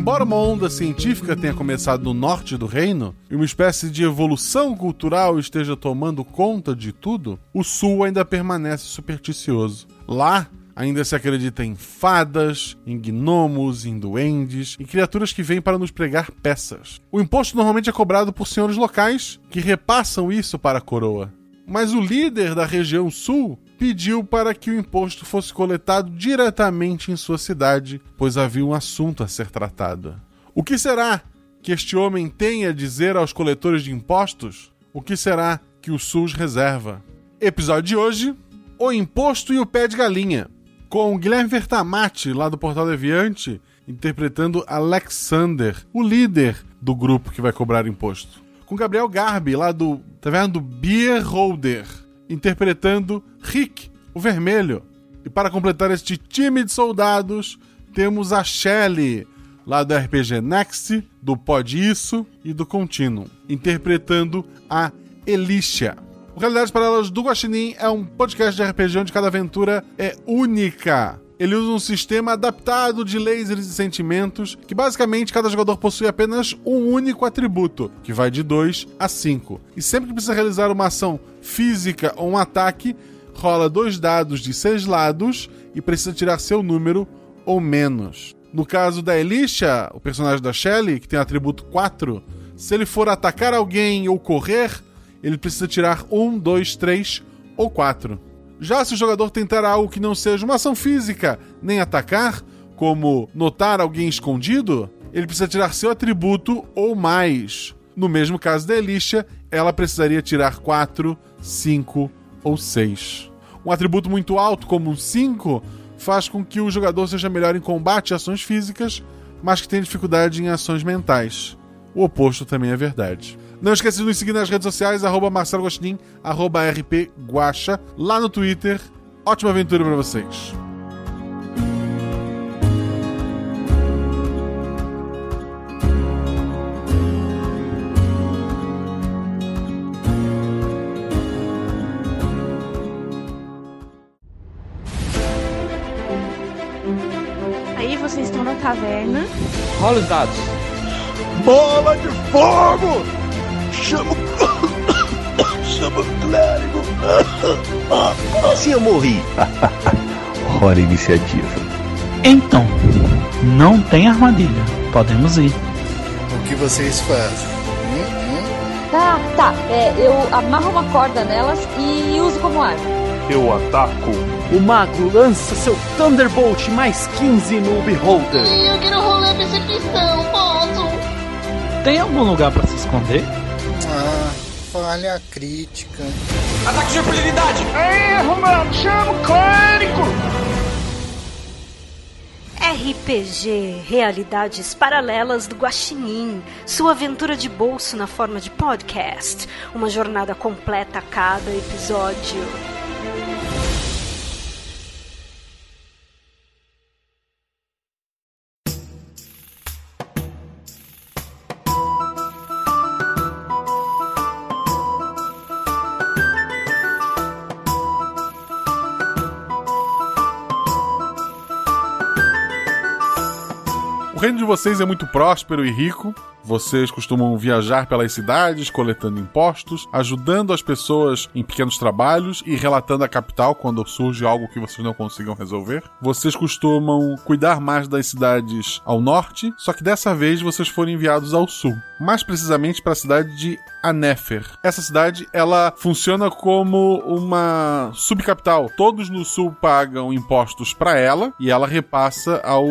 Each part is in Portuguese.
Embora uma onda científica tenha começado no norte do reino e uma espécie de evolução cultural esteja tomando conta de tudo, o sul ainda permanece supersticioso. Lá, ainda se acredita em fadas, em gnomos, em duendes e criaturas que vêm para nos pregar peças. O imposto normalmente é cobrado por senhores locais que repassam isso para a coroa. Mas o líder da região sul pediu para que o imposto fosse coletado diretamente em sua cidade, pois havia um assunto a ser tratado. O que será que este homem tem a dizer aos coletores de impostos? O que será que o SUS reserva? Episódio de hoje: O Imposto e o Pé de Galinha, com Guilherme Vertamati, lá do Portal Deviante, interpretando Alexander, o líder do grupo que vai cobrar imposto. Com Gabriel Garbi, lá do Taverna do Beer Holder, interpretando Rick, o Vermelho. E para completar este time de soldados, temos a Shelley, lá do RPG Next, do Pod Isso e do Continuum, interpretando a Elicia. O Realidades Paralelas do Guaxinim é um podcast de RPG onde cada aventura é única. Ele usa um sistema adaptado de lasers e sentimentos, que basicamente cada jogador possui apenas um único atributo, que vai de 2 a 5. E sempre que precisa realizar uma ação física ou um ataque, rola dois dados de seis lados e precisa tirar seu número ou menos. No caso da Elisha, o personagem da Shelley, que tem o atributo 4, se ele for atacar alguém ou correr, ele precisa tirar 1, 2, 3 ou 4. Já se o jogador tentar algo que não seja uma ação física, nem atacar, como notar alguém escondido, ele precisa tirar seu atributo ou mais. No mesmo caso da Elisha, ela precisaria tirar 4, 5 ou 6. Um atributo muito alto, como um 5, faz com que o jogador seja melhor em combate e ações físicas, mas que tenha dificuldade em ações mentais. O oposto também é verdade. Não esqueça de nos seguir nas redes sociais, arroba Marcelo Gostin, arroba RP Guacha, lá no Twitter. Ótima aventura para vocês! Aí vocês estão na taverna. Rola os dados. Bola de fogo! Chama o. Chama o clérigo! Como assim eu morri? Hora iniciativa. Então, não tem armadilha. Podemos ir. O que vocês fazem? Tá, tá. É, eu amarro uma corda nelas e uso como arma. Eu ataco. O mago lança seu Thunderbolt mais 15 no Beholder. Eu quero rolar percepção, posso? Tem algum lugar para se esconder? Ah, falha crítica. Ataque de oportunidade! Erro, mano! Chama o clérigo! RPG Realidades Paralelas do Guaxinim, sua aventura de bolso na forma de podcast, uma jornada completa a cada episódio. Reino de vocês é muito próspero e rico. Vocês costumam viajar pelas cidades, coletando impostos, ajudando as pessoas em pequenos trabalhos e relatando a capital quando surge algo que vocês não consigam resolver. Vocês costumam cuidar mais das cidades ao norte, só que dessa vez vocês foram enviados ao sul, mais precisamente para a cidade de Anefer. Essa cidade, ela funciona como uma subcapital. Todos no sul pagam impostos para ela e ela repassa ao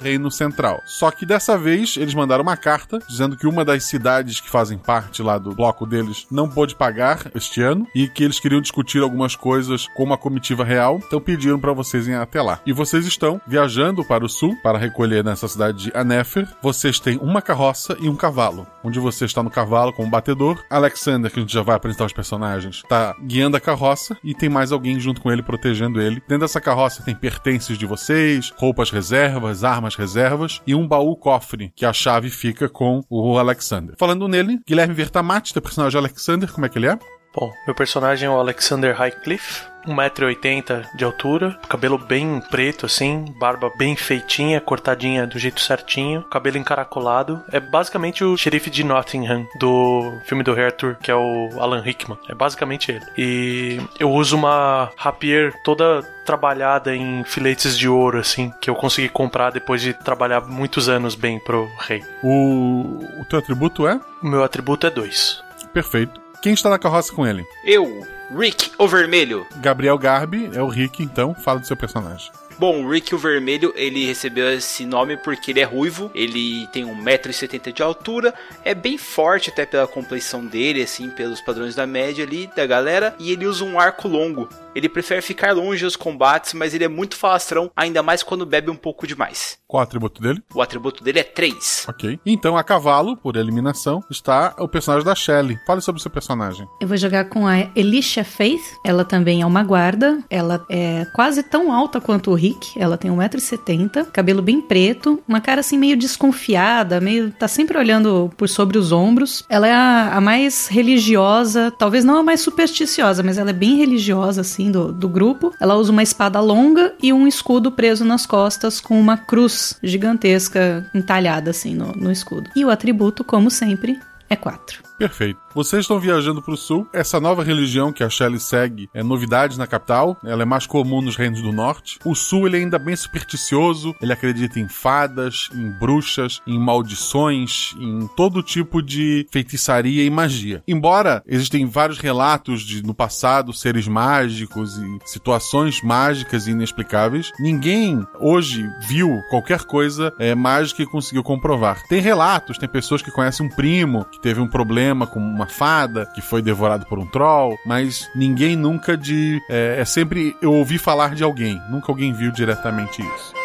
reino central. Só que dessa vez eles mandaram uma carta dizendo que uma das cidades que fazem parte lá do bloco deles não pôde pagar este ano e que eles queriam discutir algumas coisas com uma comitiva real, então pediram para vocês irem até lá. E vocês estão viajando para o sul para recolher nessa cidade de Anefer. Vocês têm uma carroça e um cavalo, onde você está no cavalo como batedor. Alexander, que a gente já vai apresentar os personagens, está guiando a carroça e tem mais alguém junto com ele protegendo ele. Dentro dessa carroça tem pertences de vocês, roupas reservas, armas reservas e um baú cofre que a chave fica com o Alexander. Falando nele, Guilherme Vertamati, teu personagem Alexander, como é que ele é? Bom, meu personagem é o Alexander Highcliffe. 1,80m de altura, cabelo bem preto assim, barba bem feitinha, cortadinha do jeito certinho, cabelo encaracolado. É basicamente o xerife de Nottingham do filme do Rei Arthur, que é o Alan Rickman. É basicamente ele. E eu uso uma rapier toda trabalhada em filetes de ouro, assim, que eu consegui comprar depois de trabalhar muitos anos bem pro rei. O, o teu atributo é? O meu atributo é 2. Perfeito. Quem está na carroça com ele? Eu, Rick, o vermelho. Gabriel Garbi é o Rick, então fala do seu personagem. Bom, o Rick o Vermelho, ele recebeu esse nome porque ele é ruivo, ele tem 1,70m de altura, é bem forte até pela compleição dele, assim, pelos padrões da média ali da galera, e ele usa um arco longo. Ele prefere ficar longe dos combates, mas ele é muito falastrão, ainda mais quando bebe um pouco demais. Qual o atributo dele? O atributo dele é 3. Ok. Então, a cavalo, por eliminação, está o personagem da Shelley. Fale sobre o seu personagem. Eu vou jogar com a Elisha Faith. Ela também é uma guarda. Ela é quase tão alta quanto o Rick. Ela tem 1,70m, cabelo bem preto, uma cara assim meio desconfiada, meio. tá sempre olhando por sobre os ombros. Ela é a, a mais religiosa, talvez não a mais supersticiosa, mas ela é bem religiosa, assim, do, do grupo. Ela usa uma espada longa e um escudo preso nas costas com uma cruz gigantesca entalhada, assim, no, no escudo. E o atributo, como sempre, é 4. Perfeito. Vocês estão viajando para o sul. Essa nova religião que a Shelley segue é novidade na capital. Ela é mais comum nos reinos do norte. O sul ele é ainda bem supersticioso. Ele acredita em fadas, em bruxas, em maldições, em todo tipo de feitiçaria e magia. Embora existem vários relatos de no passado seres mágicos e situações mágicas e inexplicáveis, ninguém hoje viu qualquer coisa é, mágica e conseguiu comprovar. Tem relatos, tem pessoas que conhecem um primo que teve um problema com uma fada que foi devorado por um troll, mas ninguém nunca de. É, é sempre eu ouvi falar de alguém, nunca alguém viu diretamente isso.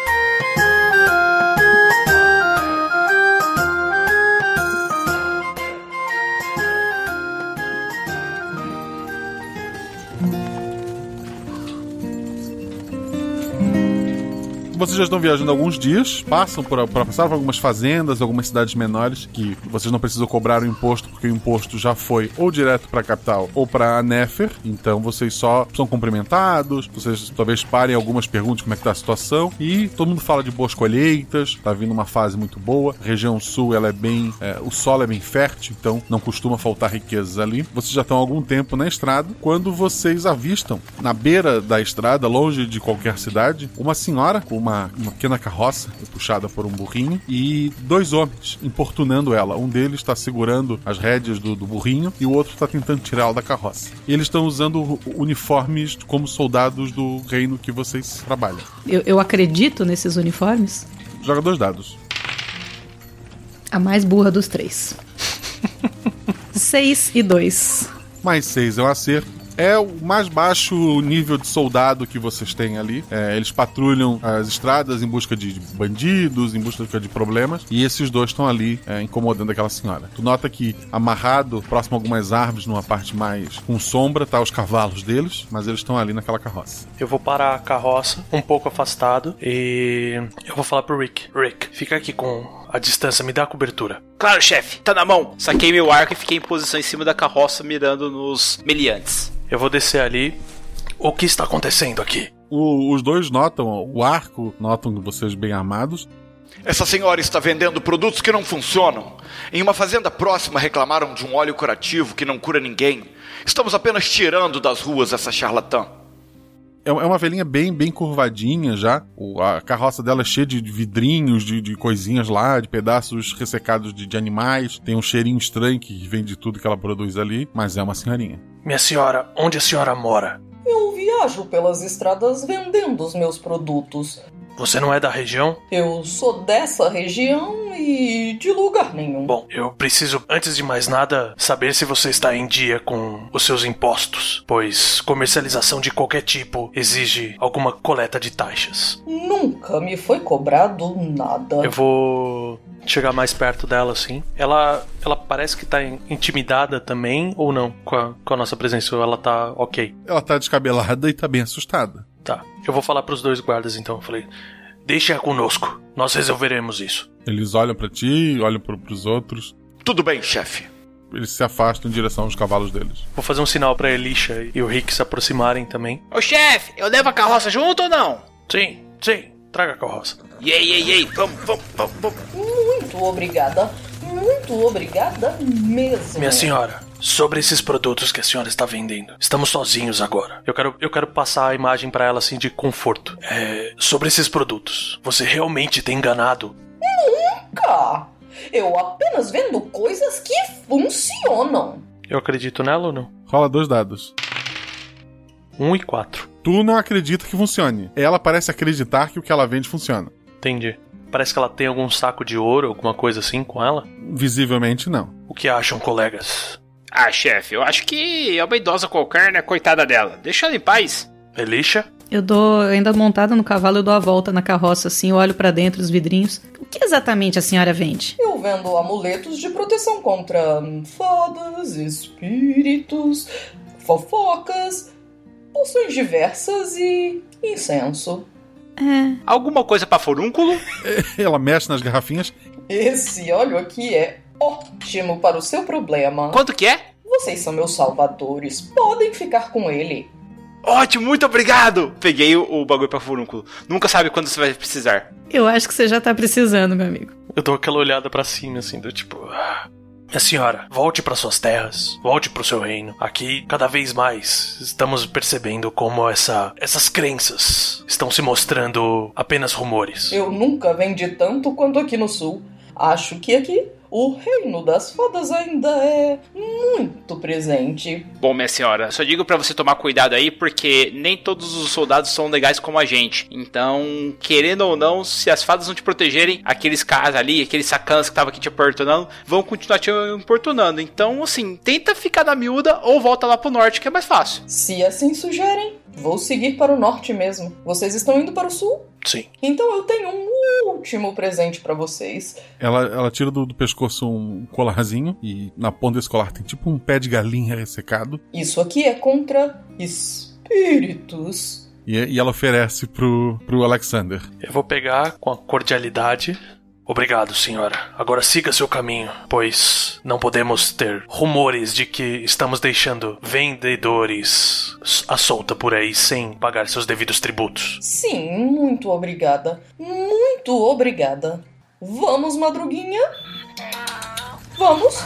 Vocês já estão viajando alguns dias, passam por, passaram por algumas fazendas, algumas cidades menores que vocês não precisam cobrar o imposto porque o imposto já foi ou direto para a capital ou para a Nefer. Então vocês só são cumprimentados, vocês talvez parem algumas perguntas como é que tá a situação e todo mundo fala de boas colheitas, tá vindo uma fase muito boa. A região sul ela é bem, é, o solo é bem fértil, então não costuma faltar riquezas ali. Vocês já estão há algum tempo na estrada quando vocês avistam na beira da estrada, longe de qualquer cidade, uma senhora uma uma, uma pequena carroça puxada por um burrinho e dois homens importunando ela. Um deles está segurando as rédeas do, do burrinho e o outro está tentando tirá-la da carroça. E eles estão usando uniformes como soldados do reino que vocês trabalham. Eu, eu acredito nesses uniformes? Joga dois dados. A mais burra dos três. seis e dois. Mais seis é um acerto é o mais baixo nível de soldado que vocês têm ali. É, eles patrulham as estradas em busca de bandidos, em busca de problemas, e esses dois estão ali é, incomodando aquela senhora. Tu nota que amarrado próximo a algumas árvores, numa parte mais com sombra, tá os cavalos deles, mas eles estão ali naquela carroça. Eu vou parar a carroça um pouco afastado e eu vou falar pro Rick: Rick, fica aqui com a distância, me dá a cobertura. Claro, chefe, tá na mão. Saquei meu arco e fiquei em posição em cima da carroça mirando nos meliantes. Eu vou descer ali. O que está acontecendo aqui? O, os dois notam o arco, notam vocês bem armados. Essa senhora está vendendo produtos que não funcionam. Em uma fazenda próxima reclamaram de um óleo curativo que não cura ninguém. Estamos apenas tirando das ruas essa charlatã. É, é uma velhinha bem, bem curvadinha já. a carroça dela é cheia de vidrinhos, de, de coisinhas lá, de pedaços ressecados de, de, animais. Tem um cheirinho estranho que vem de tudo que ela produz ali, mas é uma senhorinha. Minha senhora, onde a senhora mora? Eu viajo pelas estradas vendendo os meus produtos. Você não é da região? Eu sou dessa região e de lugar nenhum. Bom, eu preciso, antes de mais nada, saber se você está em dia com os seus impostos, pois comercialização de qualquer tipo exige alguma coleta de taxas. Nunca me foi cobrado nada. Eu vou chegar mais perto dela, assim. Ela, ela parece que tá intimidada também, ou não, com a, com a nossa presença? Ela tá ok? Ela tá descabelada e tá bem assustada. Tá. Eu vou falar para os dois guardas então. Eu falei: Deixa conosco. Nós resolveremos isso. Eles olham para ti, olham para os outros. Tudo bem, chefe. eles se afastam em direção aos cavalos deles. Vou fazer um sinal pra Elisha e o Rick se aproximarem também. Ô chefe, eu levo a carroça junto ou não? Sim, sim, traga a carroça. E aí, ei, ei, vamos, vamos, vamos, vamos. Muito obrigada. Muito obrigada mesmo. Minha senhora, sobre esses produtos que a senhora está vendendo. Estamos sozinhos agora. Eu quero, eu quero passar a imagem pra ela assim de conforto. É, sobre esses produtos, você realmente tem enganado? Nunca! Eu apenas vendo coisas que funcionam. Eu acredito nela ou não? Rola dois dados. Um e quatro. Tu não acredita que funcione. Ela parece acreditar que o que ela vende funciona. Entendi. Parece que ela tem algum saco de ouro, alguma coisa assim com ela. Visivelmente não. O que acham, colegas? Ah, chefe, eu acho que é uma idosa qualquer, né? Coitada dela. Deixa ela em paz. Elisha? Eu dou, ainda montada no cavalo, eu dou a volta na carroça assim, eu olho pra dentro os vidrinhos. O que exatamente a senhora vende? Eu vendo amuletos de proteção contra fadas, espíritos, fofocas, poções diversas e incenso. É. Alguma coisa pra furúnculo? Ela mexe nas garrafinhas. Esse óleo aqui é ótimo para o seu problema. Quanto que é? Vocês são meus salvadores. Podem ficar com ele. Ótimo, muito obrigado! Peguei o, o bagulho pra furúnculo. Nunca sabe quando você vai precisar. Eu acho que você já tá precisando, meu amigo. Eu dou aquela olhada pra cima, assim, do tipo. "Ah, Minha senhora, volte para suas terras, volte para o seu reino. Aqui, cada vez mais, estamos percebendo como essa, essas crenças estão se mostrando apenas rumores. Eu nunca vendi tanto quanto aqui no sul. Acho que aqui o reino das fadas ainda é muito presente. Bom, minha senhora, só digo pra você tomar cuidado aí, porque nem todos os soldados são legais como a gente. Então, querendo ou não, se as fadas não te protegerem, aqueles caras ali, aqueles sacanas que estavam aqui te importunando, vão continuar te importunando. Então, assim, tenta ficar na miúda ou volta lá pro norte, que é mais fácil. Se assim sugerem, vou seguir para o norte mesmo. Vocês estão indo para o sul? Sim. Então eu tenho um último presente para vocês. Ela, ela tira do, do pescoço um colarzinho e na ponta desse colar tem tipo um pé de galinha ressecado. Isso aqui é contra espíritos. E, e ela oferece pro, pro Alexander. Eu vou pegar com a cordialidade. Obrigado, senhora. Agora siga seu caminho, pois não podemos ter rumores de que estamos deixando vendedores à solta por aí sem pagar seus devidos tributos. Sim, muito obrigada. Muito obrigada. Vamos, madruguinha? Vamos?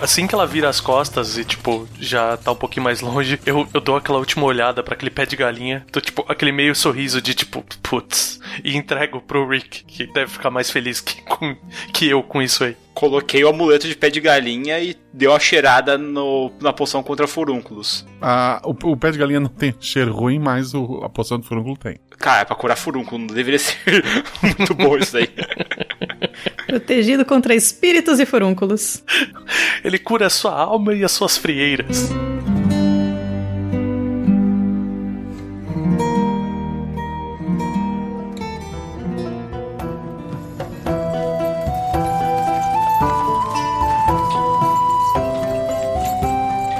Assim que ela vira as costas e, tipo, já tá um pouquinho mais longe, eu, eu dou aquela última olhada para aquele pé de galinha. Tô, tipo, aquele meio sorriso de, tipo, putz. E entrego pro Rick, que deve ficar mais feliz que, com, que eu com isso aí. Coloquei o amuleto de pé de galinha e deu uma cheirada no, na poção contra furúnculos. Ah, o, o pé de galinha não tem cheiro ruim, mas o, a poção do furúnculo tem. Cara, é pra curar furúnculo, não deveria ser muito bom isso daí. Protegido contra espíritos e furúnculos. Ele cura a sua alma e as suas frieiras.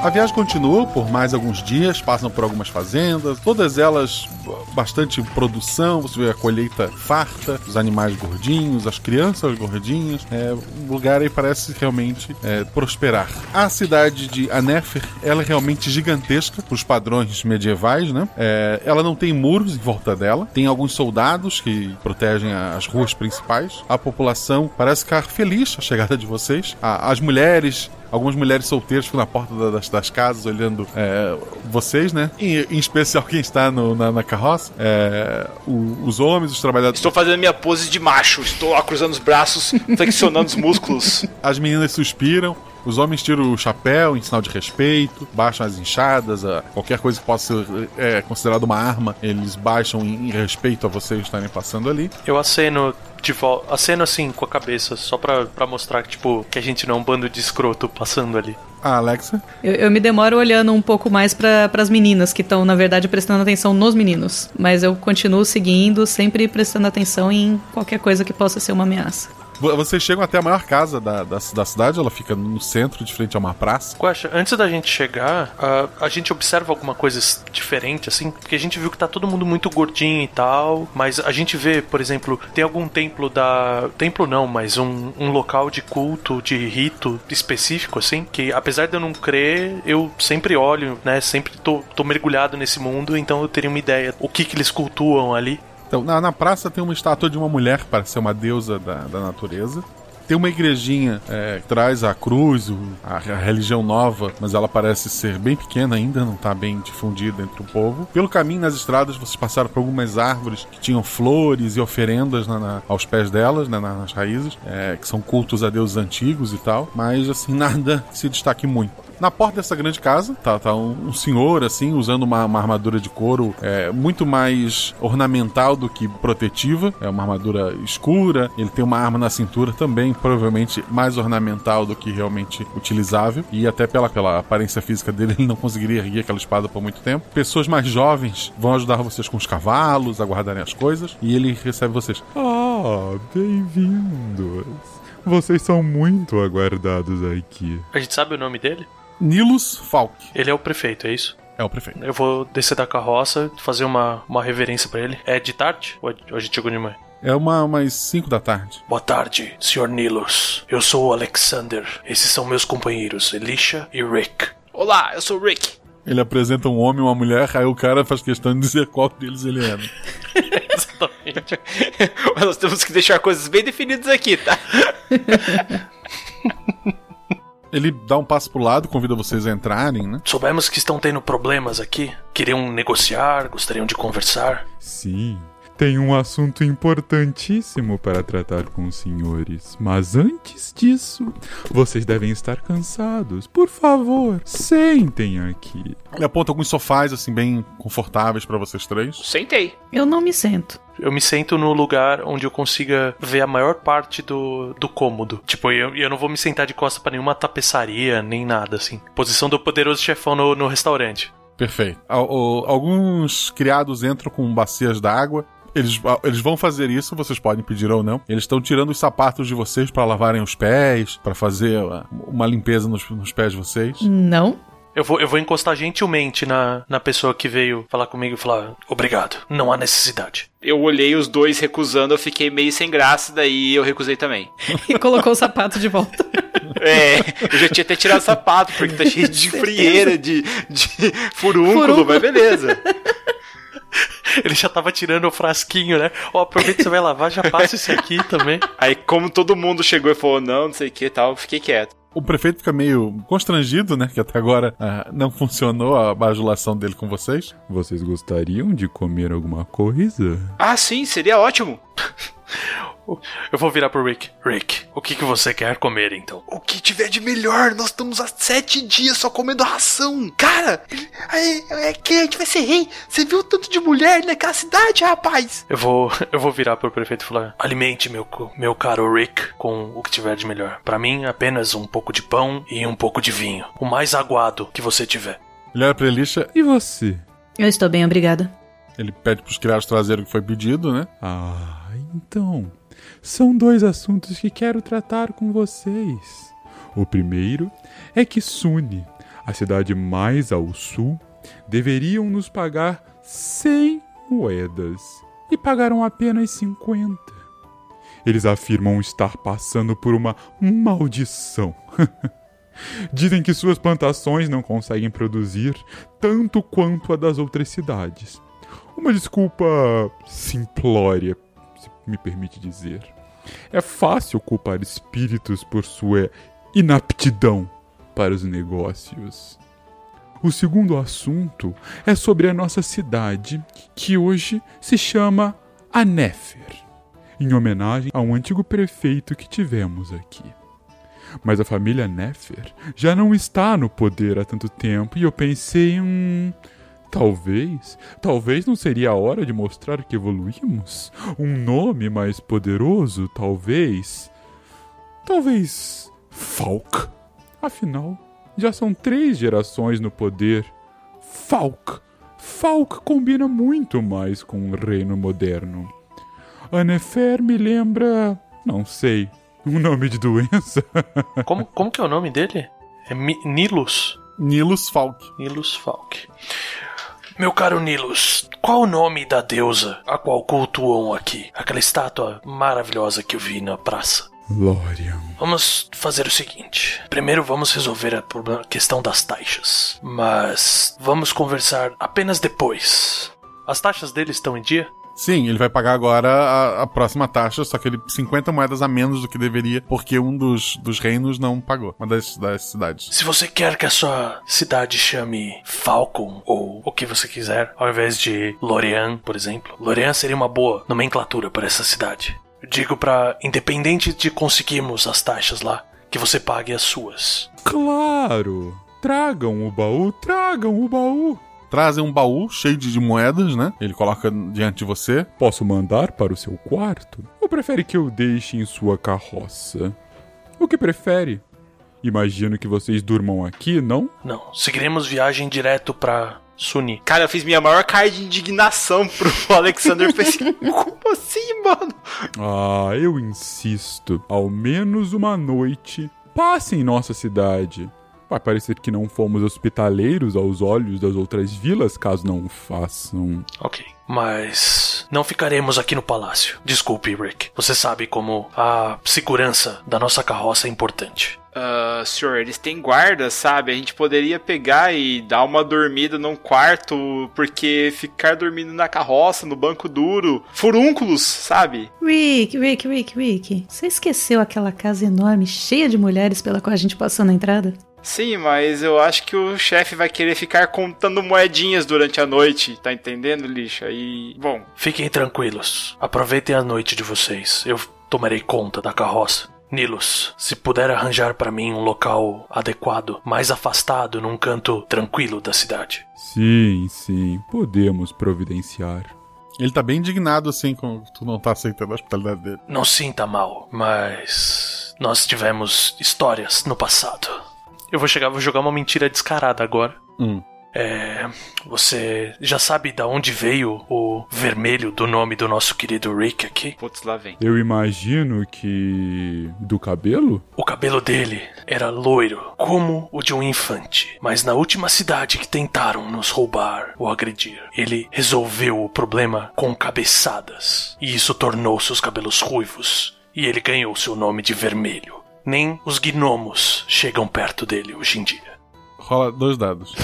A viagem continua por mais alguns dias, passam por algumas fazendas, todas elas bastante produção, você vê a colheita farta, os animais gordinhos, as crianças gordinhas. É, o lugar aí parece realmente é, prosperar. A cidade de Anefer, ela é realmente gigantesca os padrões medievais, né? É, ela não tem muros em volta dela, tem alguns soldados que protegem as ruas principais. A população parece ficar feliz a chegada de vocês. As mulheres Algumas mulheres solteiras ficam na porta das, das casas olhando é, vocês, né? Em, em, especial quem está no, na, na, carroça. É, o, os homens, os trabalhadores. Estou fazendo minha pose de macho. Estou cruzando os braços, flexionando os músculos. As meninas suspiram. Os homens tiram o chapéu em sinal de respeito, baixam as enxadas, a, qualquer coisa que possa ser é, considerada uma arma, eles baixam em, em respeito a vocês estarem passando ali. Eu aceno de volta, aceno assim com a cabeça, só pra, pra mostrar que, tipo, que a gente não é um bando de escroto passando ali. Ah, Alexa? Eu, eu me demoro olhando um pouco mais para as meninas, que estão, na verdade, prestando atenção nos meninos. Mas eu continuo seguindo, sempre prestando atenção em qualquer coisa que possa ser uma ameaça. Vo- Vocês chegam até a maior casa da, da, da cidade, ela fica no centro, de frente a uma praça. Guaxa, antes da gente chegar, ah, a gente observa alguma coisa diferente, assim? Porque a gente viu que tá todo mundo muito gordinho e tal, mas a gente vê, por exemplo, tem algum templo da. Templo não, mas um, um local de culto, de rito específico, assim, que apesar de eu não crer, eu sempre olho, né? Sempre tô, tô mergulhado nesse mundo, então eu teria uma ideia o que que eles cultuam ali. Então, na, na praça tem uma estátua de uma mulher parece ser uma deusa da, da natureza. Tem uma igrejinha é, que traz a cruz, a, a religião nova, mas ela parece ser bem pequena ainda, não está bem difundida entre o povo. Pelo caminho nas estradas, vocês passaram por algumas árvores que tinham flores e oferendas na- na- aos pés delas, né, na- nas raízes, é, que são cultos a deuses antigos e tal, mas assim, nada se destaque muito. Na porta dessa grande casa, tá, tá um, um senhor, assim, usando uma, uma armadura de couro é, muito mais ornamental do que protetiva. É uma armadura escura, ele tem uma arma na cintura também, provavelmente mais ornamental do que realmente utilizável. E até pela, pela aparência física dele, ele não conseguiria erguer aquela espada por muito tempo. Pessoas mais jovens vão ajudar vocês com os cavalos, a guardarem as coisas. E ele recebe vocês. Ah, bem-vindos. Vocês são muito aguardados aqui. A gente sabe o nome dele? Nilus Falk. Ele é o prefeito, é isso? É o prefeito. Eu vou descer da carroça, fazer uma, uma reverência pra ele. É de tarde? Ou a gente chegou de manhã? É uma, umas 5 da tarde. Boa tarde, Sr. Nilos. Eu sou o Alexander. Esses são meus companheiros, Elisha e Rick. Olá, eu sou o Rick. Ele apresenta um homem e uma mulher, aí o cara faz questão de dizer qual deles ele é. né? Exatamente. Mas nós temos que deixar coisas bem definidas aqui, tá? Ele dá um passo pro lado, convida vocês a entrarem, né? Soubemos que estão tendo problemas aqui. Queriam negociar, gostariam de conversar. Sim, tem um assunto importantíssimo para tratar com os senhores. Mas antes disso, vocês devem estar cansados. Por favor, sentem aqui. Ele aponta alguns sofás, assim, bem confortáveis pra vocês três. Sentei. Eu não me sento. Eu me sento no lugar onde eu consiga ver a maior parte do, do cômodo. Tipo, eu, eu não vou me sentar de costas pra nenhuma tapeçaria, nem nada, assim. Posição do poderoso chefão no, no restaurante. Perfeito. Alguns criados entram com bacias d'água. Eles, a- eles vão fazer isso, vocês podem pedir ou não. Eles estão tirando os sapatos de vocês pra lavarem os pés, pra fazer uh, uma limpeza nos, nos pés de vocês. Não. Eu vou, eu vou encostar gentilmente na, na pessoa que veio falar comigo e falar: Obrigado, não há necessidade. Eu olhei os dois recusando, eu fiquei meio sem graça, daí eu recusei também. E colocou o sapato de volta. É, eu já tinha até tirado o sapato, porque tá cheio de frieira, de, de furúnculo, Furúnculo. mas beleza. Ele já tava tirando o frasquinho, né? Ó, aproveita que você vai lavar, já passa esse aqui também. Aí, como todo mundo chegou e falou não, não sei o que e tal, eu fiquei quieto. O prefeito fica meio constrangido, né? Que até agora ah, não funcionou a bajulação dele com vocês. Vocês gostariam de comer alguma coisa? Ah, sim, seria ótimo. Eu vou virar pro Rick. Rick, o que, que você quer comer então? O que tiver de melhor, nós estamos há sete dias só comendo ração. Cara, é, é que a gente vai ser rei. Você viu o tanto de mulher naquela cidade, rapaz? Eu vou, eu vou virar pro prefeito e falar: Alimente meu, meu caro Rick com o que tiver de melhor. Pra mim, apenas um pouco de pão e um pouco de vinho. O mais aguado que você tiver. Ele olha pra Elisha. E você? Eu estou bem, obrigada. Ele pede pros criados trazerem o que foi pedido, né? Ah, então. São dois assuntos que quero tratar com vocês. O primeiro é que Sune, a cidade mais ao sul, deveriam nos pagar 100 moedas e pagaram apenas 50. Eles afirmam estar passando por uma maldição. Dizem que suas plantações não conseguem produzir tanto quanto a das outras cidades. Uma desculpa simplória, me permite dizer. É fácil culpar espíritos por sua inaptidão para os negócios. O segundo assunto é sobre a nossa cidade, que hoje se chama Anéfer, em homenagem a um antigo prefeito que tivemos aqui. Mas a família Nefer já não está no poder há tanto tempo e eu pensei, hum, talvez, talvez não seria a hora de mostrar que evoluímos? Um nome mais poderoso, talvez. Talvez Falk. Afinal, já são três gerações no poder. Falk. Falk combina muito mais com o reino moderno. A Nefer me lembra, não sei, Um nome de doença? Como, como que é o nome dele? É Mi Nilus? Nilus Falk. Nilus Falk. Meu caro Nilus, qual o nome da deusa a qual cultuam aqui? Aquela estátua maravilhosa que eu vi na praça. Lorian. Vamos fazer o seguinte. Primeiro vamos resolver a problema- questão das taxas. Mas vamos conversar apenas depois. As taxas dele estão em dia? Sim, ele vai pagar agora a, a próxima taxa, só que ele 50 moedas a menos do que deveria, porque um dos, dos reinos não pagou, uma das, das cidades. Se você quer que a sua cidade chame Falcon ou o que você quiser, ao invés de Lorient, por exemplo, Lorient seria uma boa nomenclatura para essa cidade. Eu digo para, independente de conseguirmos as taxas lá, que você pague as suas. Claro! Tragam o baú, tragam o baú! Trazem um baú cheio de, de moedas, né? Ele coloca diante de você. Posso mandar para o seu quarto? Ou prefere que eu deixe em sua carroça? O que prefere? Imagino que vocês durmam aqui, não? Não, seguiremos viagem direto para Suni. Cara, eu fiz minha maior cara de indignação pro Alexander. Pensei, como assim, mano? Ah, eu insisto. Ao menos uma noite. Passe em nossa cidade. Vai parecer que não fomos hospitaleiros aos olhos das outras vilas, caso não façam. Ok. Mas não ficaremos aqui no palácio. Desculpe, Rick. Você sabe como a segurança da nossa carroça é importante. Ah, senhor, eles têm guarda, sabe? A gente poderia pegar e dar uma dormida num quarto, porque ficar dormindo na carroça, no banco duro, furúnculos, sabe? Rick, Rick, Rick, Rick. Você esqueceu aquela casa enorme, cheia de mulheres pela qual a gente passou na entrada? Sim, mas eu acho que o chefe vai querer ficar contando moedinhas durante a noite, tá entendendo, lixa? E, bom, Fiquem tranquilos. Aproveitem a noite de vocês. Eu tomarei conta da carroça. Nilos, se puder arranjar para mim um local adequado, mais afastado, num canto tranquilo da cidade. Sim, sim, podemos providenciar. Ele tá bem indignado, assim, com tu não tá aceitando a hospitalidade dele. Não sinta mal, mas nós tivemos histórias no passado. Eu vou chegar, vou jogar uma mentira descarada agora. Hum. É, você já sabe da onde veio o vermelho do nome do nosso querido Rick aqui? Putz, lá vem. Eu imagino que. do cabelo? O cabelo dele era loiro, como o de um infante. Mas na última cidade que tentaram nos roubar ou agredir, ele resolveu o problema com cabeçadas. E isso tornou seus cabelos ruivos. E ele ganhou seu nome de vermelho. Nem os gnomos chegam perto dele hoje em dia. Rola dois dados.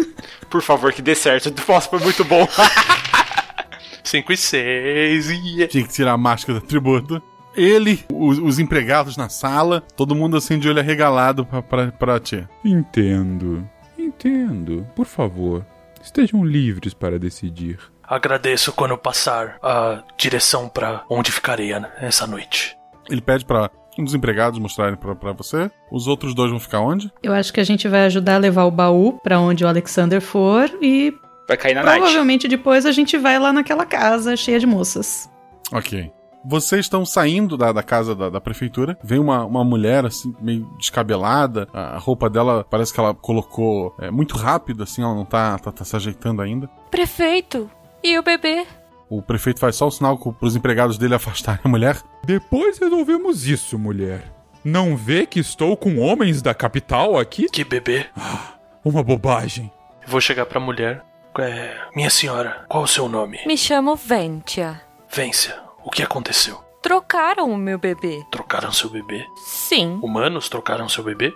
Por favor, que dê certo. Nossa, foi muito bom. 5 e 6 e. Tinha que tirar a máscara do tributo. Ele, os, os empregados na sala, todo mundo assim de olho arregalado pra, pra, pra ti. Entendo. Entendo. Por favor, estejam livres para decidir. Agradeço quando passar a direção para onde ficarei essa noite. Ele pede pra um dos empregados mostrarem pra, pra você. Os outros dois vão ficar onde? Eu acho que a gente vai ajudar a levar o baú pra onde o Alexander for e Vai cair na night. provavelmente depois a gente vai lá naquela casa cheia de moças. Ok. Vocês estão saindo da, da casa da, da prefeitura. Vem uma, uma mulher, assim, meio descabelada. A roupa dela parece que ela colocou é, muito rápido, assim, ela não tá, tá, tá se ajeitando ainda. Prefeito, e o bebê? O prefeito faz só o sinal co- pros empregados dele afastarem a mulher. Depois resolvemos isso, mulher. Não vê que estou com homens da capital aqui? Que bebê? Uma bobagem. Vou chegar pra mulher. É, minha senhora, qual o seu nome? Me chamo Ventia. Vência, o que aconteceu? Trocaram o meu bebê. Trocaram seu bebê? Sim. Humanos trocaram seu bebê?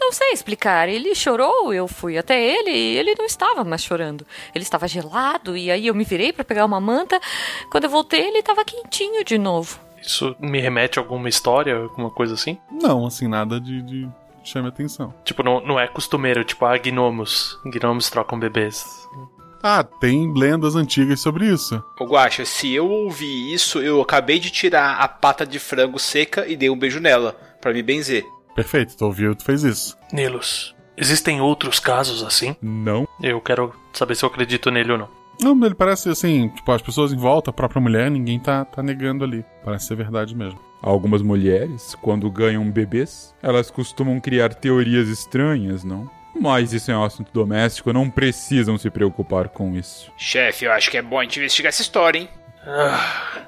Não sei explicar. Ele chorou, eu fui até ele e ele não estava mais chorando. Ele estava gelado e aí eu me virei para pegar uma manta. Quando eu voltei, ele estava quentinho de novo. Isso me remete a alguma história, alguma coisa assim? Não, assim, nada de, de chame atenção. Tipo, não, não é costumeiro, tipo, ah, gnomos. Gnomos trocam bebês. Ah, tem lendas antigas sobre isso. Ô Guaxa, se eu ouvi isso, eu acabei de tirar a pata de frango seca e dei um beijo nela, pra me benzer. Perfeito, tu ouviu, tu fez isso. Nilos, existem outros casos assim? Não. Eu quero saber se eu acredito nele ou não. Não, ele parece assim, tipo, as pessoas em volta, a própria mulher, ninguém tá, tá negando ali. Parece ser verdade mesmo. Algumas mulheres, quando ganham bebês, elas costumam criar teorias estranhas, não? Mas isso é um assunto doméstico, não precisam se preocupar com isso. Chefe, eu acho que é bom a gente investigar essa história, hein? Ah,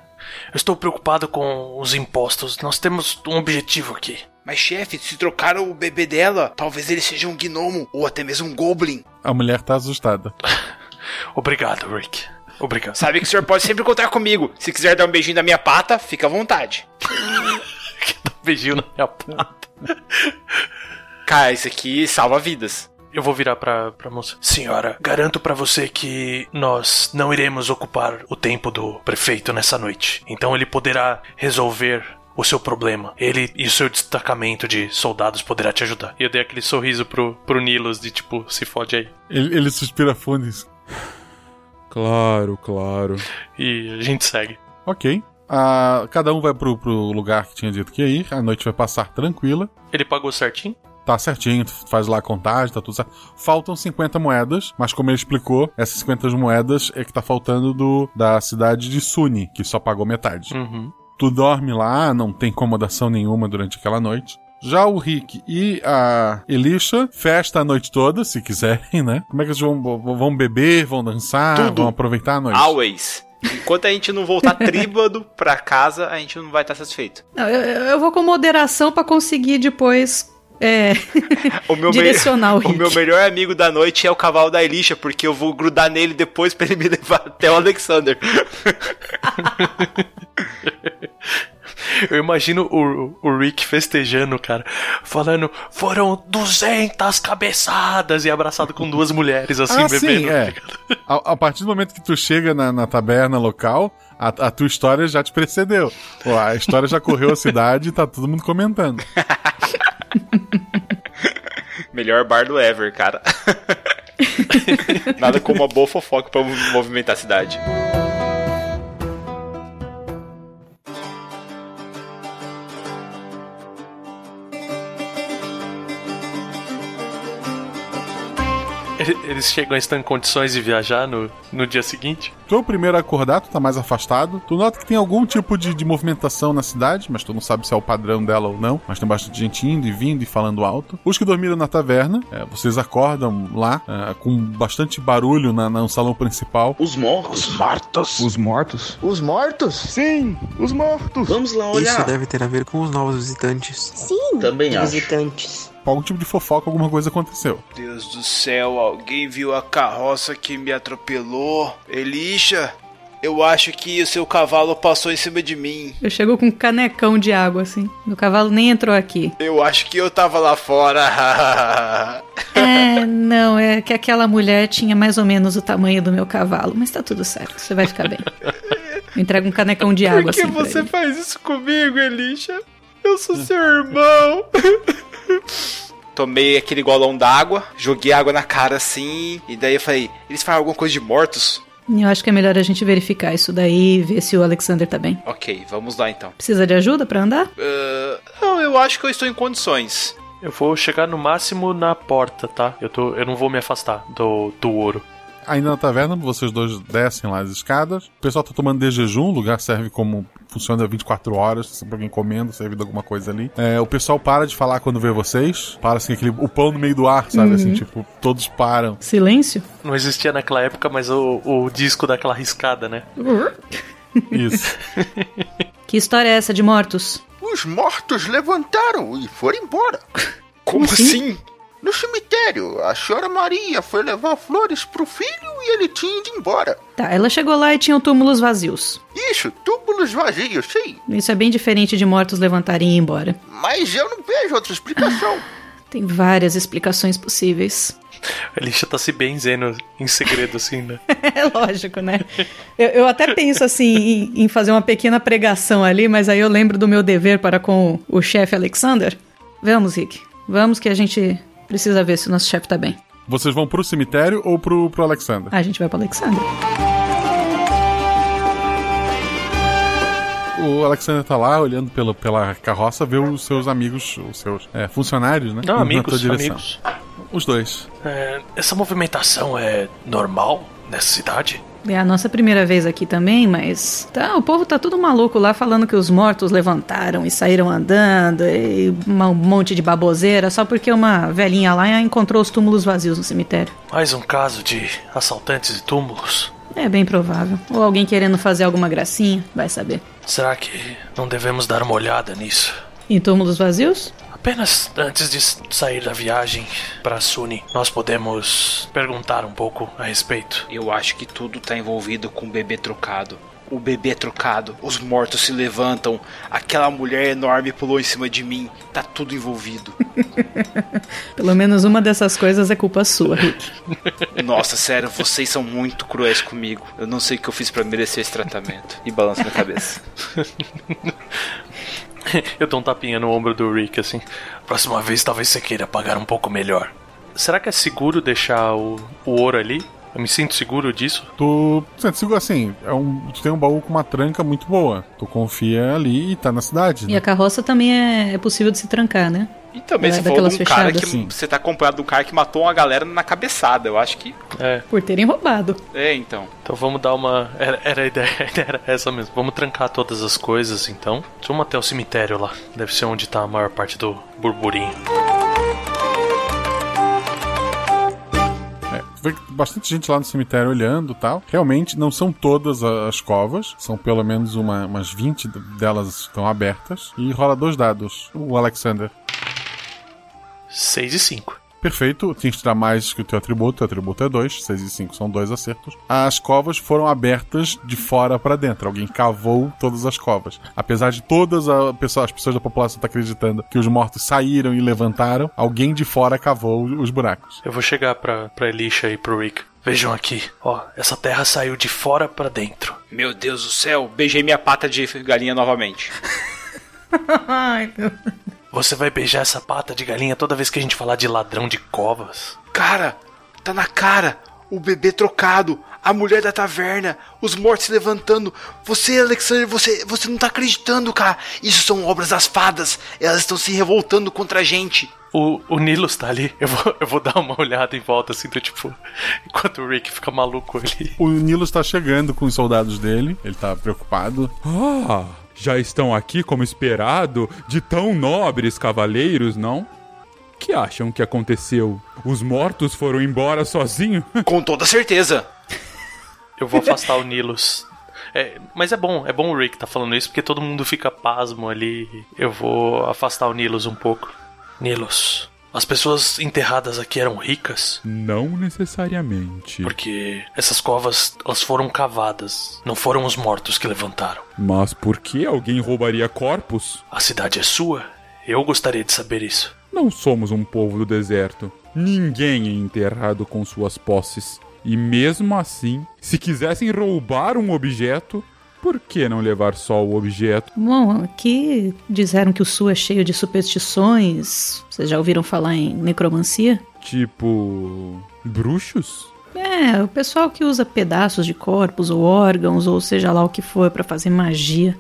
Eu estou preocupado com os impostos. Nós temos um objetivo aqui. Mas, chefe, se trocaram o bebê dela, talvez ele seja um gnomo ou até mesmo um goblin. A mulher tá assustada. Obrigado, Rick. Obrigado. Sabe que o senhor pode sempre contar comigo. Se quiser dar um beijinho na minha pata, fica à vontade. Dá um beijinho na minha pata. Cara, isso aqui salva vidas. Eu vou virar pra, pra moça. Senhora, garanto pra você que nós não iremos ocupar o tempo do prefeito nessa noite. Então ele poderá resolver o seu problema. Ele e o seu destacamento de soldados poderá te ajudar. E eu dei aquele sorriso pro, pro Nilos de tipo, se fode aí. Ele, ele suspira fundo diz, Claro, claro. E a gente segue. Ok. Ah, cada um vai pro, pro lugar que tinha dito que ia ir. A noite vai passar tranquila. Ele pagou certinho? Tá certinho, tu faz lá a contagem, tá tudo certo. Faltam 50 moedas, mas como ele explicou, essas 50 moedas é que tá faltando do da cidade de Suni, que só pagou metade. Uhum. Tu dorme lá, não tem incomodação nenhuma durante aquela noite. Já o Rick e a Elisha, festa a noite toda, se quiserem, né? Como é que eles vão, vão beber, vão dançar, Tudo. vão aproveitar a noite? Always. Enquanto a gente não voltar tríbado pra casa, a gente não vai estar satisfeito. Não, eu, eu vou com moderação pra conseguir depois. É. O meu, Direcionar o me- o meu melhor amigo da noite é o cavalo da Elisha, porque eu vou grudar nele depois pra ele me levar até o Alexander. Eu imagino o, o Rick festejando, cara, falando, foram 200 cabeçadas e abraçado com duas mulheres, assim, ah, bebendo. sim, é. A, a partir do momento que tu chega na, na taberna local, a, a tua história já te precedeu. Pô, a história já correu a cidade e tá todo mundo comentando. Melhor bar do ever, cara. Nada como uma boa fofoca pra movimentar a cidade. Eles chegam a estar em condições de viajar no, no dia seguinte? Tu é o primeiro a acordar, tu tá mais afastado. Tu nota que tem algum tipo de, de movimentação na cidade, mas tu não sabe se é o padrão dela ou não. Mas tem bastante gente indo e vindo e falando alto. Os que dormiram na taverna, é, vocês acordam lá, é, com bastante barulho na, no salão principal. Os mortos. Os mortos? Os mortos? Os mortos? Sim, os mortos. Vamos lá olhar. Isso deve ter a ver com os novos visitantes. Sim, Também acho. visitantes. Algum tipo de fofoca, alguma coisa aconteceu. Deus do céu, alguém viu a carroça que me atropelou? Elisha, eu acho que o seu cavalo passou em cima de mim. Eu chego com um canecão de água, assim. Meu cavalo nem entrou aqui. Eu acho que eu tava lá fora. É, não, é que aquela mulher tinha mais ou menos o tamanho do meu cavalo, mas tá tudo certo, você vai ficar bem. Eu entrego um canecão de água Por que assim. pra você ele. faz isso comigo, Elisha? Eu sou seu irmão. Tomei aquele golão d'água, joguei água na cara assim, e daí eu falei: eles falam alguma coisa de mortos? Eu acho que é melhor a gente verificar isso daí e ver se o Alexander tá bem. Ok, vamos lá então. Precisa de ajuda pra andar? Ah, não, eu acho que eu estou em condições. Eu vou chegar no máximo na porta, tá? Eu, tô, eu não vou me afastar do, do ouro. Ainda na taverna, vocês dois descem lá as escadas. O pessoal tá tomando de jejum, o lugar serve como. Funciona 24 horas, sempre alguém comendo, servindo alguma coisa ali. É, o pessoal para de falar quando vê vocês. Para assim, aquele, o pão no meio do ar, sabe? Uhum. Assim, tipo, todos param. Silêncio? Não existia naquela época, mas o, o disco daquela riscada, né? Isso. Que história é essa de mortos? Os mortos levantaram e foram embora. Como assim? No cemitério, a senhora Maria foi levar flores pro filho e ele tinha ido embora. Tá, ela chegou lá e tinham túmulos vazios. Isso, túmulos vazios, sim. Isso é bem diferente de mortos levantarem e ir embora. Mas eu não vejo outra explicação. Tem várias explicações possíveis. A Elisha tá se benzendo em segredo, assim, né? É lógico, né? Eu, eu até penso assim em, em fazer uma pequena pregação ali, mas aí eu lembro do meu dever para com o chefe Alexander. Vamos, Rick. Vamos que a gente precisa ver se o nosso chefe tá bem. Vocês vão pro cemitério ou pro, pro Alexander? A gente vai pro Alexander. O Alexander tá lá olhando pela, pela carroça, vê os seus amigos, os seus é, funcionários, né? Não, amigos, amigos. Os dois. É, essa movimentação é normal nessa cidade? É a nossa primeira vez aqui também, mas tá, o povo tá tudo maluco lá falando que os mortos levantaram e saíram andando e um monte de baboseira só porque uma velhinha lá encontrou os túmulos vazios no cemitério. Mais um caso de assaltantes e túmulos. É bem provável. Ou alguém querendo fazer alguma gracinha, vai saber. Será que não devemos dar uma olhada nisso? Em túmulos vazios? Apenas antes de sair da viagem para Suni, nós podemos perguntar um pouco a respeito. Eu acho que tudo tá envolvido com o bebê trocado. O bebê trocado, os mortos se levantam, aquela mulher enorme pulou em cima de mim, tá tudo envolvido. Pelo menos uma dessas coisas é culpa sua, Rick. Nossa, sério, vocês são muito cruéis comigo. Eu não sei o que eu fiz para merecer esse tratamento. E balança minha cabeça. Eu dou um tapinha no ombro do Rick assim. Próxima vez talvez você queira pagar um pouco melhor. Será que é seguro deixar o, o ouro ali? Eu me sinto seguro disso? Tu sente seguro assim, é um, tu tem um baú com uma tranca muito boa. Tu confia ali e tá na cidade. E Né? a carroça também é, é possível de se trancar, né? E também É, você falou de daquelas um cara que fechadas. você tá comprando um cara que matou uma galera na cabeçada. Eu acho que. É. Por terem roubado. É, então. Então vamos dar uma. Era, era a ideia, era essa mesmo. Vamos trancar todas as coisas então. Vamos até o cemitério lá. Deve ser onde tá a maior parte do burburinho. É, bastante gente lá no cemitério olhando e tal. Realmente não são todas as covas, são pelo menos uma- umas 20 delas estão abertas. E rola dois dados. O Alexander. 6 e 5. Perfeito, tinha que tirar mais que o teu atributo, o teu atributo é 2, 6 e 5 são dois acertos. As covas foram abertas de fora para dentro, alguém cavou todas as covas. Apesar de todas a pessoa- as pessoas da população estar acreditando que os mortos saíram e levantaram, alguém de fora cavou os buracos. Eu vou chegar pra, pra Elisha e pro Rick. Vejam aqui, ó, essa terra saiu de fora pra dentro. Meu Deus do céu, beijei minha pata de galinha novamente. Ai, meu. Você vai beijar essa pata de galinha toda vez que a gente falar de ladrão de covas? Cara, tá na cara. O bebê trocado, a mulher da taverna, os mortos se levantando. Você, Alexander, você, você não tá acreditando, cara. Isso são obras das fadas. Elas estão se revoltando contra a gente. O, o Nilus tá ali. Eu vou, eu vou dar uma olhada em volta, assim, do tipo. Enquanto o Rick fica maluco ali. O Nilo está chegando com os soldados dele, ele tá preocupado. Ah, já estão aqui como esperado de tão nobres cavaleiros, não? Que acham que aconteceu? Os mortos foram embora sozinho? Com toda certeza. Eu vou afastar o Nilus. É, mas é bom, é bom o Rick tá falando isso, porque todo mundo fica pasmo ali. Eu vou afastar o Nilus um pouco. Nilus, as pessoas enterradas aqui eram ricas? Não necessariamente. Porque essas covas, elas foram cavadas. Não foram os mortos que levantaram. Mas por que alguém roubaria corpos? A cidade é sua? Eu gostaria de saber isso. Não somos um povo do deserto. Ninguém é enterrado com suas posses. E mesmo assim, se quisessem roubar um objeto, por que não levar só o objeto? Bom, aqui disseram que o sul é cheio de superstições. Vocês já ouviram falar em necromancia? Tipo. bruxos? É, o pessoal que usa pedaços de corpos ou órgãos, ou seja lá o que for, pra fazer magia.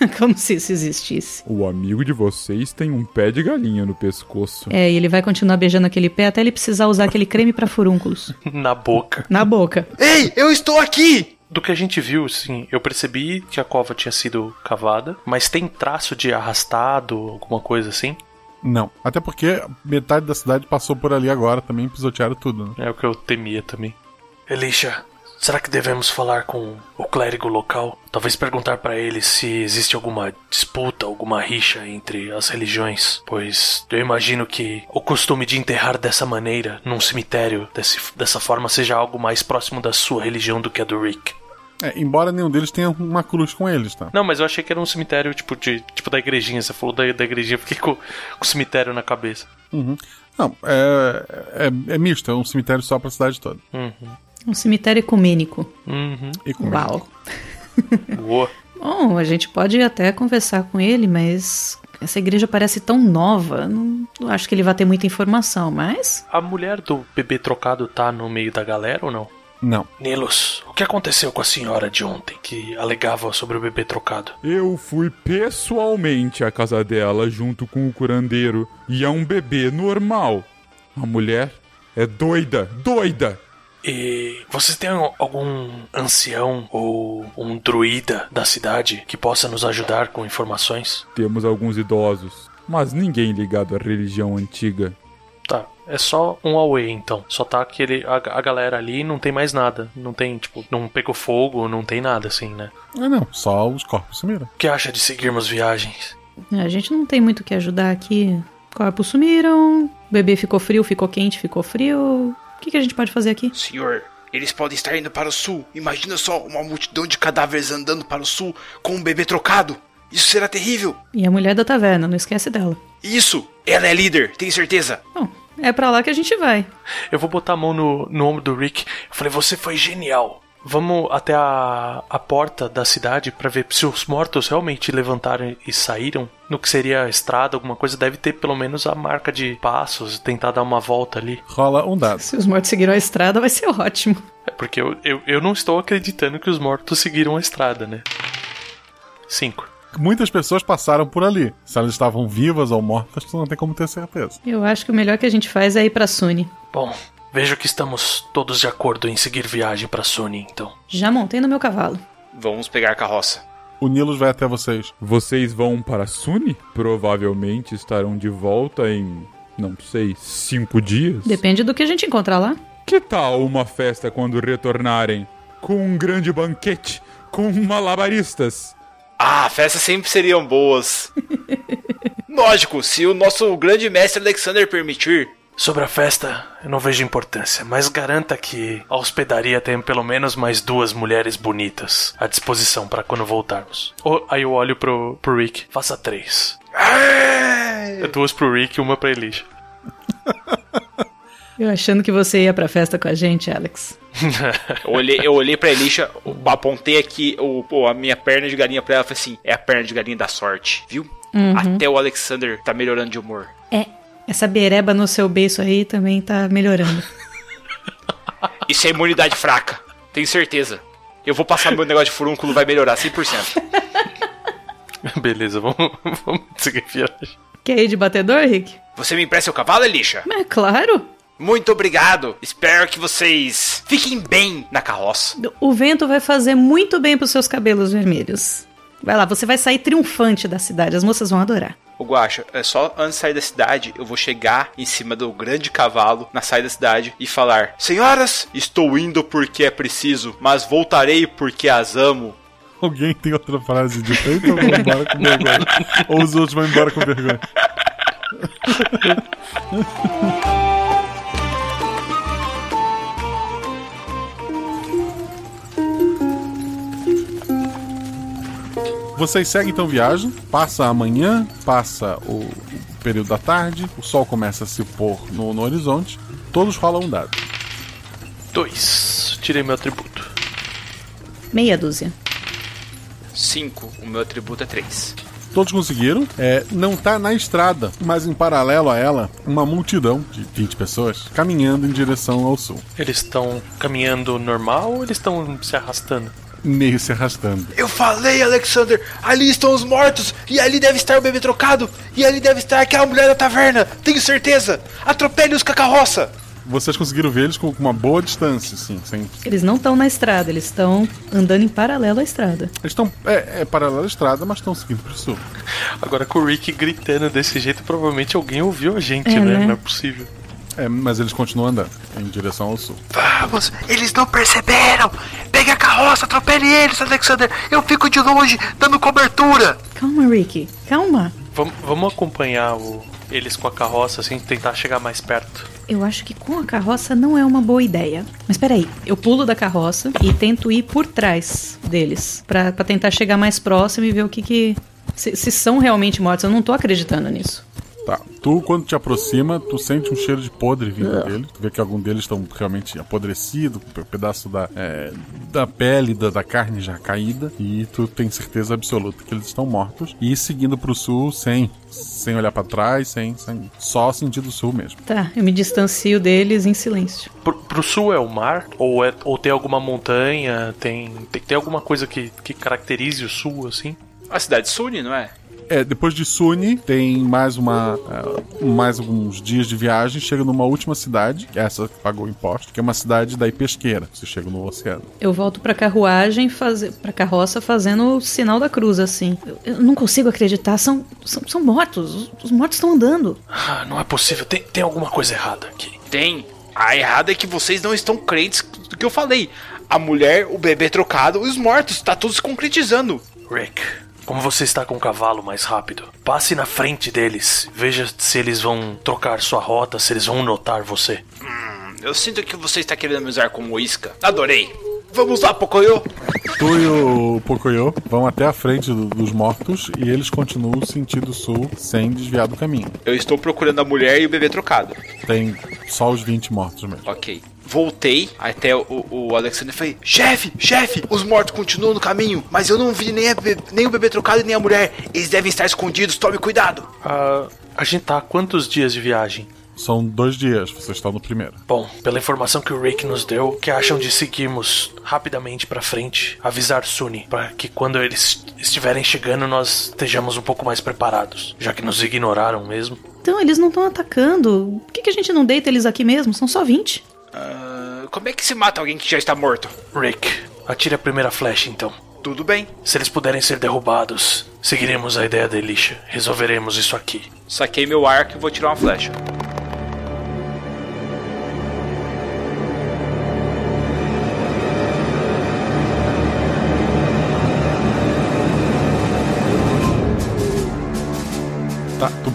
Como se isso existisse. O amigo de vocês tem um pé de galinha no pescoço. É, e ele vai continuar beijando aquele pé até ele precisar usar aquele creme pra furúnculos. Na boca. Na boca. Ei, eu estou aqui! Do que a gente viu, sim, eu percebi que a cova tinha sido cavada, mas tem traço de arrastado, alguma coisa assim? Não, até porque metade da cidade passou por ali agora, também pisotearam tudo. Né? É o que eu temia também. Elisha, será que devemos falar com o clérigo local? Talvez perguntar para ele se existe alguma disputa, alguma rixa entre as religiões, pois eu imagino que o costume de enterrar dessa maneira, num cemitério, desse, dessa forma, seja algo mais próximo da sua religião do que a do Rick. É, embora nenhum deles tenha uma cruz com eles, tá? Não, mas eu achei que era um cemitério tipo de tipo da igrejinha. Você falou da, da igrejinha, fiquei com, com o cemitério na cabeça. Uhum. Não, é, é, é misto, é um cemitério só pra cidade toda. Uhum. Um cemitério ecumênico. Uhum. Ecumênico. Uau. Boa. Bom, a gente pode até conversar com ele, mas essa igreja parece tão nova. Não, não acho que ele vai ter muita informação, mas. A mulher do bebê trocado tá no meio da galera ou não? Não. Nilos, o que aconteceu com a senhora de ontem que alegava sobre o bebê trocado? Eu fui pessoalmente à casa dela junto com o curandeiro e é um bebê normal. A mulher é doida, doida. E vocês têm algum ancião ou um druida da cidade que possa nos ajudar com informações? Temos alguns idosos, mas ninguém ligado à religião antiga. Tá, É só um away, então. Só tá aquele, a, a galera ali não tem mais nada. Não tem, tipo, não pegou fogo, não tem nada assim, né? Ah, não. Só os corpos sumiram. O que acha de seguirmos viagens? É, A gente não tem muito o que ajudar aqui. Corpos sumiram, o bebê ficou frio, ficou quente, ficou frio. O que, que a gente pode fazer aqui? Senhor, eles podem estar indo para o sul. Imagina só uma multidão de cadáveres andando para o sul com um bebê trocado. Isso será terrível. E a mulher da taverna, não esquece dela. Isso! Ela é líder, tenho certeza. Bom, é pra lá que a gente vai. Eu vou botar a mão no, no ombro do Rick. Eu falei, você foi genial. Vamos até a, a porta da cidade pra ver se os mortos realmente levantaram e saíram. No que seria a estrada, alguma coisa, deve ter pelo menos a marca de passos, tentar dar uma volta ali. Rola um dado. Se os mortos seguiram a estrada, vai ser ótimo. É porque eu, eu, eu não estou acreditando que os mortos seguiram a estrada, né? Cinco. Muitas pessoas passaram por ali. Se elas estavam vivas ou mortas, tu não tem como ter certeza. Eu acho que o melhor que a gente faz é ir pra Suni. Bom, vejo que estamos todos de acordo em seguir viagem pra Suni, então. Já montei no meu cavalo. Vamos pegar a carroça. O Nilos vai até vocês. Vocês vão para Suni? Provavelmente estarão de volta em, não sei, cinco dias? Depende do que a gente encontrar lá. Que tal uma festa quando retornarem? Com um grande banquete, com malabaristas. Ah, festas sempre seriam boas. Lógico, se o nosso grande mestre Alexander permitir. Sobre a festa, eu não vejo importância, mas garanta que a hospedaria tem pelo menos mais duas mulheres bonitas à disposição para quando voltarmos. Oh, aí eu olho pro, pro Rick, faça três. É duas pro Rick e uma pra Elisha. Eu achando que você ia pra festa com a gente, Alex. Eu olhei, eu olhei pra Elisha, apontei aqui o, pô, a minha perna de galinha pra ela e falei assim: é a perna de galinha da sorte, viu? Uhum. Até o Alexander tá melhorando de humor. É, essa bereba no seu beiço aí também tá melhorando. Isso é imunidade fraca, tenho certeza. Eu vou passar meu negócio de furúnculo, vai melhorar 100%. Beleza, vamos, vamos seguir viagem. Quer ir de batedor, Rick? Você me empresta seu cavalo, Elisha? É claro. Muito obrigado. Espero que vocês fiquem bem na carroça. O vento vai fazer muito bem pros seus cabelos vermelhos. Vai lá, você vai sair triunfante da cidade. As moças vão adorar. O Guacha, é só antes de sair da cidade, eu vou chegar em cima do grande cavalo na saída da cidade e falar: Senhoras, estou indo porque é preciso, mas voltarei porque as amo. Alguém tem outra frase de feito ou vão embora com vergonha? ou os outros vão embora com vergonha? Vocês seguem então viagem, passa a manhã, passa o período da tarde, o sol começa a se pôr no, no horizonte, todos rolam um dado. Dois. Tirei meu atributo. Meia dúzia. 5. O meu atributo é 3. Todos conseguiram. É, não tá na estrada, mas em paralelo a ela, uma multidão de 20 pessoas caminhando em direção ao sul. Eles estão caminhando normal ou eles estão se arrastando? Meio se arrastando. Eu falei, Alexander, ali estão os mortos, e ali deve estar o bebê trocado, e ali deve estar aquela mulher da taverna, tenho certeza. Atropele-os com a carroça. Vocês conseguiram ver eles com uma boa distância, assim, sem. Eles não estão na estrada, eles estão andando em paralelo à estrada. Eles estão. É, é paralelo à estrada, mas estão seguindo pro sul. Agora com o Rick gritando desse jeito, provavelmente alguém ouviu a gente, É, né? né? Não é possível. É, mas eles continuam andando em direção ao sul. Vamos, eles não perceberam. Pegue a carroça, atropele eles, Alexander. Eu fico de longe, dando cobertura. Calma, Rick, calma. Vamos, vamos acompanhar o- eles com a carroça, assim, tentar chegar mais perto. Eu acho que com a carroça não é uma boa ideia. Mas peraí, eu pulo da carroça e tento ir por trás deles. Pra, pra tentar chegar mais próximo e ver o que que. Se, se são realmente mortos. Eu não tô acreditando nisso. Tá. Tu, quando te aproxima, tu sente um cheiro de podre vindo Ugh. deles. Tu vê que algum deles estão realmente apodrecido, com um pedaço da, é, da pele, da, da carne já caída. E tu tem certeza absoluta que eles estão mortos. E seguindo pro sul sem, sem olhar pra trás, sem, sem. Só sentido sul mesmo. Tá, eu me distancio deles em silêncio. Pro, pro sul é o mar? Ou, é, ou tem alguma montanha? Tem, tem, tem alguma coisa que, que caracterize o sul, assim? A cidade de Suni, não é? É, depois de Suni, tem mais uma. é, mais alguns dias de viagem. Chega numa última cidade, que é essa que pagou o imposto, que é uma cidade daí pesqueira. Você chega no oceano. Eu volto pra carruagem, fazer, pra carroça, fazendo o sinal da cruz, assim. Eu, eu não consigo acreditar, são, são, são mortos. Os, os mortos estão andando. Ah, não é possível. Tem, tem alguma coisa errada aqui. Tem. A errada é que vocês não estão crentes do que eu falei. A mulher, o bebê trocado e os mortos. Tá tudo se concretizando. Rick, como você está com o cavalo mais rápido, passe na frente deles. Veja se eles vão trocar sua rota, se eles vão notar você. Hum, eu sinto que você está querendo me usar como isca. Adorei. Vamos lá, Pocoyo. Tu e o Pocoyo vão até a frente do- dos mortos e eles continuam sentido sul sem desviar do caminho. Eu estou procurando a mulher e o bebê trocado. Tem só os 20 mortos mesmo. Ok. Voltei até o, o Alexander e falei: Chefe, chefe, os mortos continuam no caminho, mas eu não vi nem, nem o bebê trocado e nem a mulher. Eles devem estar escondidos, tome cuidado. Ah, a gente tá há quantos dias de viagem? São dois dias, vocês estão no primeiro. Bom, pela informação que o Rick nos deu, que acham de seguirmos rapidamente pra frente, avisar Sunny, para que quando eles estiverem chegando nós estejamos um pouco mais preparados, já que nos ignoraram mesmo. Então, eles não estão atacando. Por que, que a gente não deita eles aqui mesmo? São só 20. Ah, como é que se mata alguém que já está morto? Rick, atire a primeira flecha então. Tudo bem. Se eles puderem ser derrubados, seguiremos a ideia da Elisha. Resolveremos isso aqui. Saquei meu arco e vou tirar uma flecha.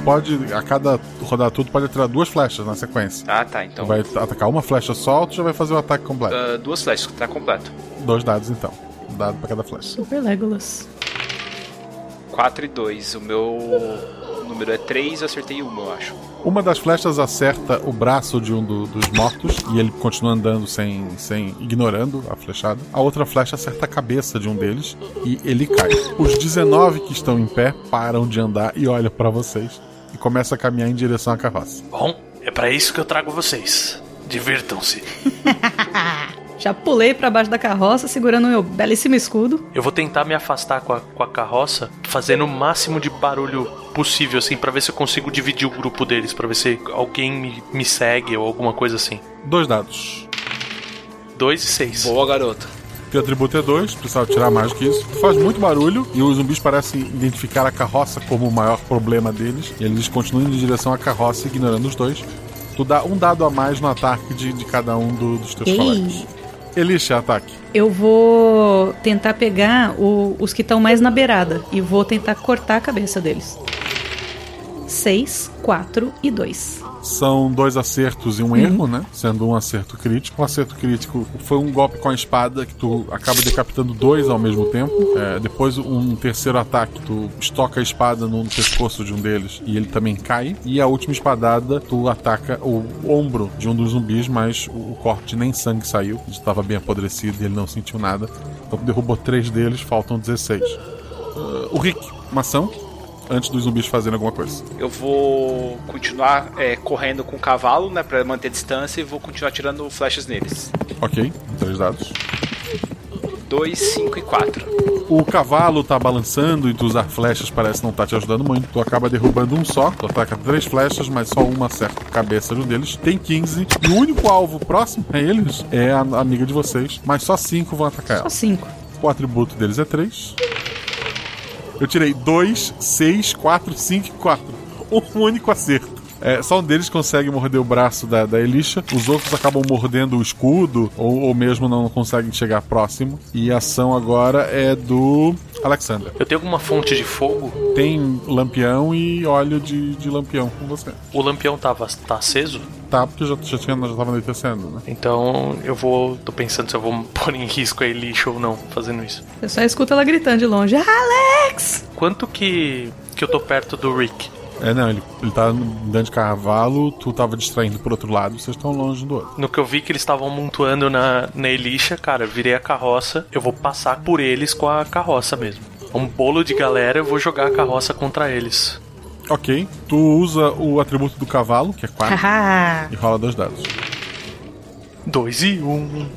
Pode, a cada rodar tudo, pode atirar duas flechas na sequência. Ah, tá. Então. Tu vai atacar uma flecha só ou tu já vai fazer o ataque completo? ah, duas flechas, tá completo. Dois dados então. Um dado pra cada flecha. Super Legolas. 4 e 2. O meu número é 3, eu acertei uma, eu acho. Uma das flechas acerta o braço de um do- dos mortos e ele continua andando sem, sem ignorando a flechada. A outra flecha acerta a cabeça de um deles e ele cai. Os 19 que estão em pé param de andar e olham pra vocês e começam a caminhar em direção à carroça. Bom, é pra isso que eu trago vocês. Divirtam-se. Já pulei pra baixo da carroça, segurando o meu belíssimo escudo. Eu vou tentar me afastar com a, com a carroça, fazendo o máximo de barulho possível, assim, pra ver se eu consigo dividir o grupo deles, pra ver se alguém me, me segue ou alguma coisa assim. Dois dados. Dois e seis. Boa, garoto. Teu atributo é 2, precisava tirar mais do que isso. Tu faz muito barulho e os zumbis parecem identificar a carroça como o maior problema deles. E eles continuam indo em direção à carroça, ignorando os dois. Tu dá um dado a mais no ataque de, de cada um do- dos teus Ei. colegas. Elisha, ataque. Eu vou tentar pegar o- os que estão mais na beirada e vou tentar cortar a cabeça deles. 6, 4 e 2. São dois acertos e um erro, né? Sendo um acerto crítico. Um acerto crítico foi um golpe com a espada que tu acaba decapitando dois ao mesmo tempo. É, depois, um terceiro ataque, tu estoca a espada no pescoço de um deles e ele também cai. E a última espadada, tu ataca o ombro de um dos zumbis, mas o, o corte nem sangue saiu. Ele estava bem apodrecido e ele não sentiu nada. Então, tu derrubou três deles, faltam 16. Ah, o Rick, uma ação. Antes dos zumbis fazerem alguma coisa. Eu vou continuar é, correndo com o cavalo, né, pra manter a distância e vou continuar tirando flechas neles. Ok, três dados. 2, 5 e 4. O cavalo tá balançando e tu usar flechas parece não tá te ajudando muito. Tu acaba derrubando um só, tu ataca três flechas, mas só uma acerta a cabeça de um deles. Tem 15. E o único alvo próximo a eles é a amiga de vocês, mas só cinco vão atacar ela. Só 5. O atributo deles é 3. Eu tirei 2, 6, 4, 5 e 4. Um único acerto. É, só um deles consegue morder o braço da, da Elisha, os outros acabam mordendo o escudo, ou, ou mesmo não conseguem chegar próximo. E a ação agora é do Alexander. Eu tenho alguma fonte de fogo? Tem lampião e óleo de, de lampião com você. O lampião tava, tá aceso? Tá, porque já, já, tinha, já tava anoitecendo, né? Então eu vou. tô pensando se eu vou pôr em risco a Elisha ou não fazendo isso. Você só escuta ela gritando de longe: Alex! Quanto que. que eu tô perto do Rick? É, não, ele, ele tá andando de cavalo, tu tava distraindo pro outro lado, vocês estão longe do outro. No que eu vi que eles estavam amontoando na, na Elisha, cara, eu virei a carroça, eu vou passar por eles com a carroça mesmo. Um bolo de galera, eu vou jogar a carroça contra eles. Ok, tu usa o atributo do cavalo, que é 4, Haha. e rola dois dados. Dois e um.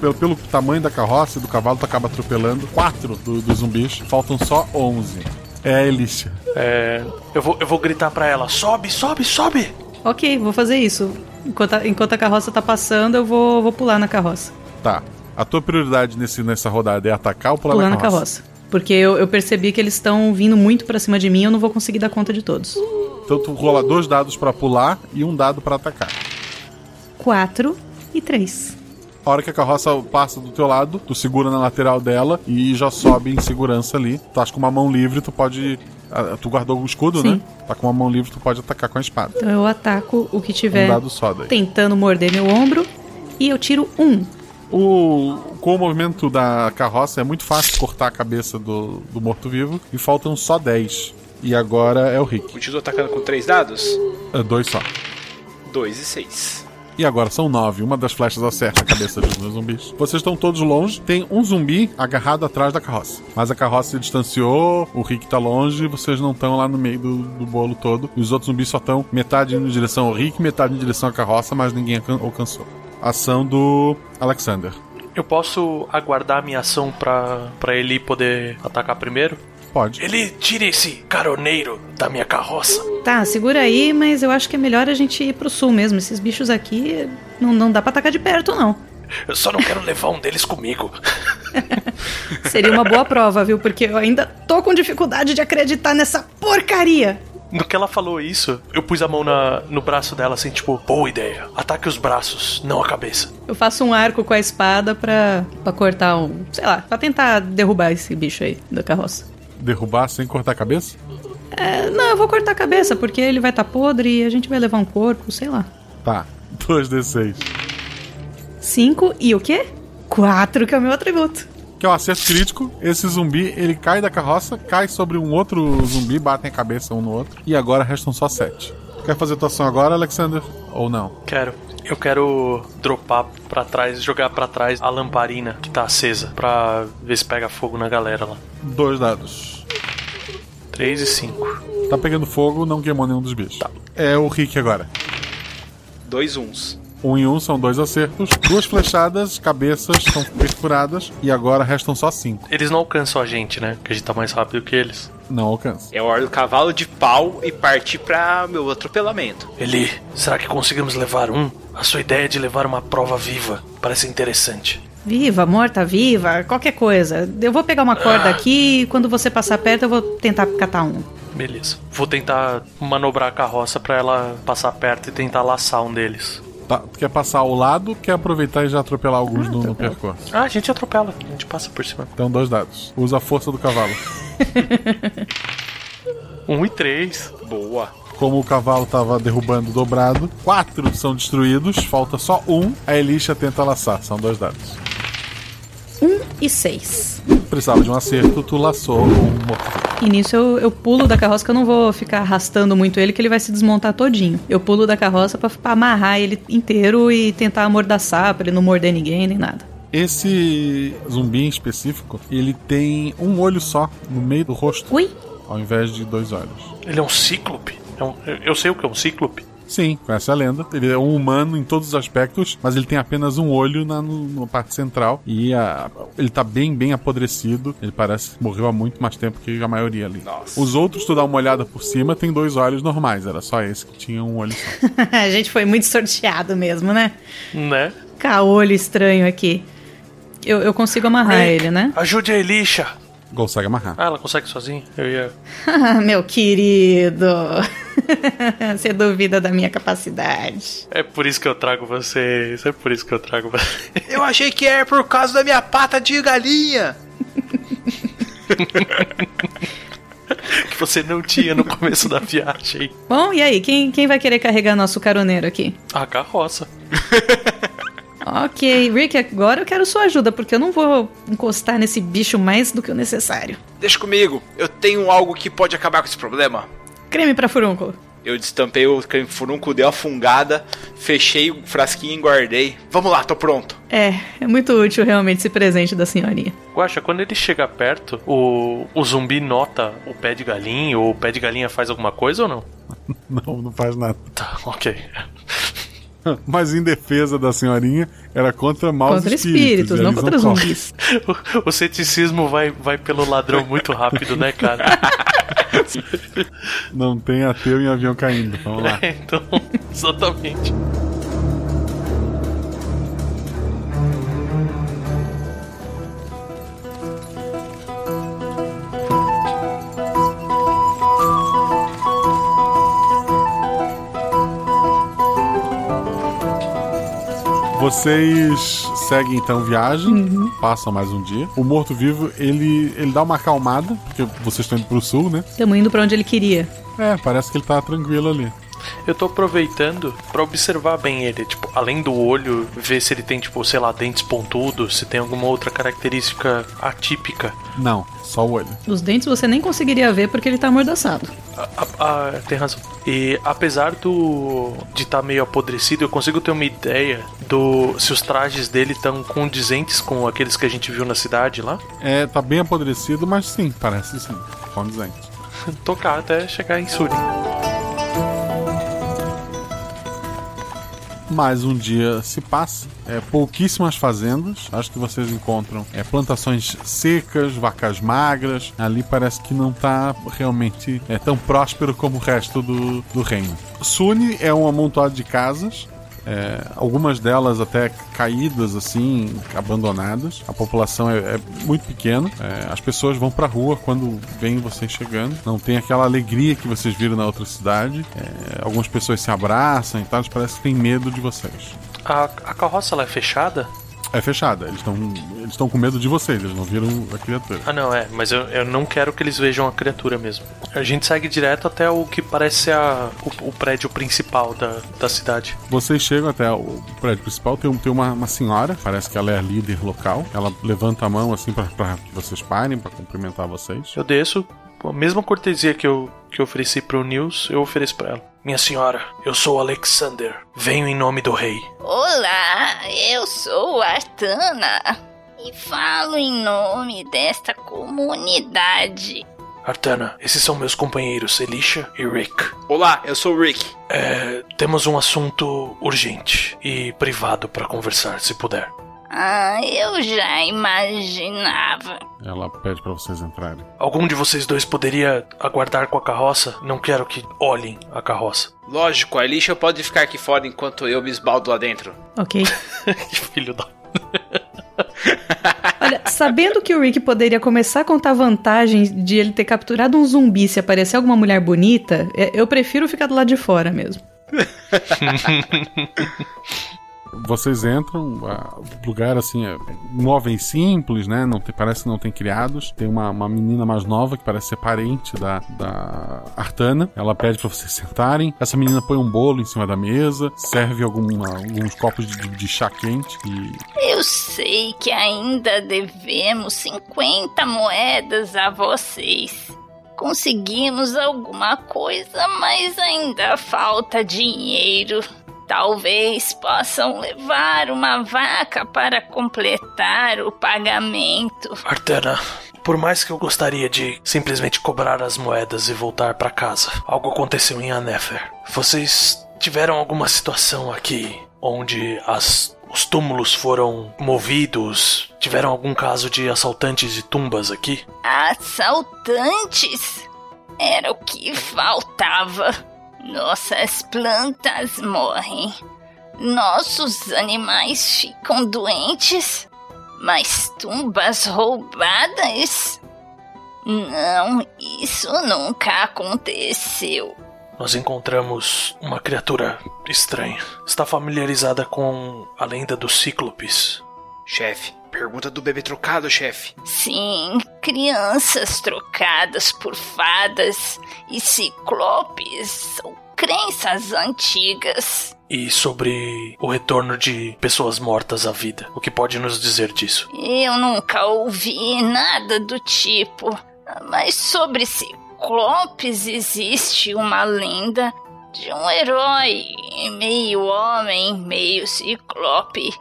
Pelo, pelo tamanho da carroça e do cavalo, tu acaba atropelando quatro do- dos zumbis, faltam só 11. É a Elisha. É, eu, vou, eu vou gritar pra ela: sobe, sobe, sobe! Ok, vou fazer isso. Enquanto a, enquanto a carroça tá passando, eu vou, vou pular na carroça. Tá. A tua prioridade nesse, nessa rodada é atacar ou pular, pular na na carroça? Porque eu, eu percebi que eles estão vindo muito pra cima de mim eu não vou conseguir dar conta de todos. Então tu rola dois dados pra pular e um dado pra atacar. Quatro e três. A hora que a carroça passa do teu lado, tu segura na lateral dela e já sobe em segurança ali. Tu tá com uma mão livre, tu pode. ah, Tu guardou o escudo, Sim. né? Tá com uma mão livre, tu pode atacar com a espada. Então eu ataco o que tiver Um dado só daí. tentando morder meu ombro e eu tiro um. O, com o movimento da carroça é muito fácil cortar a cabeça do, do morto-vivo e faltam só 10. E agora é o Rick. Continua atacando com três dados? É dois só. Dois e seis. E agora são nove. Uma das flechas acerta a cabeça dos meus zumbis. Vocês estão todos longe. Tem um zumbi agarrado atrás da carroça. Mas a carroça se distanciou, o Rick tá longe, vocês não estão lá no meio do, do bolo todo. E os outros zumbis só estão metade indo em direção ao Rick, metade em direção à carroça, mas ninguém alcan- alcançou. Ação do Alexander. Eu posso aguardar a minha ação pra, pra ele poder atacar primeiro? Pode. Ele tira esse caroneiro da minha carroça. Tá, segura aí, mas eu acho que é melhor a gente ir pro sul mesmo. Esses bichos aqui não, não dá pra atacar de perto, não. Eu só não quero levar um deles comigo. Seria uma boa prova, viu? Porque eu ainda tô com dificuldade de acreditar nessa porcaria. No que ela falou isso, eu pus a mão na, no braço dela assim, tipo, boa ideia. Ataque os braços, não a cabeça. Eu faço um arco com a espada pra, pra cortar um. Sei lá, pra tentar derrubar esse bicho aí da carroça. Derrubar sem cortar a cabeça? É, não, eu vou cortar a cabeça, porque ele vai estar tá podre e a gente vai levar um corpo, sei lá. Tá. 2d6. Cinco e o quê? Quatro, que é o meu atributo. Que é um acerto crítico. Esse zumbi, ele cai da carroça, cai sobre um outro zumbi, batem a cabeça um no outro. E agora restam só sete. Quer fazer tua ação agora, Alexander? Ou não? Quero. Eu quero dropar pra trás, jogar pra trás a lamparina que tá acesa, pra ver se pega fogo na galera lá. Dois dados. 3 e 5. Tá pegando fogo, não queimou nenhum dos bichos. Tá. É o Rick agora. Dois uns. Um em um são dois acertos. Duas flechadas, cabeças são perfuradas. E agora restam só cinco. Eles não alcançam a gente, né? Porque a gente tá mais rápido que eles. Não alcança. É hora do cavalo de pau e partir pra meu atropelamento. Eli, será que conseguimos levar um? A sua ideia de levar uma prova viva parece interessante. Viva, morta, viva, qualquer coisa. Eu vou pegar uma corda aqui e quando você passar perto eu vou tentar catar um. Beleza. Vou tentar manobrar a carroça pra ela passar perto e tentar laçar um deles. Tá, quer passar ao lado, quer aproveitar e já atropelar alguns no, no percurso. Ah, a gente atropela, a gente passa por cima. Então, dois dados. Usa a força do cavalo. Um e três. Boa. Como o cavalo tava derrubando dobrado, quatro são destruídos, falta só um. A Elisha tenta laçar, são dois dados. Um e seis. Precisava de um acerto, tu laçou um morto. E nisso eu, eu pulo da carroça, que eu não vou ficar arrastando muito ele, que ele vai se desmontar todinho. Eu pulo da carroça pra, pra amarrar ele inteiro e tentar amordaçar, pra ele não morder ninguém nem nada. Esse zumbi em específico, ele tem um olho só no meio do rosto. Ui? Ao invés de dois olhos. Ele é um cíclope. É um- eu sei o que é um cíclope. Sim, conhece a lenda. Ele é um humano em todos os aspectos, mas ele tem apenas um olho na, no- na parte central. E a- ele tá bem, bem apodrecido. Ele parece que morreu há muito mais tempo que a maioria ali. Os outros, tu dá uma olhada por cima, tem dois olhos normais. Era só esse que tinha um olho só. a gente foi muito sorteado mesmo, né? Né? Caolho estranho aqui. Eu, eu consigo amarrar Rick, ele, né? Ajude a Elisha. Consegue amarrar. Ah, ela consegue sozinha? Eu ia. Ah, meu querido. Você duvida da minha capacidade. É por isso que eu trago vocês. É por isso que eu trago vocês. Eu achei que era por causa da minha pata de galinha. que você não tinha no começo da viagem. Bom, e aí? Quem, quem vai querer carregar nosso caroneiro aqui? A carroça. Ok, Rick, agora eu quero sua ajuda, porque eu não vou encostar nesse bicho mais do que o necessário. Deixa comigo, eu tenho algo que pode acabar com esse problema. Creme pra furúnculo. Eu destampei o creme furúnculo, dei uma fungada, fechei o frasquinho e guardei. Vamos lá, tô pronto. É, é muito útil realmente esse presente da senhorinha. Guaxa, quando ele chega perto, o, o zumbi nota o pé de galinha ou o pé de galinha faz alguma coisa ou não? Não, não faz nada. Tá, ok. Mas em defesa da senhorinha, era contra maus Contra espíritos. espíritos, não contra zumbis. O, o ceticismo vai, vai pelo ladrão muito rápido, né, cara? Não tem ateu em avião caindo. Vamos lá. É, então, exatamente. Vocês seguem então viagem, passam mais um dia. O morto-vivo, ele, ele dá uma acalmada, porque vocês estão indo pro sul, né? Estamos indo pra onde ele queria. É, parece que ele tá tranquilo ali. Eu tô aproveitando pra observar bem ele, tipo, além do olho, ver se ele tem, tipo, sei lá, dentes pontudos, se tem alguma outra característica atípica. Não, só o olho. Os dentes você nem conseguiria ver porque ele tá amordaçado. Ah, ah, tem razão. E apesar do de estar meio apodrecido, eu consigo ter uma ideia do se os trajes dele estão condizentes com aqueles que a gente viu na cidade lá. É, tá bem apodrecido, mas sim, parece sim. Condizente. Tocar até chegar em Suri. Mais um dia se passa, é, pouquíssimas fazendas. Acho que vocês encontram é, plantações secas, vacas magras. Ali parece que não está realmente é, tão próspero como o resto do, do reino. Suni é um amontoado de casas. É, algumas delas até caídas, assim, abandonadas. A população é, é muito pequena. É, as pessoas vão pra rua quando veem vocês chegando. Não tem aquela alegria que vocês viram na outra cidade. É, algumas pessoas se abraçam e tal. Eles parecem que têm medo de vocês. A, a carroça ela é fechada? É fechada. Eles estão eles com medo de vocês. Eles não viram a criatura. Ah, não, é. Mas eu, eu não quero que eles vejam a criatura mesmo. A gente segue direto até o que parece ser a, o, o prédio principal da, da cidade. Vocês chegam até o prédio principal. Tem, tem uma, uma senhora. Parece que ela é a líder local. Ela levanta a mão assim para que vocês parem, para cumprimentar vocês. Eu desço. A mesma cortesia que eu, que eu ofereci pro Nils, eu ofereço pra ela. Minha senhora, eu sou Alexander. Venho em nome do rei. Olá, eu sou Artana e falo em nome desta comunidade. Artana, esses são meus companheiros Elisha e Rick. Olá, eu sou o Rick. É, temos um assunto urgente e privado para conversar, se puder. Ah, eu já imaginava. Ela pede para vocês entrarem. Algum de vocês dois poderia aguardar com a carroça? Não quero que olhem a carroça. Lógico, a Elisha pode ficar aqui fora enquanto eu me esbaldo lá dentro. Ok. que filho da. Olha, sabendo que o Rick poderia começar a contar vantagens de ele ter capturado um zumbi se aparecer alguma mulher bonita, é, eu prefiro ficar do lado de fora mesmo. Vocês entram, o lugar assim, é móveis simples, né? Não tem, parece que não tem criados. Tem uma, uma menina mais nova que parece ser parente da, da Artana. Ela pede para vocês sentarem. Essa menina põe um bolo em cima da mesa, serve alguns copos de, de chá quente e. Eu sei que ainda devemos 50 moedas a vocês. Conseguimos alguma coisa, mas ainda falta dinheiro. Talvez possam levar uma vaca para completar o pagamento. Artana, por mais que eu gostaria de simplesmente cobrar as moedas e voltar para casa, algo aconteceu em Anefer. Vocês tiveram alguma situação aqui onde as os túmulos foram movidos? Tiveram algum caso de assaltantes de tumbas aqui? Assaltantes? Era o que faltava. Nossas plantas morrem. Nossos animais ficam doentes. Mas tumbas roubadas? Não, isso nunca aconteceu. Nós encontramos uma criatura estranha. Está familiarizada com a lenda dos cíclopes? Chefe, pergunta do bebê trocado, chefe. Sim, crianças trocadas por fadas e ciclopes são crenças antigas. E sobre o retorno de pessoas mortas à vida, o que pode nos dizer disso? Eu nunca ouvi nada do tipo, mas sobre ciclopes existe uma lenda de um herói, meio homem, meio ciclope,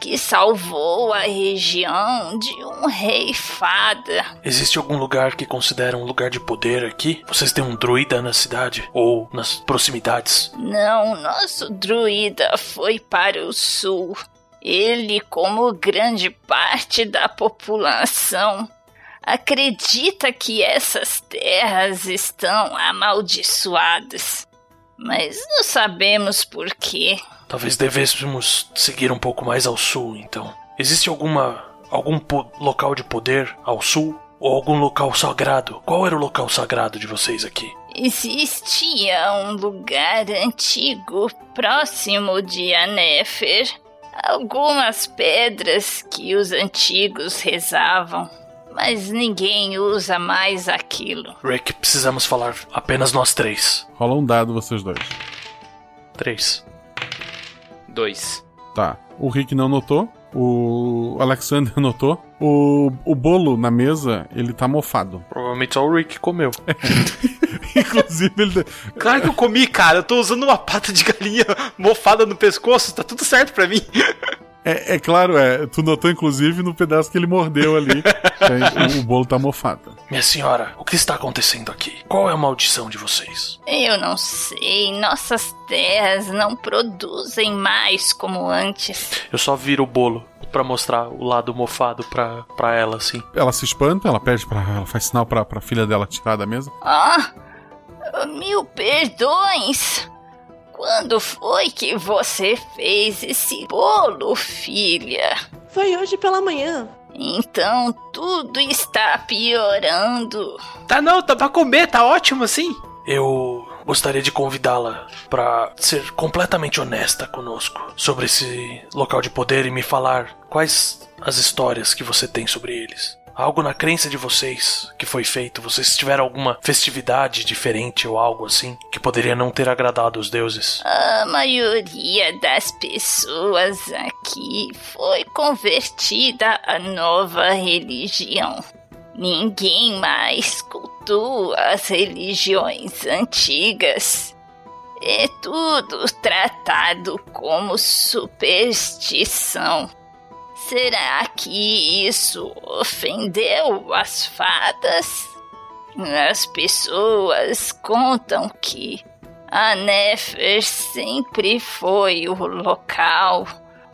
que salvou a região de um rei fada. Existe algum lugar que considera um lugar de poder aqui? Vocês têm um druida na cidade? Ou nas proximidades? Não, nosso druida foi para o sul. Ele, como grande parte da população, acredita que essas terras estão amaldiçoadas. Mas não sabemos por quê. Talvez devêssemos seguir um pouco mais ao sul, então. Existe alguma algum local de poder ao sul ou algum local sagrado? Qual era o local sagrado de vocês aqui? Existia um lugar antigo próximo de Anefer. Algumas pedras que os antigos rezavam, mas ninguém usa mais aquilo. Rick, precisamos falar apenas nós três. Rola um dado vocês dois. Três. Dois. Tá. O Rick não notou. O Alexander notou. O, o bolo na mesa, ele tá mofado. Provavelmente só o Rick comeu. Inclusive, ele. Claro que eu comi, cara. Eu tô usando uma pata de galinha mofada no pescoço. Tá tudo certo pra mim. É, é, claro, é. Tu notou, inclusive, no pedaço que ele mordeu ali. o, o bolo tá mofado. Minha senhora, o que está acontecendo aqui? Qual é a maldição de vocês? Eu não sei. Nossas terras não produzem mais como antes. Eu só viro o bolo para mostrar o lado mofado pra, pra ela, assim. Ela se espanta, ela pede para Ela faz sinal pra, pra filha dela tirar da mesa. Ah! Mil perdões! Quando foi que você fez esse bolo, filha? Foi hoje pela manhã. Então tudo está piorando. Tá não, tá pra comer, tá ótimo assim. Eu gostaria de convidá-la para ser completamente honesta conosco sobre esse local de poder e me falar quais as histórias que você tem sobre eles algo na crença de vocês que foi feito, vocês tiveram alguma festividade diferente ou algo assim que poderia não ter agradado os deuses? A maioria das pessoas aqui foi convertida à nova religião. Ninguém mais cultua as religiões antigas. É tudo tratado como superstição. Será que isso ofendeu as fadas? As pessoas contam que a Nefer sempre foi o local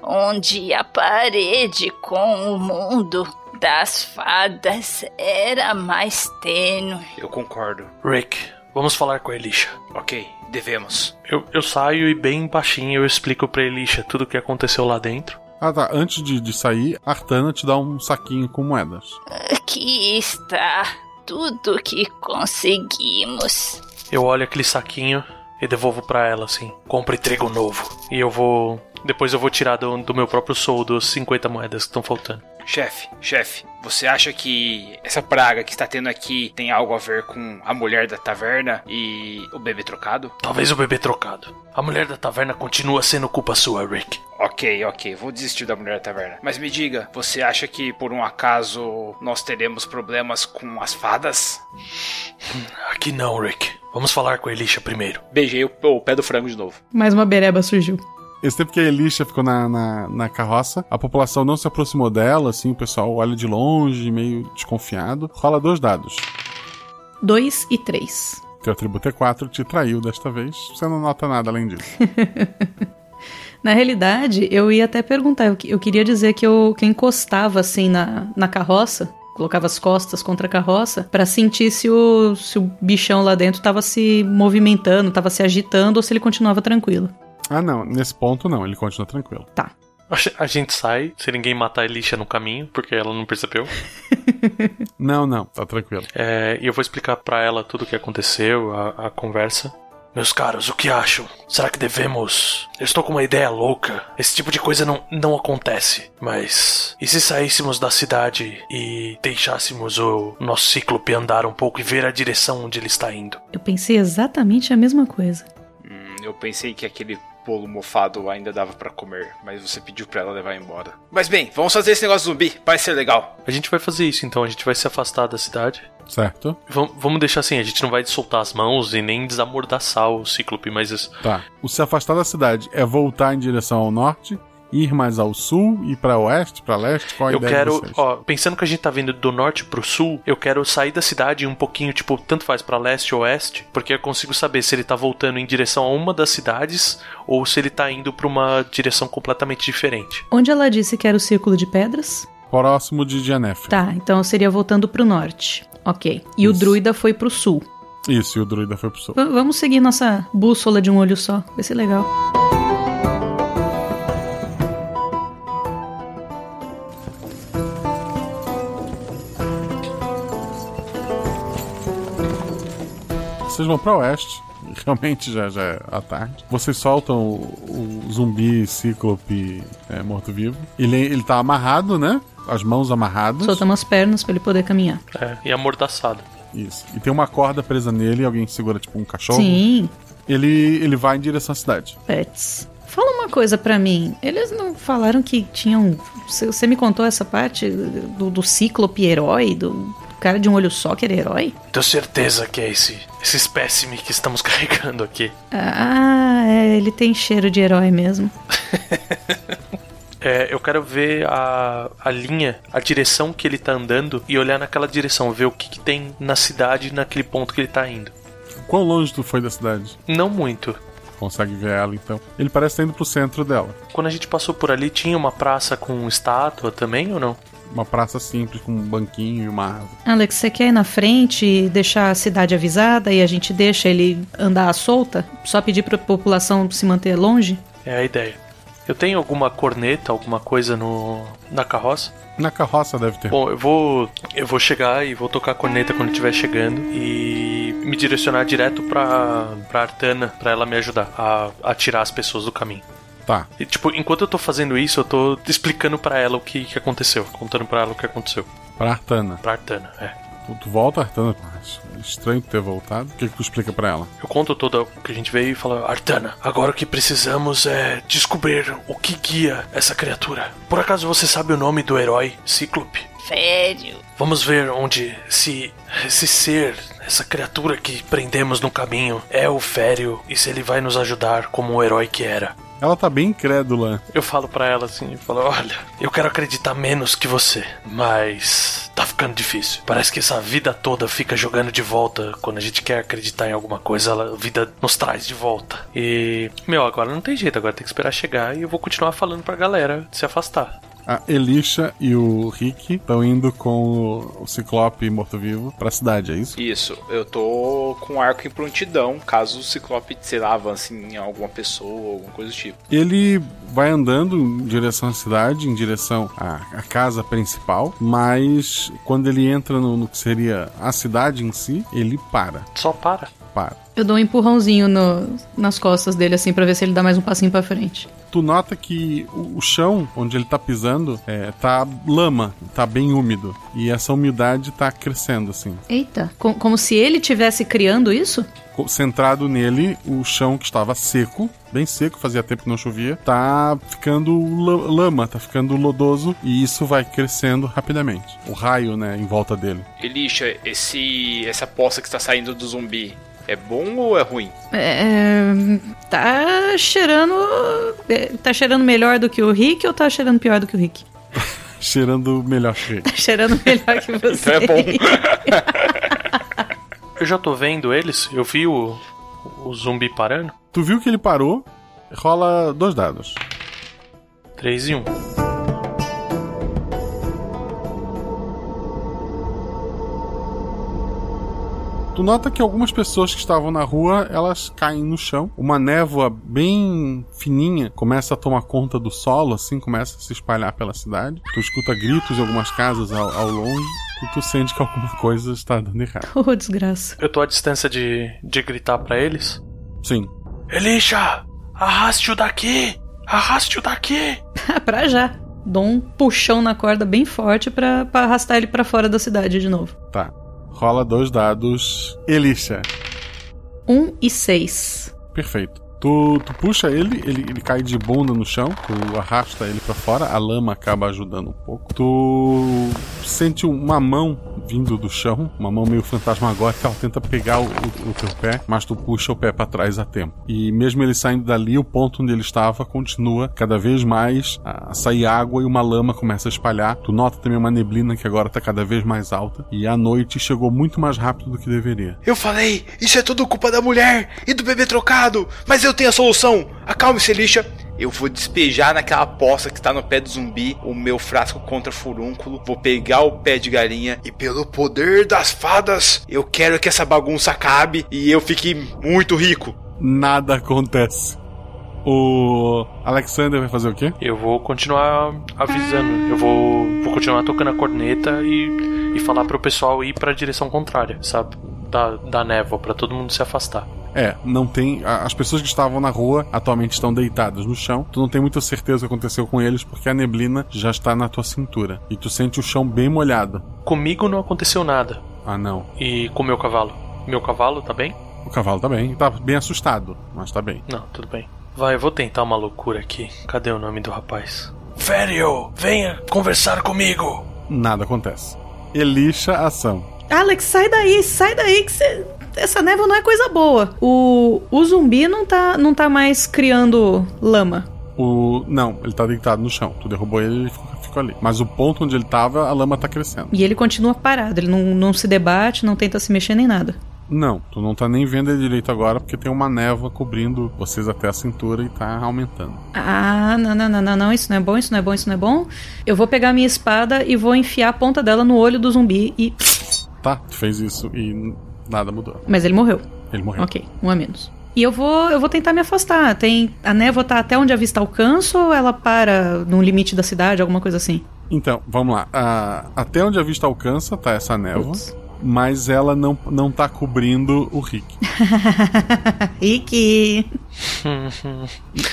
onde a parede com o mundo das fadas era mais tênue. Eu concordo. Rick, vamos falar com a Elisha. Ok, devemos. Eu, eu saio e bem baixinho eu explico pra Elisha tudo o que aconteceu lá dentro. Ah tá, antes de, de sair, Artana te dá um saquinho com moedas. Aqui está tudo que conseguimos. Eu olho aquele saquinho e devolvo para ela assim. Compre trigo novo. E eu vou. Depois eu vou tirar do, do meu próprio soldo as 50 moedas que estão faltando. Chefe, chefe, você acha que essa praga que está tendo aqui tem algo a ver com a mulher da taverna e o bebê trocado? Talvez o bebê trocado. A mulher da taverna continua sendo culpa sua, Rick. Ok, ok, vou desistir da mulher da taverna. Mas me diga, você acha que por um acaso nós teremos problemas com as fadas? Aqui não, Rick. Vamos falar com a Elisha primeiro. Beijei o, o pé do frango de novo. Mais uma bereba surgiu. Esse tempo que a Elisha ficou na, na, na, carroça, a população não se aproximou dela, assim, o pessoal olha de longe, meio desconfiado. Rola dois dados. Dois e três. Teu atributo é quatro, te traiu desta vez. Você não nota nada além disso. na realidade, eu ia até perguntar, eu, eu queria dizer que eu, que eu encostava assim na, na carroça, colocava as costas contra a carroça para sentir se o, se o bichão lá dentro tava se movimentando, tava se agitando ou se ele continuava tranquilo. Ah, não. Nesse ponto, não. Ele continua tranquilo. Tá. A gente sai, se ninguém matar a Elisha no caminho, porque ela não percebeu. não, não, tá tranquilo. É, e eu vou explicar para ela tudo o que aconteceu, a, a, conversa. Meus caros, o que acham? Será que devemos. Eu estou com uma ideia louca. Esse tipo de coisa não, não acontece. Mas. E se saíssemos da cidade e deixássemos o nosso cíclope andar um pouco e ver a direção onde ele está indo? Eu pensei exatamente a mesma coisa. Hum, eu pensei que aquele bolo mofado ainda dava para comer, mas você pediu para ela levar embora. Mas bem, vamos fazer esse negócio zumbi, vai ser legal. A gente vai fazer isso então, a gente vai se afastar da cidade. Certo. V vamos deixar assim, a gente não vai soltar as mãos e nem desamordaçar o Cíclope, mas isso. Tá. O se afastar da cidade é voltar em direção ao norte ir mais ao sul, ir para oeste, para leste? Qual a eu ideia quero, ó, pensando que a gente tá vindo do norte pro sul, eu quero sair da cidade um pouquinho, tipo, tanto faz para leste ou oeste, porque eu consigo saber se ele tá voltando em direção a uma das cidades ou se ele tá indo para uma direção completamente diferente. Onde ela disse que era o círculo de pedras? próximo de Janef. Tá, então seria voltando pro norte. Ok. E o druida foi pro sul. Isso, e o druida foi pro sul. V- vamos seguir nossa bússola de um olho só. Vai ser legal. Vocês vão pra oeste. Realmente já, já é à tarde. Vocês soltam o, o zumbi cíclope é, morto-vivo. Ele, ele tá amarrado, né? As mãos amarradas. Soltamos as pernas pra ele poder caminhar. É, e amordaçado. Isso. E tem uma corda presa nele, alguém segura tipo um cachorro. Sim. Ele, ele vai em direção à cidade. Pets. Fala uma coisa pra mim. Eles não falaram que tinham. Você você me contou essa parte do, do cíclope herói, do cara de um olho só que era herói? Tenho certeza que é esse, esse espécime que estamos carregando aqui. Ah, é, ele tem cheiro de herói mesmo. É, eu quero ver a, a linha, a direção que ele tá andando e olhar naquela direção, ver o que, que tem na cidade naquele ponto que ele tá indo. Quão longe tu foi da cidade? Não muito. Consegue ver ela então? Ele parece estar indo pro centro dela. Quando a gente passou por ali, tinha uma praça com estátua também ou não? Uma praça simples com um banquinho e uma árvore. Alex, você quer ir na frente e deixar a cidade avisada e a gente deixa ele andar à solta? Só pedir pra população se manter longe? É a ideia. Eu tenho alguma corneta, alguma coisa no na carroça? Na carroça deve ter. Bom, eu vou eu vou chegar e vou tocar a corneta quando estiver chegando e me direcionar direto pra, pra Artana, pra ela me ajudar a, a tirar as pessoas do caminho. Tá. E, tipo, enquanto eu tô fazendo isso, eu tô explicando pra ela o que, que aconteceu, contando pra ela o que aconteceu. Pra Artana. Pra Artana, é. Tu, tu volta, Artana. É estranho ter voltado. O que, que tu explica pra ela? Eu conto todo o que a gente veio e falo, Artana, agora o que precisamos é descobrir o que guia essa criatura. Por acaso você sabe o nome do herói Cíclope? Fério. Vamos ver onde se esse ser, essa criatura que prendemos no caminho é o Fério e se ele vai nos ajudar como o herói que era. Ela tá bem incrédula. Eu falo pra ela assim, eu falo, olha, eu quero acreditar menos que você, mas tá ficando difícil. Parece que essa vida toda fica jogando de volta quando a gente quer acreditar em alguma coisa, a vida nos traz de volta. E, meu, agora não tem jeito, agora tem que esperar chegar e eu vou continuar falando pra galera se afastar. A Elisha e o Rick estão indo com o, o Ciclope morto-vivo pra cidade, é isso? Isso, eu tô com um arco em prontidão, caso o Ciclope, sei lá, avance em alguma pessoa, alguma coisa do tipo. Ele vai andando em direção à cidade, em direção à, à casa principal, mas quando ele entra no, no que seria a cidade em si, ele para. Só para? Para. Eu dou um empurrãozinho no- nas costas dele, assim, pra ver se ele dá mais um passinho pra frente. Tu nota que o, o chão onde ele tá pisando é, tá lama, tá bem úmido. E essa umidade tá crescendo, assim. Eita, co- como se ele tivesse criando isso? Centrado nele, o chão que estava seco, bem seco, fazia tempo que não chovia, tá ficando la- lama, tá ficando lodoso e isso vai crescendo rapidamente. O raio, né, em volta dele. Elisha, esse, essa poça que está saindo do zumbi, é bom ou é ruim? É, tá cheirando. é, Tá cheirando melhor do que o Rick ou tá cheirando pior do que o Rick? Cheirando melhor que. Tá cheirando melhor que você. Então é bom. Eu já tô vendo eles, eu vi o, o zumbi parando. Tu viu que ele parou? Rola dois dados. 3 e 1. Tu nota que algumas pessoas que estavam na rua, elas caem no chão. Uma névoa bem fininha começa a tomar conta do solo, assim, começa a se espalhar pela cidade. Tu escuta gritos em algumas casas ao, ao longe e tu sente que alguma coisa está dando errado. Ô, desgraça. Eu tô à distância de, de gritar pra eles. Sim. Elisha, arraste-o daqui! Arraste-o daqui! pra já. Dou um puxão na corda bem forte pra, pra arrastar ele pra fora da cidade de novo. Tá. Rola dois dados. Elisha. Um e seis. Perfeito. Tu, tu puxa ele, ele, ele cai de bunda no chão, tu arrasta ele pra fora, a lama acaba ajudando um pouco. Tu sente uma mão vindo do chão, uma mão meio fantasmagórica, ela tenta pegar o, o, o teu pé, mas tu puxa o pé pra trás a tempo. E mesmo ele saindo dali, o ponto onde ele estava continua cada vez mais a sair água e uma lama começa a espalhar. Tu nota também uma neblina que agora tá cada vez mais alta. E a noite chegou muito mais rápido do que deveria. Eu falei, isso é tudo culpa da mulher e do bebê trocado, mas eu tenho a solução. Acalme-se, Elisha. eu vou despejar naquela poça que tá no pé do zumbi o meu frasco contra furúnculo, vou pegar o pé de galinha e pelo poder das fadas, eu quero que essa bagunça acabe e eu fique muito rico. Nada acontece. O Alexander vai fazer o quê? Eu vou continuar avisando. Eu vou, vou continuar tocando a corneta e, e falar pro pessoal ir pra direção contrária, sabe? Da, da névoa, pra todo mundo se afastar. É, não tem. As pessoas que estavam na rua atualmente estão deitadas no chão. Tu não tem muita certeza o que aconteceu com eles porque a neblina já está na tua cintura. E tu sente o chão bem molhado. Comigo não aconteceu nada. Ah, não. E com o meu cavalo? Meu cavalo tá bem? O cavalo tá bem. Tá bem assustado, mas tá bem. Não, tudo bem. Vai, eu vou tentar uma loucura aqui. Cadê o nome do rapaz? Fério, venha conversar comigo. Nada acontece. Elisha ação. Alex, sai daí, sai daí que você essa névoa não é coisa boa. O, o zumbi não tá, não tá mais criando lama. O. Não, ele tá deitado no chão. Tu derrubou ele e ele ficou, ficou ali. Mas o ponto onde ele tava, a lama tá crescendo. E ele continua parado, ele não, não se debate, não tenta se mexer nem nada. Não, tu não tá nem vendo ele direito agora porque tem uma névoa cobrindo vocês até a cintura e tá aumentando. Ah, não, não, não, não, não, isso não é bom, isso não é bom, isso não é bom. Eu vou pegar minha espada e vou enfiar a ponta dela no olho do zumbi e. Tá, tu fez isso e nada mudou. Mas ele morreu. Ele morreu. Ok, um a menos. E eu vou, eu vou tentar me afastar. Tem a névoa tá até onde a vista alcança ou ela para no limite da cidade, alguma coisa assim? Então, vamos lá. Ah, até onde a vista alcança tá essa névoa. Ups. Mas ela não, não tá cobrindo o Rick. Rick!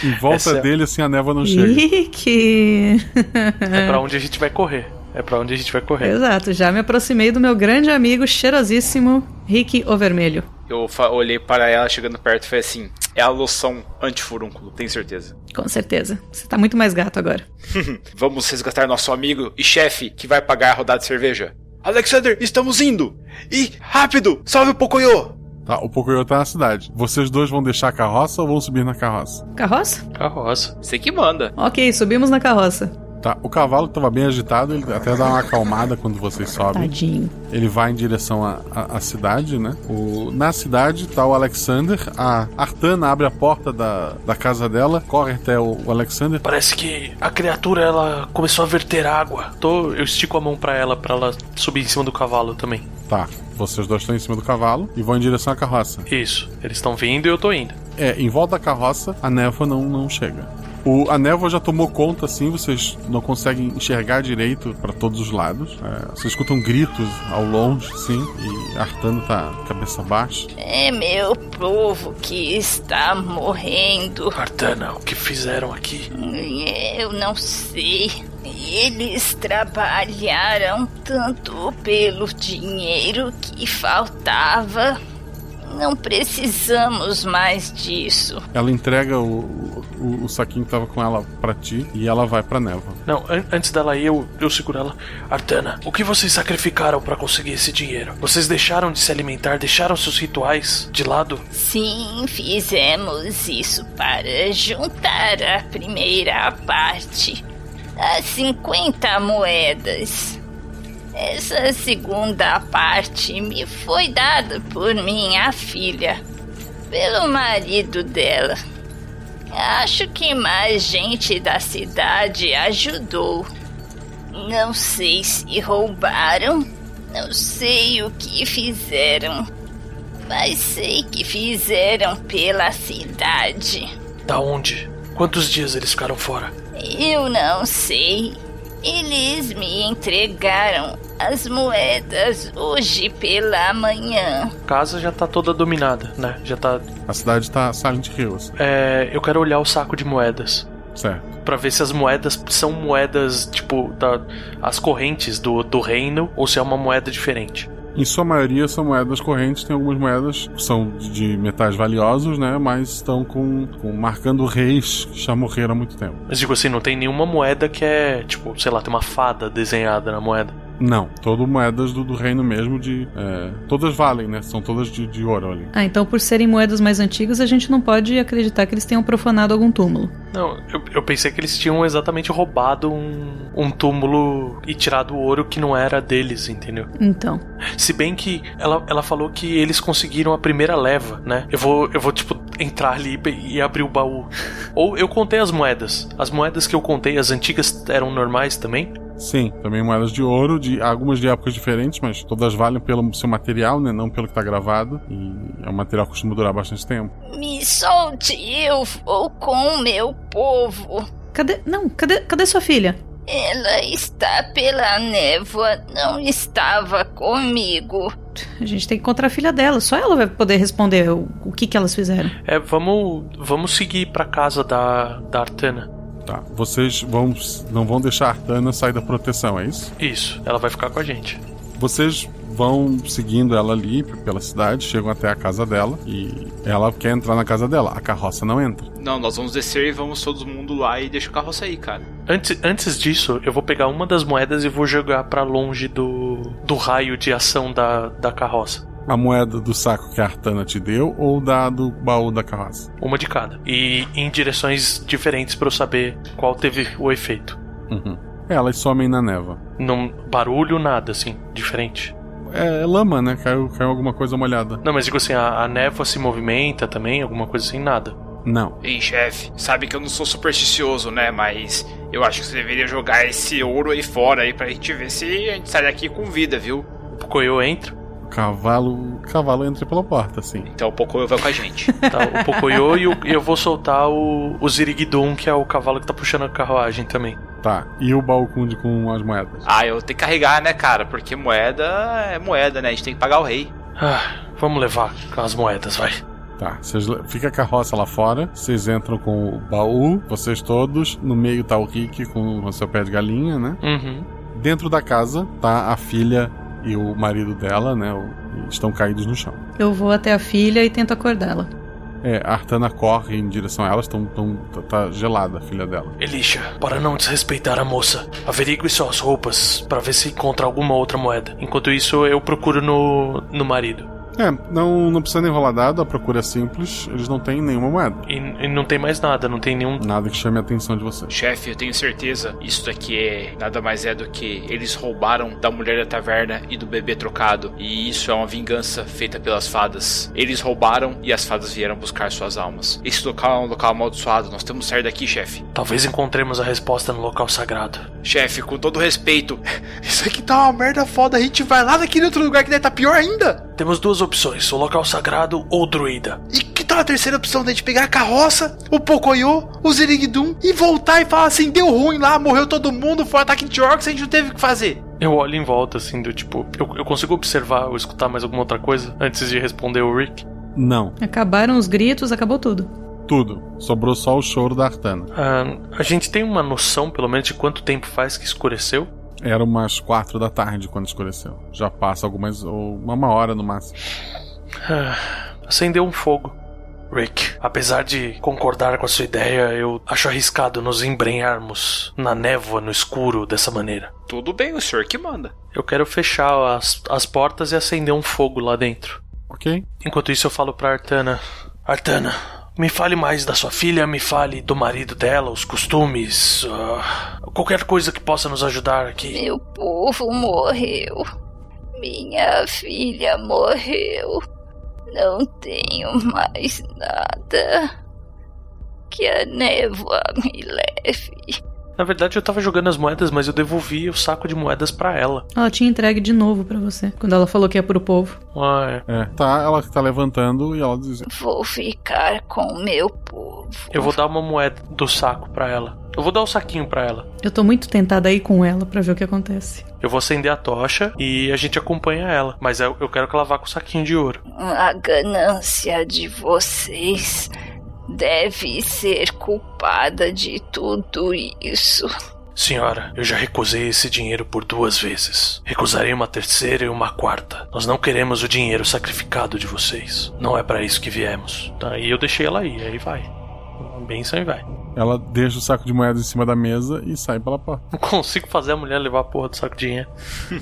em volta Essa... dele, assim, a névoa não chega. Rick! é pra onde a gente vai correr. É pra onde a gente vai correr. Exato, já me aproximei do meu grande amigo cheirosíssimo Rick o Vermelho. Eu olhei para ela chegando perto e falei assim: é a loção antifurúnculo, tenho certeza. Com certeza. Você tá muito mais gato agora. Vamos resgatar nosso amigo e chefe que vai pagar a rodada de cerveja. Alexander, estamos indo! E rápido, salve o Pocoyo! Tá, o Pocoyo tá na cidade. Vocês dois vão deixar a carroça ou vão subir na carroça? Carroça? Carroça. Você que manda. Ok, subimos na carroça. Tá, o cavalo tava bem agitado, ele até dá uma acalmada quando vocês sobem. Tadinho. Ele vai em direção à, à, à cidade, né? O, na cidade tá o Alexander, a Artana abre a porta da, da casa dela, corre até o, o Alexander. Parece que a criatura ela começou a verter água. Tô, eu estico a mão para ela para ela subir em cima do cavalo também. Tá. Vocês dois estão em cima do cavalo e vão em direção à carroça. Isso. Eles estão vindo e eu tô indo. É, em volta da carroça, a névoa não, não chega. O, a névoa já tomou conta, assim, vocês não conseguem enxergar direito para todos os lados. É, vocês escutam gritos ao longe, sim, e Artano tá cabeça baixa. É meu povo que está morrendo. Artana, o que fizeram aqui? Eu não sei. Eles trabalharam tanto pelo dinheiro que faltava não precisamos mais disso. Ela entrega o, o, o saquinho que tava com ela para ti e ela vai pra névoa. Não, an antes dela ir, eu, eu seguro ela. Artana, o que vocês sacrificaram para conseguir esse dinheiro? Vocês deixaram de se alimentar, deixaram seus rituais de lado? Sim, fizemos isso para juntar a primeira parte. As 50 moedas. Essa segunda parte me foi dada por minha filha, pelo marido dela. Acho que mais gente da cidade ajudou. Não sei se roubaram, não sei o que fizeram, mas sei que fizeram pela cidade. Da onde? Quantos dias eles ficaram fora? Eu não sei. Eles me entregaram as moedas hoje pela manhã. A casa já tá toda dominada, né? Já tá. A cidade tá Silent Hills. É. Eu quero olhar o saco de moedas. Certo. Pra ver se as moedas são moedas, tipo, da, as correntes do, do reino ou se é uma moeda diferente. Em sua maioria são moedas correntes, tem algumas moedas que são de metais valiosos, né? Mas estão com, com marcando reis que já morreram há muito tempo. Mas digo assim, não tem nenhuma moeda que é, tipo, sei lá, tem uma fada desenhada na moeda. Não, todas moedas do, do, reino mesmo de. É, todas valem, né? São todas de, de ouro ali. Ah, então por serem moedas mais antigas, a gente não pode acreditar que eles tenham profanado algum túmulo. Não, eu, eu pensei que eles tinham exatamente roubado um, um túmulo e tirado o ouro que não era deles, entendeu? Então. Se bem que ela, ela falou que eles conseguiram a primeira leva, né? Eu vou, eu vou tipo, entrar ali e abrir o baú. Ou eu contei as moedas. As moedas que eu contei, as antigas, eram normais também? Sim, também moedas de ouro, de algumas de épocas diferentes, mas todas valem pelo seu material, né? Não pelo que tá gravado. E é um material que costuma durar bastante tempo. Me solte, eu vou com o meu povo. Cadê. Não, cadê, cadê sua filha? Ela está pela névoa, não estava comigo. A gente tem que encontrar a filha dela, só ela vai poder responder o, o que, que elas fizeram. É, vamos, vamos seguir pra casa da, da Artana. Tá, vocês vão, não vão deixar a Artana sair da proteção, é isso? Isso, ela vai ficar com a gente. Vocês vão seguindo ela ali pela cidade, chegam até a casa dela e ela quer entrar na casa dela. A carroça não entra. Não, nós vamos descer e vamos todo mundo lá e deixa o carroça aí, cara. Antes, antes disso, eu vou pegar uma das moedas e vou jogar para longe do, do raio de ação da, da carroça. A moeda do saco que a Artana te deu ou da do baú da carroça? Uma de cada. E em direções diferentes para eu saber qual teve o efeito. Uhum. Elas somem na neva. Não barulho, nada assim, diferente. É, é lama, né? Caiu, caiu alguma coisa molhada. Não, mas digo assim, a, a névoa se movimenta também, alguma coisa assim, nada. Não. Ei, chefe, sabe que eu não sou supersticioso, né? Mas eu acho que você deveria jogar esse ouro aí fora aí pra gente ver se a gente sai daqui com vida, viu? O Pocoyo entra. Cavalo. O cavalo entra pela porta, sim. Então o Pocoyo vai com a gente. tá, o Pocoyo e o, eu vou soltar o, o Ziriguidum, que é o cavalo que tá puxando a carruagem também. Tá, e o baú com, com as moedas? Ah, eu tenho que carregar, né, cara? Porque moeda é moeda, né? A gente tem que pagar o rei. Ah, vamos levar as moedas, vai. Tá, vocês, fica a carroça lá fora, vocês entram com o baú, vocês todos, no meio tá o Rick com o seu pé de galinha, né? Uhum. Dentro da casa tá a filha e o marido dela, né? Estão caídos no chão. Eu vou até a filha e tento acordá-la. É, a Artana corre em direção a elas, tão, tão, tá gelada a filha dela. Elisha, para não desrespeitar a moça, averigue suas roupas para ver se encontra alguma outra moeda. Enquanto isso, eu procuro no, no marido. É, não, não precisa nem rolar dado, a procura é simples, eles não têm nenhuma moeda. E, e, não tem mais nada, não tem nenhum. Nada que chame a atenção de você. Chefe, eu tenho certeza, isso daqui é nada mais é do que eles roubaram da mulher da taverna e do bebê trocado. E isso é uma vingança feita pelas fadas. Eles roubaram e as fadas vieram buscar suas almas. Esse local é um local amaldiçoado, nós temos que sair daqui, chefe. Talvez encontremos a resposta no local sagrado. Chefe, com todo respeito, isso aqui tá uma merda foda, a gente vai lá naquele outro lugar que deve tá pior ainda. Temos duas opções: o local sagrado ou o druida. E que tal a terceira opção da gente pegar a carroça, o Pocoyo, o Zerigdum e voltar e falar assim: deu ruim lá, morreu todo mundo, foi um ataque de orcs, a gente não teve o que fazer? Eu olho em volta assim, do tipo, eu, eu consigo observar ou escutar mais alguma outra coisa antes de responder o Rick? Não. Acabaram os gritos, acabou tudo. Tudo. Sobrou só o choro da Artana. Ah, a gente tem uma noção, pelo menos, de quanto tempo faz que escureceu? Era umas quatro da tarde quando escureceu. Já passa algumas. ou uma hora no máximo. Ah, acendeu um fogo. Rick, apesar de concordar com a sua ideia, eu acho arriscado nos embrenharmos na névoa, no escuro, dessa maneira. Tudo bem, o senhor que manda. Eu quero fechar as, as portas e acender um fogo lá dentro. Ok. Enquanto isso, eu falo pra Artana: Artana, me fale mais da sua filha, me fale do marido dela, os costumes, uh, qualquer coisa que possa nos ajudar aqui. Meu povo morreu. Minha filha morreu. Não tenho mais nada. Que a névoa me leve. Na verdade, eu tava jogando as moedas, mas eu devolvi o saco de moedas para ela. Ela tinha entregue de novo para você, quando ela falou que ia pro povo. Ah, é. é. Tá, ela tá levantando e ela diz: Vou ficar com meu povo. Eu vou dar uma moeda do saco para ela. Eu vou dar o um saquinho para ela. Eu tô muito tentada a ir com ela para ver o que acontece. Eu vou acender a tocha e a gente acompanha ela. Mas eu, eu quero que ela vá com o saquinho de ouro. A ganância de vocês deve ser culpada de tudo isso. Senhora, eu já recusei esse dinheiro por duas vezes. Recusarei uma terceira e uma quarta. Nós não queremos o dinheiro sacrificado de vocês. Não é para isso que viemos. Tá, e eu deixei ela aí, aí vai. Uma benção e vai. Ela deixa o saco de moedas em cima da mesa e sai pela porta. Não consigo fazer a mulher levar a porra do saco de dinheiro.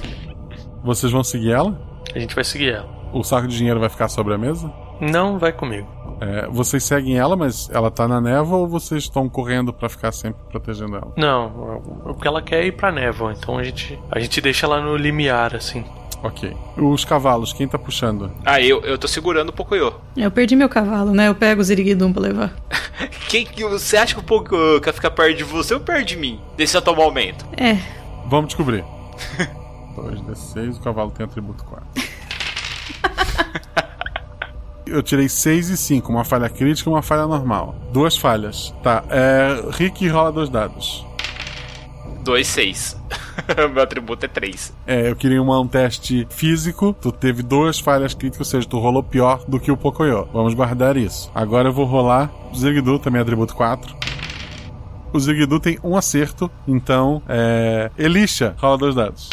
Vocês vão seguir ela? A gente vai seguir ela. O saco de dinheiro vai ficar sobre a mesa? Não, vai comigo. É, vocês seguem ela, mas ela tá na névoa ou vocês estão correndo para ficar sempre protegendo ela? Não, o que ela quer é ir pra névoa, então a gente, a gente deixa ela no limiar, assim. Ok. Os cavalos, quem tá puxando? Ah, eu, eu tô segurando o Pocoyo. Eu perdi meu cavalo, né? Eu pego o Ziriguidum pra levar. Quem que você acha que o Pocoyo quer ficar perto de você ou perto de mim? Nesse atual momento? É. Vamos descobrir. 2d6, o cavalo tem atributo 4. Eu tirei 6 e 5, uma falha crítica e uma falha normal. Duas falhas. Tá, é. Rick rola dois dados. 2, 6. Meu atributo é 3. É, eu queria uma- um teste físico. Tu teve duas falhas críticas, ou seja, tu rolou pior do que o Pocoyo. Vamos guardar isso. Agora eu vou rolar. O Zigdu também atributo 4. O Zigdu tem um acerto, então. É. Elisha, rola dois dados.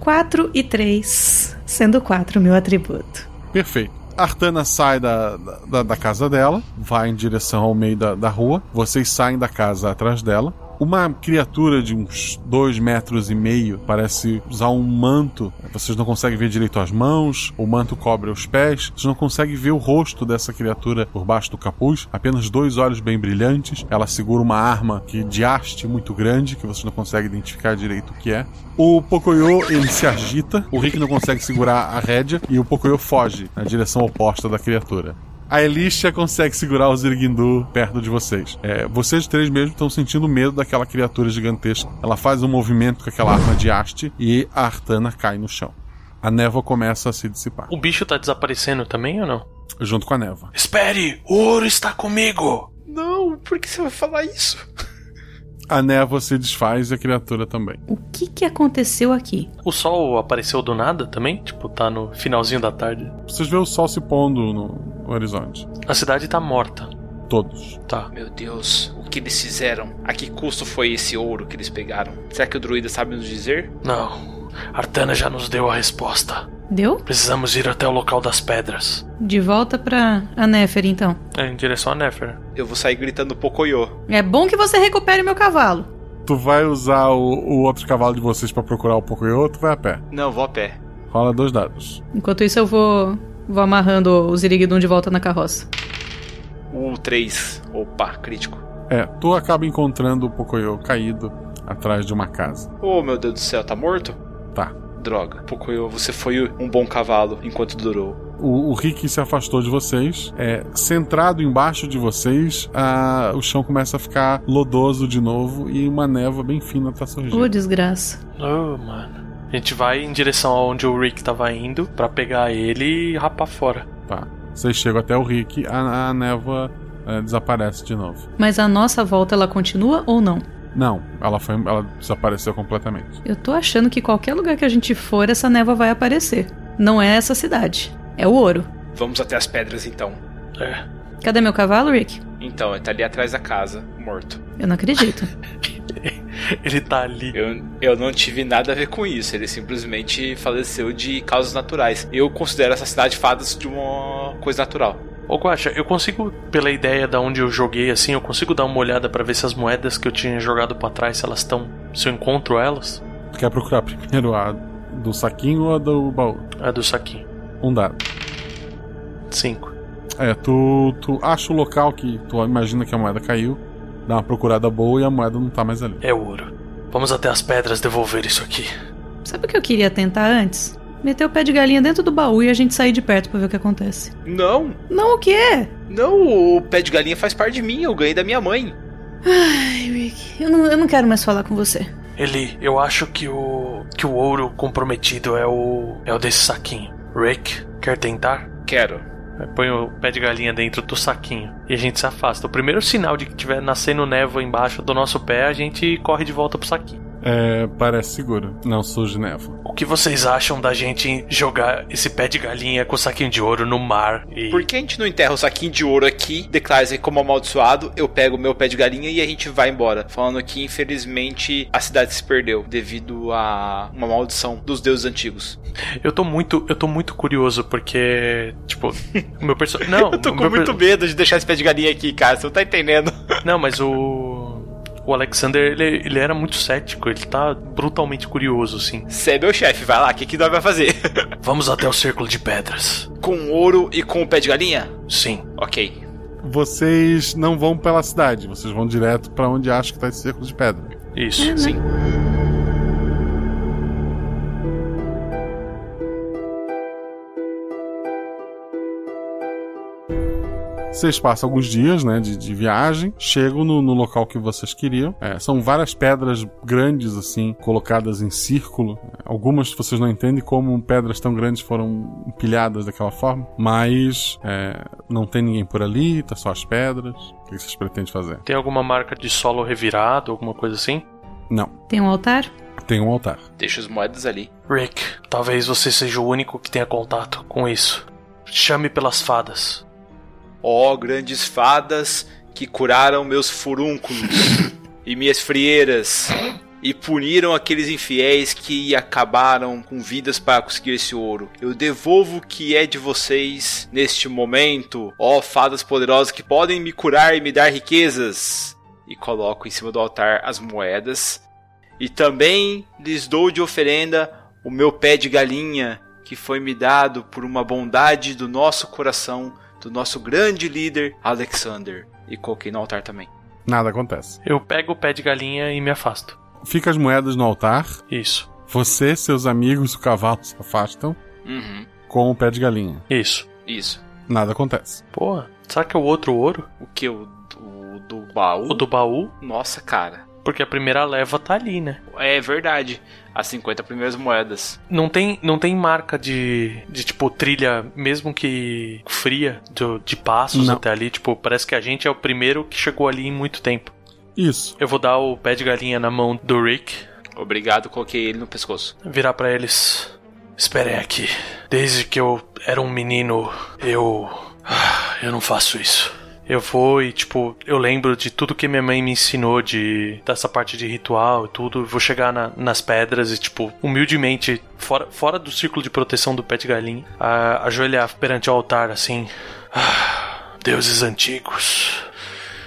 4 e 3, sendo 4 meu atributo. Perfeito. Artana sai da, da, da casa dela, vai em direção ao meio da, da rua. Vocês saem da casa atrás dela. Uma criatura de uns dois metros e meio parece usar um manto. Vocês não conseguem ver direito as mãos, o manto cobre os pés. Vocês não conseguem ver o rosto dessa criatura por baixo do capuz. Apenas dois olhos bem brilhantes. Ela segura uma arma que de haste muito grande, que vocês não conseguem identificar direito o que é. O Pocoyo ele se agita, o Rick não consegue segurar a rédea e o Pocoyo foge na direção oposta da criatura. A Elisha consegue segurar o Zirguindu perto de vocês. É, vocês três mesmo estão sentindo medo daquela criatura gigantesca. Ela faz um movimento com aquela arma de haste e a Artana cai no chão. A névoa começa a se dissipar. O bicho tá desaparecendo também ou não? Junto com a névoa. Espere! O ouro está comigo! Não, por que você vai falar isso? A névoa se desfaz e a criatura também. O que que aconteceu aqui? O sol apareceu do nada também? Tipo, tá no finalzinho da tarde. Vocês vê o sol se pondo no horizonte. A cidade tá morta. Todos. Tá. Meu Deus, o que eles fizeram? A que custo foi esse ouro que eles pegaram? Será que o druida sabe nos dizer? Não. Artana já nos deu a resposta. Deu? Precisamos ir até o local das pedras. De volta pra a Nefer, então. É, em direção a Nefer. Eu vou sair gritando Pocoyo. É bom que você recupere meu cavalo. Tu vai usar o, o outro cavalo de vocês pra procurar o Pocoyo ou tu vai a pé? Não, vou a pé. Rola dois dados. Enquanto isso, eu vou, vou amarrando o Ziriguidum de volta na carroça. Um, três. Opa, crítico. É, tu acaba encontrando o Pocoyo caído atrás de uma casa. Oh, meu Deus do céu, tá morto? Tá. Droga. Pocoyo, você foi um bom cavalo enquanto durou. O, o Rick se afastou de vocês. É, centrado embaixo de vocês, a- o chão começa a ficar lodoso de novo e uma névoa bem fina tá surgindo. Ô, desgraça. Oh, mano. A gente vai em direção aonde o Rick tava indo pra pegar ele e rapar fora. Tá. Vocês chegam até o Rick, a, a névoa é, desaparece de novo. Mas a nossa volta, ela continua ou não? Não, ela foi, ela desapareceu completamente. Eu tô achando que qualquer lugar que a gente for, essa névoa vai aparecer. Não é essa cidade. É o ouro. Vamos até as pedras então. É. Cadê meu cavalo, Rick? Então, ele tá ali atrás da casa, morto. Eu não acredito. Ele tá ali. Eu, eu não tive nada a ver com isso. Ele simplesmente faleceu de causas naturais. Eu considero essa cidade fadas de uma coisa natural. Ô Guacha, eu consigo, pela ideia da onde eu joguei assim, eu consigo dar uma olhada pra ver se as moedas que eu tinha jogado pra trás, se elas estão. Se eu encontro elas? Tu quer procurar primeiro a do saquinho ou a do baú? A do saquinho. Um dado. Cinco. É, tu, tu acha o local que tu imagina que a moeda caiu, dá uma procurada boa e a moeda não tá mais ali. É ouro. Vamos até as pedras devolver isso aqui. Sabe o que eu queria tentar antes? Meter o pé de galinha dentro do baú e a gente sair de perto pra ver o que acontece. Não! Não o quê? Não, o pé de galinha faz parte de mim, eu ganhei da minha mãe. Ai, Rick, eu não, eu não quero mais falar com você. Eli, eu acho que o. que o ouro comprometido é o. é o desse saquinho. Rick, quer tentar? Quero. Põe o pé de galinha dentro do saquinho e a gente se afasta. O primeiro sinal de que tiver nascendo névoa embaixo do nosso pé, a gente corre de volta pro saquinho. É, parece seguro, não surge névoa. O que vocês acham da gente jogar esse pé de galinha com o saquinho de ouro no mar e. Por que a gente não enterra o saquinho de ouro aqui, declara ele como amaldiçoado, eu pego o meu pé de galinha e a gente vai embora? Falando que, infelizmente, a cidade se perdeu devido a uma maldição dos deuses antigos. Eu tô muito, eu tô muito curioso porque, tipo, o meu personagem. Não, eu tô com muito per- medo de deixar esse pé de galinha aqui, cara, você não tá entendendo. Não, mas o. O Alexander, ele, ele era muito cético, ele tá brutalmente curioso, assim. Você é meu chefe, vai lá, o que, que nós vai fazer? Vamos até o círculo de pedras. com ouro e com o pé de galinha? Sim. Ok. Vocês não vão pela cidade, vocês vão direto pra onde acha que tá esse círculo de pedra. Isso. Sim. Vocês passam alguns dias, né, de, de viagem, chegam no, no local que vocês queriam. É, são várias pedras grandes, assim, colocadas em círculo. Algumas vocês não entendem como pedras tão grandes foram empilhadas daquela forma, mas é, não tem ninguém por ali, tá só as pedras. O que vocês pretendem fazer? Tem alguma marca de solo revirado, alguma coisa assim? Não. Tem um altar? Tem um altar. Deixa as moedas ali. Rick, talvez você seja o único que tenha contato com isso. Chame pelas fadas. Ó oh, grandes fadas que curaram meus furúnculos e minhas frieiras e puniram aqueles infiéis que acabaram com vidas para conseguir esse ouro. Eu devolvo o que é de vocês neste momento, ó fadas poderosas que podem me curar e me dar riquezas. E coloco em cima do altar as moedas. E também lhes dou de oferenda o meu pé de galinha, que foi me dado por uma bondade do nosso coração do nosso grande líder Alexander. E coloquei no altar também. Nada acontece. Eu pego o pé de galinha e me afasto. Fica as moedas no altar. Isso. Você, seus amigos o cavalo se afastam Uhum. com o pé de galinha. Isso. Isso. Nada acontece. Porra, será que é o outro ouro? O que? O, o do baú? O do baú? Nossa, cara. Porque a primeira leva tá ali, né? É verdade. As 50 primeiras moedas. Não tem, não tem marca de, de tipo trilha, mesmo que fria, de, de passos Não. até ali. Tipo, parece que a gente é o primeiro que chegou ali em muito tempo. Isso. Eu vou dar o pé de galinha na mão do Rick, Obrigado, coloquei ele no pescoço. virar pra eles. Esperem aqui. Desde que eu era um menino, eu. Eu não faço isso. Eu vou e, tipo, eu lembro de tudo que minha mãe me ensinou de dessa parte de ritual e tudo. Vou chegar na- nas pedras e, tipo, humildemente, fora, fora do círculo de proteção do pé de galinha, a, ajoelhar perante o altar assim. "Ah, deuses antigos.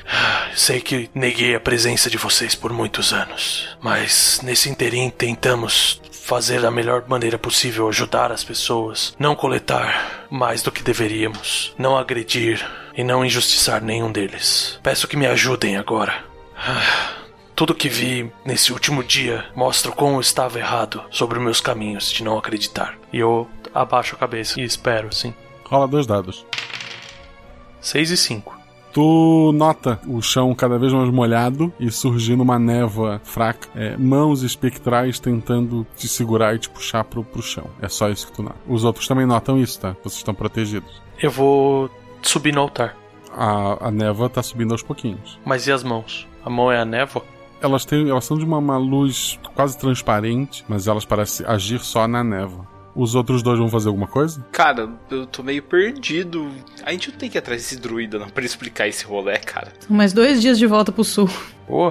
Ah, Sei que neguei a presença de vocês por muitos anos, mas nesse interim tentamos fazer da melhor maneira possível ajudar as pessoas, não coletar mais do que deveríamos, não agredir e não injustiçar nenhum deles. Peço que me ajudem agora. Ah, Tudo que vi nesse último dia mostra o quão eu estava errado sobre meus caminhos de não acreditar. E eu abaixo a cabeça e espero, sim. Rola dois dados. 6 e 5. Tu nota o chão cada vez mais molhado e surgindo uma névoa fraca. É, mãos espectrais tentando te segurar e te puxar pro, pro chão. É só isso que tu nota. Os outros também notam isso, tá? Vocês estão protegidos. Eu vou subir no altar. A, a névoa tá subindo aos pouquinhos. Mas e as mãos? A mão é a névoa? Elas, têm, elas são de uma, uma luz quase transparente, mas elas parecem agir só na névoa. Os outros dois vão fazer alguma coisa? Cara, eu tô meio perdido. A gente não tem que ir atrás desse druida não pra ele explicar esse rolê, cara. Mais dois dias de volta pro sul.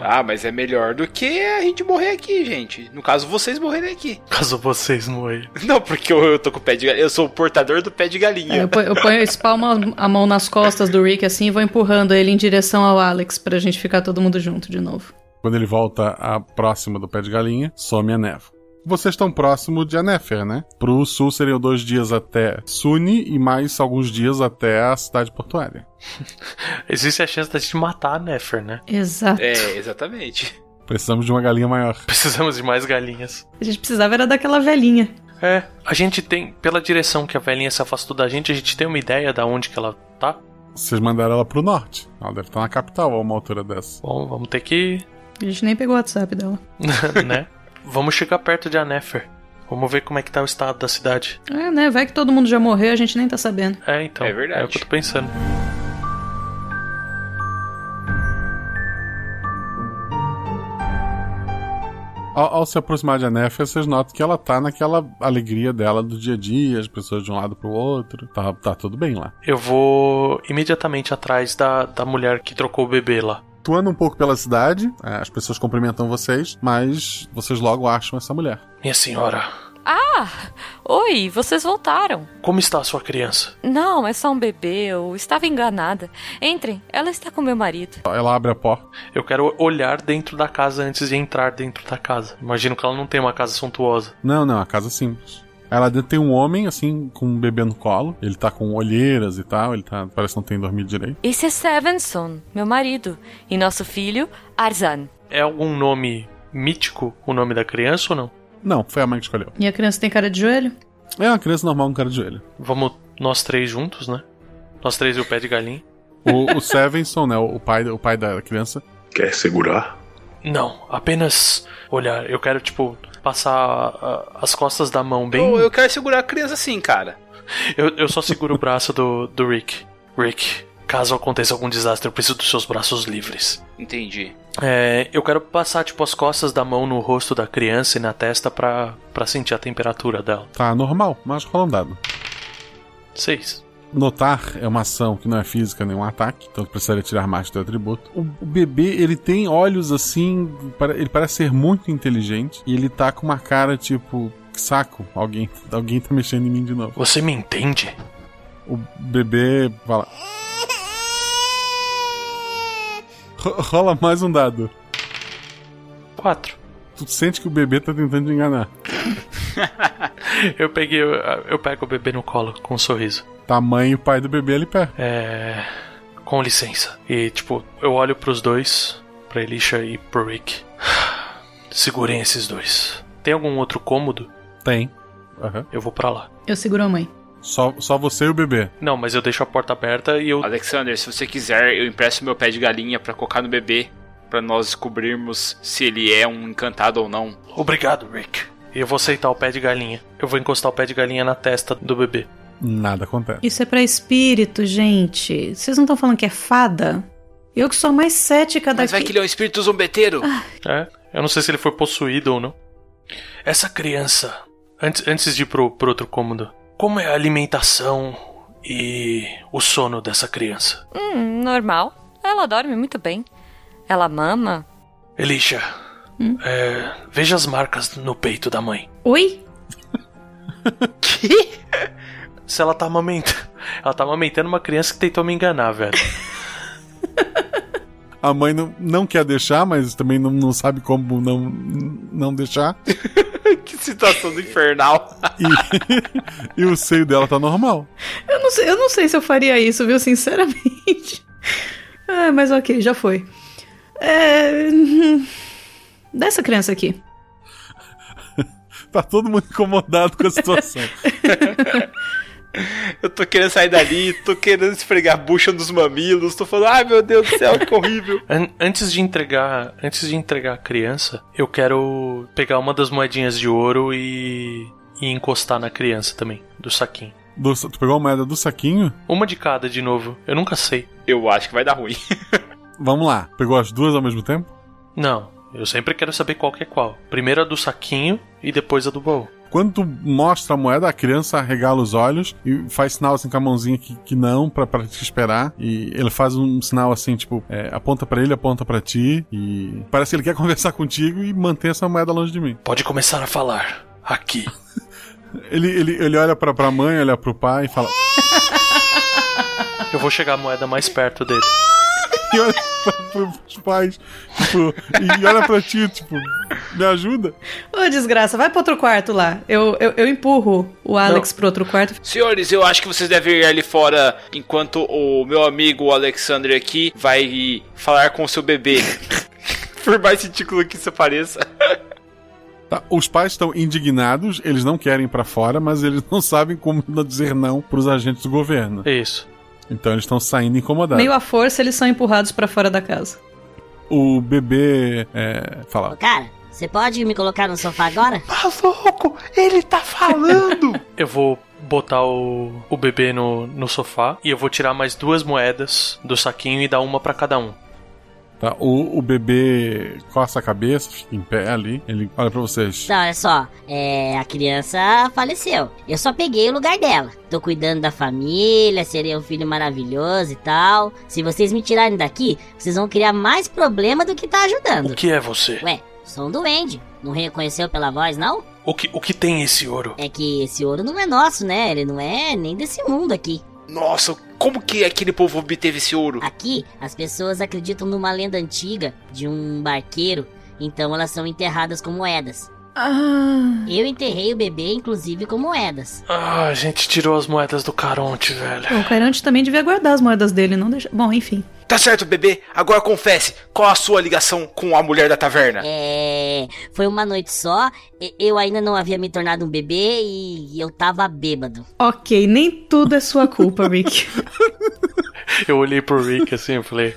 Ah, mas é melhor do que a gente morrer aqui, gente. No caso, vocês morrerem aqui. Caso vocês morrem. Não, porque eu, eu tô com o pé de galinha. Eu sou o portador do pé de galinha. É, eu, ponho, eu ponho, espalmo a mão nas costas do Rick assim e vou empurrando ele em direção ao Alex pra gente ficar todo mundo junto de novo. Quando ele volta a próxima do pé de galinha, some a névoa. Vocês estão próximo de Anéfer, né? Pro sul seriam dois dias até Suni e mais alguns dias até a cidade portuária. Existe a chance da gente matar a Nefer, né? Exato. É, exatamente. Precisamos de uma galinha maior. Precisamos de mais galinhas. A gente precisava era daquela velhinha. É, a gente tem, pela direção que a velhinha se afastou da gente, a gente tem uma ideia da onde que ela tá? Vocês mandaram ela pro norte. Ela deve estar na capital a uma altura dessa. Bom, vamos ter que. A gente nem pegou o WhatsApp dela. né? Vamos chegar perto de Anefer. Vamos ver como é que tá o estado da cidade. É, né? Vai que todo mundo já morreu, a gente nem tá sabendo. É, então. É verdade. É o que eu tô pensando. Ao, ao se aproximar de Anéfer, vocês notam que ela tá naquela alegria dela do dia a dia, as pessoas de um lado pro outro. Tá, tá tudo bem lá. Eu vou imediatamente atrás da, da mulher que trocou o bebê lá. Tu anda um pouco pela cidade, é, as pessoas cumprimentam vocês, mas vocês logo acham essa mulher. Minha senhora, Ah! Oi, vocês voltaram. como está a sua criança? Não, é só um bebê, eu estava enganada. Entrem, ela está com meu marido. Ela abre a porta. Eu quero olhar dentro da casa antes de entrar dentro da casa. Imagino que ela não tem uma casa suntuosa. Não, não, a casa é simples. Ela dentro tem um homem, assim, com um bebê no colo. Ele tá com olheiras e tal, ele tá. Parece que não tem dormido direito. Esse é Sevenson, meu marido, e nosso filho, Arzan. É algum nome mítico o nome da criança ou não? Não, foi a mãe que escolheu. E a criança tem cara de joelho? É uma criança normal com cara de joelho. Vamos nós três juntos, né? Nós três e o pé de galinha. O, o Sevenson, né? O pai, o pai da criança. Quer segurar? Não, apenas olhar. Eu quero, tipo, passar as costas da mão bem. Eu, eu quero segurar a criança assim, cara. Eu, eu só seguro o braço do, do Rick. Rick, caso aconteça algum desastre, eu preciso dos seus braços livres. Entendi. É, eu quero passar, tipo, as costas da mão no rosto da criança e na testa pra, pra sentir a temperatura dela. Tá normal, mas rola um dado. Seis. Notar é uma ação que não é física nem um ataque, então precisaria tirar mais do teu atributo. O, o bebê, ele tem olhos assim, ele parece ser muito inteligente e ele tá com uma cara tipo, saco, alguém, alguém tá mexendo em mim de novo. Você me entende? O bebê fala. Rola mais um dado. Quatro. Tu sente que o bebê tá tentando te enganar. eu peguei, eu, eu pego o bebê no colo com um sorriso. Tamanho e o pai do bebê ali perto. É. Com licença. E, tipo, eu olho pros dois, pra Elisha e pro Rick. Segurem esses dois. Tem algum outro cômodo? Tem. Uhum. Eu vou pra lá. Eu seguro a mãe. Só, só você e o bebê. Não, mas eu deixo a porta aberta e eu. Alexander, se você quiser, eu empresto meu pé de galinha para colocar no bebê. para nós descobrirmos se ele é um encantado ou não. Obrigado, Rick. E eu vou aceitar o pé de galinha. Eu vou encostar o pé de galinha na testa do bebê. Nada acontece. Isso é pra espírito, gente. Vocês não estão falando que é fada? Eu que sou a mais cética daqui. Mas vai que ele é um espírito zombeteiro. Ah. É, eu não sei se ele foi possuído ou não. Essa criança, antes, antes de ir pro, pro outro cômodo, como é a alimentação e o sono dessa criança? Hum, normal. Ela dorme muito bem. Ela mama. Elisha, hum? é, veja as marcas no peito da mãe. Oi? que? Se ela tá amamentando. Ela tá amamentando uma criança que tentou me enganar, velho. A mãe não, não quer deixar, mas também não, não sabe como não, não deixar. que situação do infernal. e, e, o seio dela tá normal. Eu não, sei, eu não sei se eu faria isso, viu? Sinceramente. Ah, mas ok, já foi. É... Dessa criança aqui. tá todo mundo incomodado com a situação. Eu tô querendo sair dali, tô querendo esfregar a bucha dos mamilos, tô falando, ai meu Deus do céu, que horrível. An antes de entregar, antes de entregar a criança, eu quero pegar uma das moedinhas de ouro e, e encostar na criança também, do saquinho. Do, tu pegou a moeda do saquinho? Uma de cada de novo. Eu nunca sei. Eu acho que vai dar ruim. Vamos lá. Pegou as duas ao mesmo tempo? Não. Eu sempre quero saber qual que é qual. Primeiro a do saquinho e depois a do baú. Quando tu mostra a moeda, a criança regala os olhos e faz sinal assim com a mãozinha que, que não, pra, pra te esperar. E ele faz um sinal assim, tipo, é, aponta para ele, aponta para ti. E parece que ele quer conversar contigo e mantém essa moeda longe de mim. Pode começar a falar. Aqui. ele, ele, ele olha pra, pra mãe, olha pro pai e fala. Eu vou chegar a moeda mais perto dele. E olha pra, pros pais, tipo, e olha pra ti, tipo, me ajuda. Ô, desgraça, vai pro outro quarto lá. Eu, eu, eu empurro o Alex Não. pro outro quarto. Senhores, eu acho que vocês devem ir ali fora enquanto o meu amigo Alexandre aqui vai falar com o seu bebê. Por mais ridículo que isso pareça. Tá, os pais estão indignados, eles não querem ir para fora, mas eles não sabem como dizer não pros agentes do governo. Isso. Então eles estão saindo incomodados. Meio à força, eles são empurrados para fora da casa. O bebê é, fala. Ô, cara, você pode me colocar no sofá agora? Maluco, ele tá falando! eu vou botar o, o bebê no, no sofá e eu vou tirar mais duas moedas do saquinho e dar uma para cada um. Tá, o, o bebê coça a cabeça, fica em pé ali, ele olha pra vocês. Não, olha só, é, a criança faleceu. Eu só peguei o lugar dela. Tô cuidando da família, serei um filho maravilhoso e tal. Se vocês me tirarem daqui, vocês vão criar mais problema do que tá ajudando. O que é você? Ué, sou um duende. Não reconheceu pela voz, não? O que, o que tem esse ouro? É que esse ouro não é nosso, né? Ele não é nem desse mundo aqui. Nossa, como que aquele povo obteve esse ouro? Aqui, as pessoas acreditam numa lenda antiga de um barqueiro, então elas são enterradas com moedas. Ah. Eu enterrei o bebê, inclusive, com moedas. Ah, a gente tirou as moedas do Caronte, velho. O Caronte também devia guardar as moedas dele, não deixa. Bom, enfim. Tá certo, bebê. Agora confesse, qual a sua ligação com a mulher da taverna? É. Foi uma noite só. Eu ainda não havia me tornado um bebê e eu tava bêbado. Ok, nem tudo é sua culpa, Rick. Eu olhei pro Rick assim, eu falei,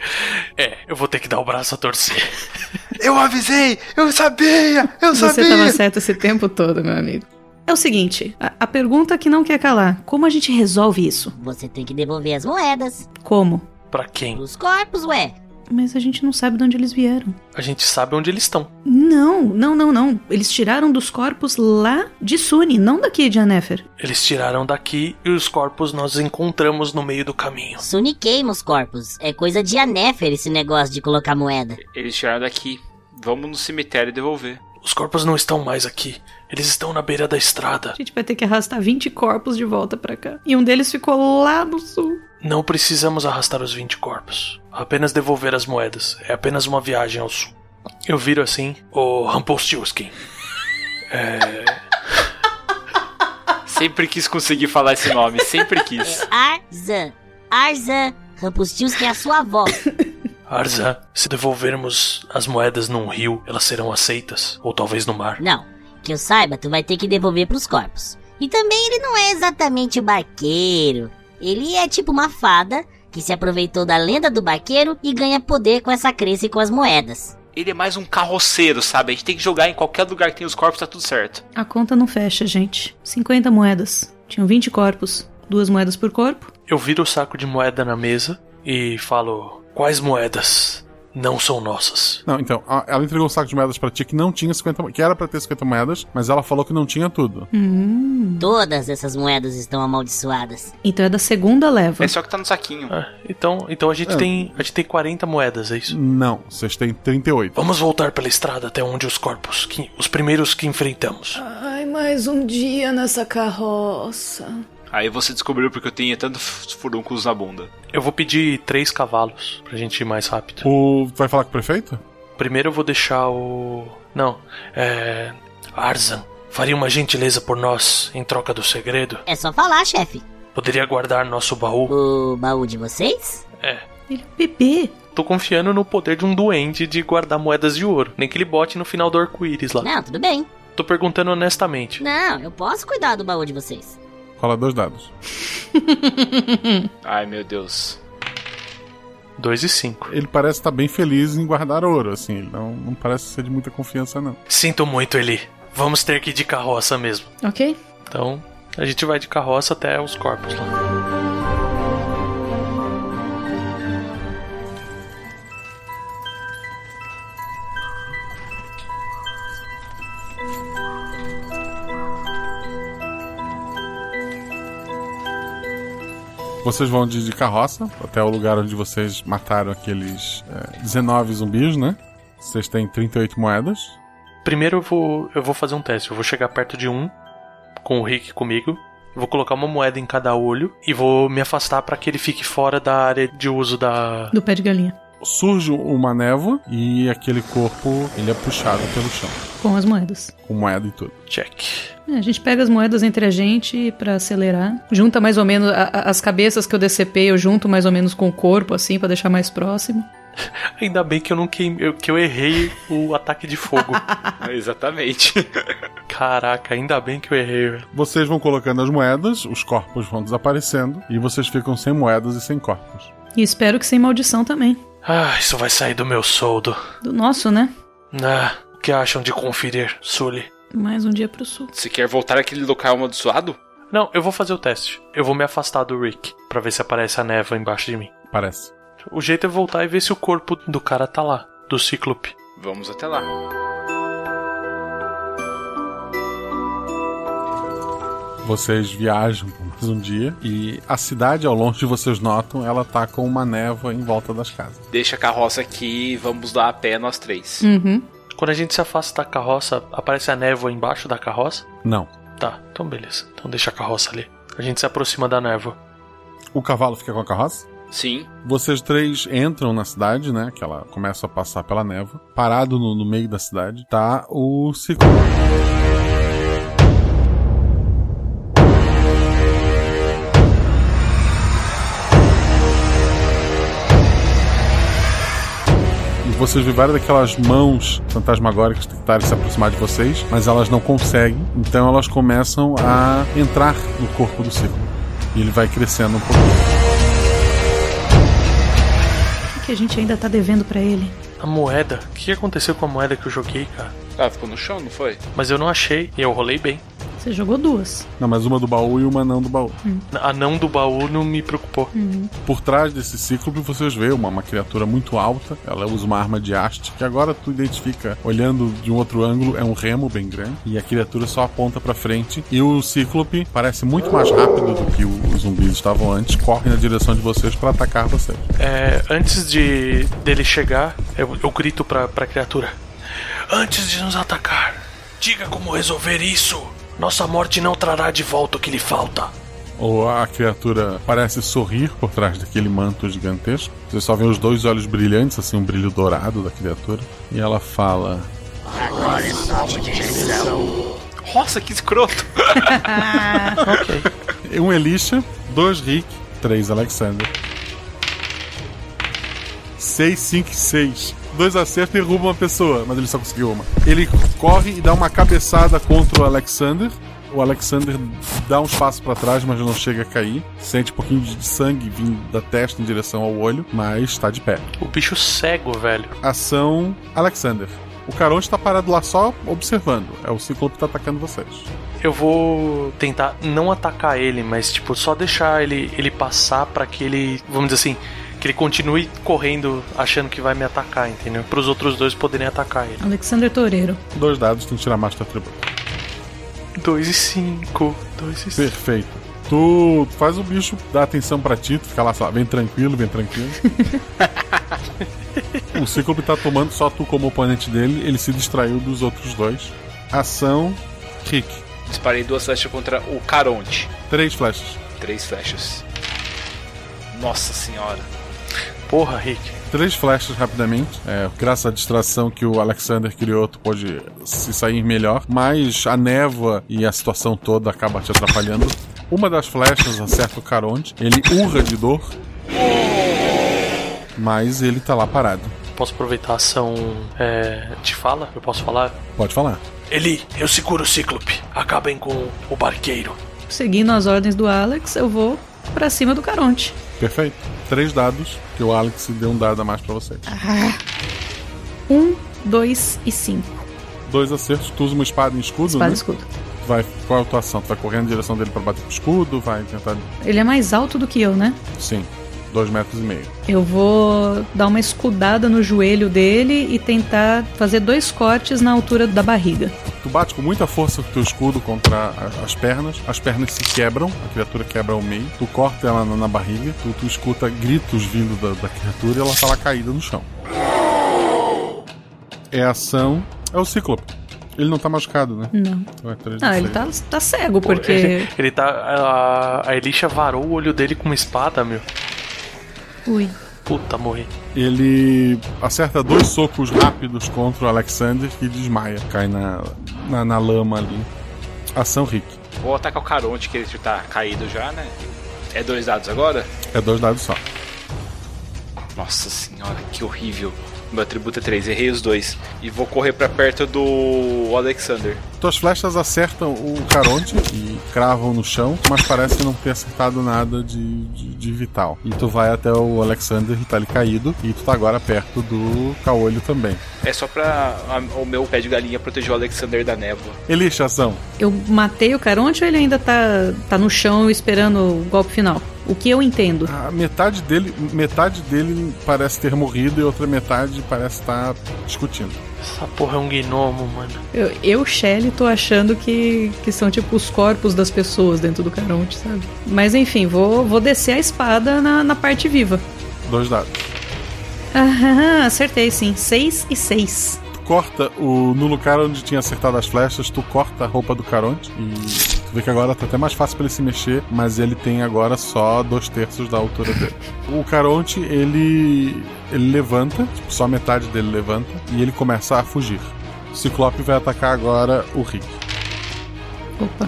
é, eu vou ter que dar o braço a torcer. Eu avisei! Eu sabia! Eu Você sabia! estava certo esse tempo todo, meu amigo. É o seguinte, a, a pergunta que não quer calar: como a gente resolve isso? Você tem que devolver as moedas. Como? Pra quem? Os corpos, ué. Mas a gente não sabe de onde eles vieram. A gente sabe onde eles estão. Não, não, não, não. Eles tiraram dos corpos lá de Suni, não daqui de Anefer. Eles tiraram daqui e os corpos nós encontramos no meio do caminho. Suni queima os corpos. É coisa de Anefer esse negócio de colocar moeda. Eles tiraram daqui. Vamos no cemitério devolver. Os corpos não estão mais aqui. Eles estão na beira da estrada. A gente vai ter que arrastar 20 corpos de volta pra cá. E um deles ficou lá no sul. Não precisamos arrastar os 20 corpos. Apenas devolver as moedas. É apenas uma viagem ao sul. Eu viro assim, o Rampolstiltskin. É. Sempre quis conseguir falar esse nome, sempre quis. Arzan. Arzan. Rampustilski é a sua avó. Arzan, se devolvermos as moedas num rio, elas serão aceitas. Ou talvez no mar. Não. Que eu saiba, tu vai ter que devolver pros corpos. E também ele não é exatamente o barqueiro. Ele é tipo uma fada que se aproveitou da lenda do barqueiro e ganha poder com essa crença e com as moedas. Ele é mais um carroceiro, sabe? A gente tem que jogar em qualquer lugar que tem os corpos, tá tudo certo. A conta não fecha, gente. 50 moedas. Tinham 20 corpos. Duas moedas por corpo. Eu viro o saco de moeda na mesa e falo: Quais moedas não são nossas? Não, então, a- ela entregou um saco de moedas pra ti que não tinha 50 mo- que era pra ter 50 moedas, mas ela falou que não tinha tudo. Hum. Todas essas moedas estão amaldiçoadas. Então é da segunda leva. É só que tá no saquinho. Ah, então, então a gente É. tem a gente tem 40 moedas, é isso? Não, vocês têm 38. Vamos voltar pela estrada até onde os corpos, que, os primeiros que enfrentamos. Ai, mais um dia nessa carroça. Aí você descobriu porque eu tinha tanto furúnculos na bunda. Eu vou pedir três cavalos pra gente ir mais rápido. O vai falar com o prefeito? Primeiro eu vou deixar o não, é Arzan. Faria uma gentileza por nós em troca do segredo? É só falar, chefe. Poderia guardar nosso baú? O baú de vocês? É. Ele é bebê. Tô confiando no poder de um duende de guardar moedas de ouro. Nem que ele bote no final do arco-íris lá. Não, tudo bem. Tô perguntando honestamente. Não, eu posso cuidar do baú de vocês. Rola dois dados. Ai, meu Deus. 2 e 5. Ele parece estar bem feliz em guardar ouro, assim. Ele não, não parece ser de muita confiança, não. Sinto muito, Eli. Vamos ter que ir de carroça mesmo. Ok? Então, a gente vai de carroça até os corpos lá. Vocês vão de, de carroça até o lugar onde vocês mataram aqueles é, 19 zumbis, né? Vocês têm 38 moedas. Primeiro eu vou, eu vou fazer um teste. Eu vou chegar perto de um, com o Rick comigo. Vou colocar uma moeda em cada olho e vou me afastar para que ele fique fora da área de uso da. Do pé de galinha. Surge uma névoa e aquele corpo ele é puxado pelo chão, Com as moedas. com moeda e tudo. Check. É, a gente pega as moedas entre a gente pra acelerar. Junta mais ou menos a- a- as cabeças que eu decepei, eu junto mais ou menos com o corpo, assim, pra deixar mais próximo. Ainda bem que eu não queimei, eu- que eu errei o ataque de fogo. Exatamente. Caraca, ainda bem que eu errei, velho. Vocês vão colocando as moedas, os corpos vão desaparecendo e vocês ficam sem moedas e sem corpos. E espero que sem maldição também. Ah, isso vai sair do meu soldo. Do nosso, né? Ah, o que acham de conferir, Sully? Mais um dia pro sul. Você quer voltar àquele local amaldiçoado? Não, eu vou fazer o teste. Eu vou me afastar do Rick pra ver se aparece a névoa embaixo de mim. Parece. O jeito é voltar e ver se o corpo do cara tá lá, do Ciclope. Vamos até lá. Vocês viajam por mais um dia e a cidade, ao longe, vocês notam, ela tá com uma névoa em volta das casas. Deixa a carroça aqui e vamos lá a pé nós três. Uhum. Quando a gente se afasta da carroça, aparece a névoa embaixo da carroça? Não. Tá, então beleza. Então deixa a carroça ali. A gente se aproxima da névoa. O cavalo fica com a carroça? Sim. Vocês três entram na cidade, né? Que ela começa a passar pela névoa. Parado no, no meio da cidade tá o ciclo. Vocês veem várias daquelas mãos fantasmagóricas tentarem se aproximar de vocês, mas elas não conseguem. Então elas começam a entrar no corpo do ciclo. E ele vai crescendo um pouquinho. que a gente ainda tá devendo pra ele? A moeda? O que aconteceu com a moeda que eu joguei, cara? Ah, ficou no chão, não foi? Mas eu não achei e eu rolei bem. Você jogou duas. Não, mas uma do baú e uma não do baú. A não do baú não me preocupou. Por trás desse cíclope vocês veem uma, uma criatura muito alta. Ela usa uma arma de haste, que agora tu identifica, olhando de um outro ângulo, é um remo bem grande. E a criatura só aponta pra frente. E o cíclope parece muito mais rápido do que o- os zumbis estavam antes. Corre na direção de vocês pra atacar vocês. É, antes de dele chegar, eu, eu grito pra, pra criatura: Antes de nos atacar, diga como resolver isso. Nossa morte não trará de volta o que lhe falta. Ou a criatura parece sorrir por trás daquele manto gigantesco. Você só vê os dois olhos brilhantes, assim, um brilho dourado da criatura. E ela fala: Agora é de. Nossa, que escroto. ok. Um Elisha, dois Rick, três Alexander. 6, 5 6. Dois acertos e derruba uma pessoa, mas ele só conseguiu uma. Ele corre e dá uma cabeçada contra o Alexander. O Alexander dá uns passos pra trás, mas não chega a cair. Sente um pouquinho de sangue vindo da testa em direção ao olho, mas está de pé. O bicho cego, velho. Ação Alexander. O Caronte tá parado lá só observando. É o Ciclope que tá atacando vocês. Eu vou tentar não atacar ele, mas tipo, só deixar ele, ele passar pra que ele, vamos dizer assim, que ele continue correndo achando que vai me atacar, entendeu? Para os outros dois poderem atacar ele. Alexander Toreiro. Dois dados, tem que tirar mais teu atributo. 2 e 5. 2 e 5. Perfeito. Tu faz o bicho dar atenção pra ti, tu fica lá, lá, vem tranquilo, vem tranquilo. o Cíclope tá tomando só tu como oponente dele, ele se distraiu dos outros dois. Ação, Rick. Disparei duas flechas contra o Caronte. Três flechas. Três flechas. Nossa senhora. Porra, Rick. Três flechas rapidamente. É, graças à distração que o Alexander criou, tu pode se sair melhor. Mas a névoa e a situação toda acaba te atrapalhando. Uma das flechas acerta o Caronte. Ele urra de dor. Mas ele tá lá parado. Posso aproveitar a ação é, de fala? Eu posso falar? Pode falar. Eli, eu seguro o Cíclope. Acabem com o barqueiro. Seguindo as ordens do Alex, eu vou pra cima do Caronte. Perfeito. Três dados, que o Alex deu um dado a mais pra vocês. Ah. Um, dois e cinco. Dois acertos, tu usa uma espada em escudo, Espada né? e escudo. Vai, qual é a tua ação? Tu vai correndo na direção dele pra bater com o escudo? Vai tentar. Ele é mais alto do que eu, né? Sim, dois metros e meio. Eu vou dar uma escudada no joelho dele e tentar fazer dois cortes na altura da barriga. Tu bate com muita força com o teu escudo contra a- as pernas, as pernas se quebram, a criatura quebra ao meio, tu corta ela na, na barriga, tu, tu escuta gritos vindo da, da criatura e ela tá lá caída no chão. É a ação. É o Cíclope. Ele não tá machucado, né? Não. Então é Ah, ele tá, tá cego, Pô, porque. Ele, ele tá. A, a Elisha varou o olho dele com uma espada, meu. Ui. Puta, morri. Ele acerta dois socos rápidos contra o Alexander e desmaia. Cai na, na, na lama ali. Ação Rick. Vou atacar o Caronte, que ele tá caído já, né? É dois dados agora? É dois dados só. Nossa senhora, que horrível. Meu atributo é 3, errei os dois. E vou correr pra perto do Alexander. Tuas flechas acertam o Caronte e cravam no chão, mas parece não ter acertado nada de, de, de vital. E tu vai até o Alexander e tá ali caído, e tu tá agora perto do Caolho também. É só pra a- o meu pé de galinha proteger o Alexander da névoa. Elisha, ação. Eu matei o Caronte ou ele ainda tá, tá no chão esperando o golpe final? O que eu entendo? A metade dele, metade dele parece ter morrido e outra metade parece estar discutindo. Essa porra é um gnomo, mano. Eu, eu Shelly, tô achando que, que são tipo os corpos das pessoas dentro do Caronte, sabe? Mas enfim, vou, vou descer a espada na, na parte viva. Dois dados. Aham, acertei sim. Seis e seis. Tu corta o, no lugar onde tinha acertado as flechas, tu corta a roupa do Caronte e tu vê que agora tá até mais fácil pra ele se mexer, mas ele tem agora só dois terços da altura dele. O Caronte, ele ele levanta, tipo, só metade dele levanta e ele começa a fugir. O Ciclope vai atacar agora o Rick.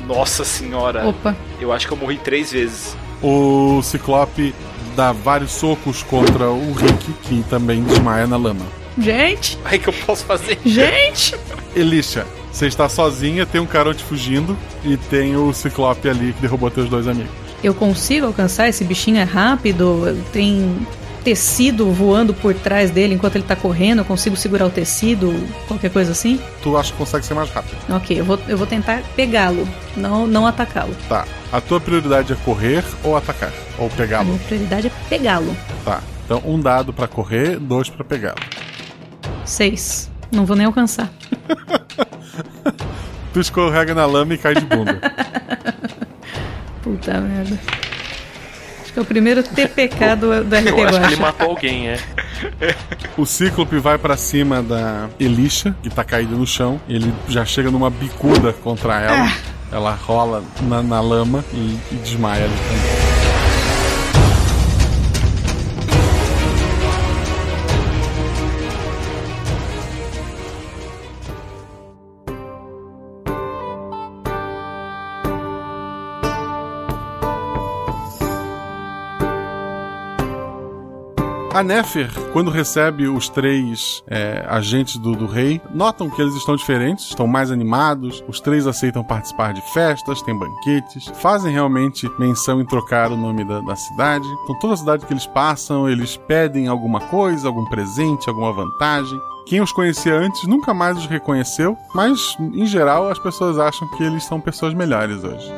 Nossa senhora. Opa. Eu acho que eu morri três vezes. O Ciclope dá vários socos contra o Rick, que também desmaia na lama. Gente! Aí que eu posso fazer? Gente! Elisha, você está sozinha, tem um Caronte fugindo e tem o Ciclope ali que derrubou teus dois amigos. Eu consigo alcançar esse bichinho é rápido? Tem tecido voando por trás dele enquanto ele tá correndo, eu consigo segurar o tecido, qualquer coisa assim? Tu acha que consegue ser mais rápido. Ok, eu vou, eu vou tentar pegá-lo, não, não atacá-lo. Tá. A tua prioridade é correr ou atacar? Ou A pegá-lo? minha prioridade é pegá-lo. Tá. Então, um dado pra correr, dois pra pegá-lo. Seis. Não vou nem alcançar. Tu escorrega na lama e cai de bunda. Puta merda. Acho que é o primeiro TPK do, do RP Eu acho que ele matou alguém, é. O Cíclope vai pra cima da Elisha, que tá caída no chão. Ele já chega numa bicuda contra ela. Ah. Ela rola na, na lama e, e desmaia ali também. A Nefer, quando recebe os três é, agentes do, do rei, notam que eles estão diferentes, estão mais animados, os três aceitam participar de festas, tem banquetes, fazem realmente menção em trocar o nome da, da cidade. Então, toda cidade que eles passam, eles pedem alguma coisa, algum presente, alguma vantagem. Quem os conhecia antes nunca mais os reconheceu, mas em geral as pessoas acham que eles são pessoas melhores hoje.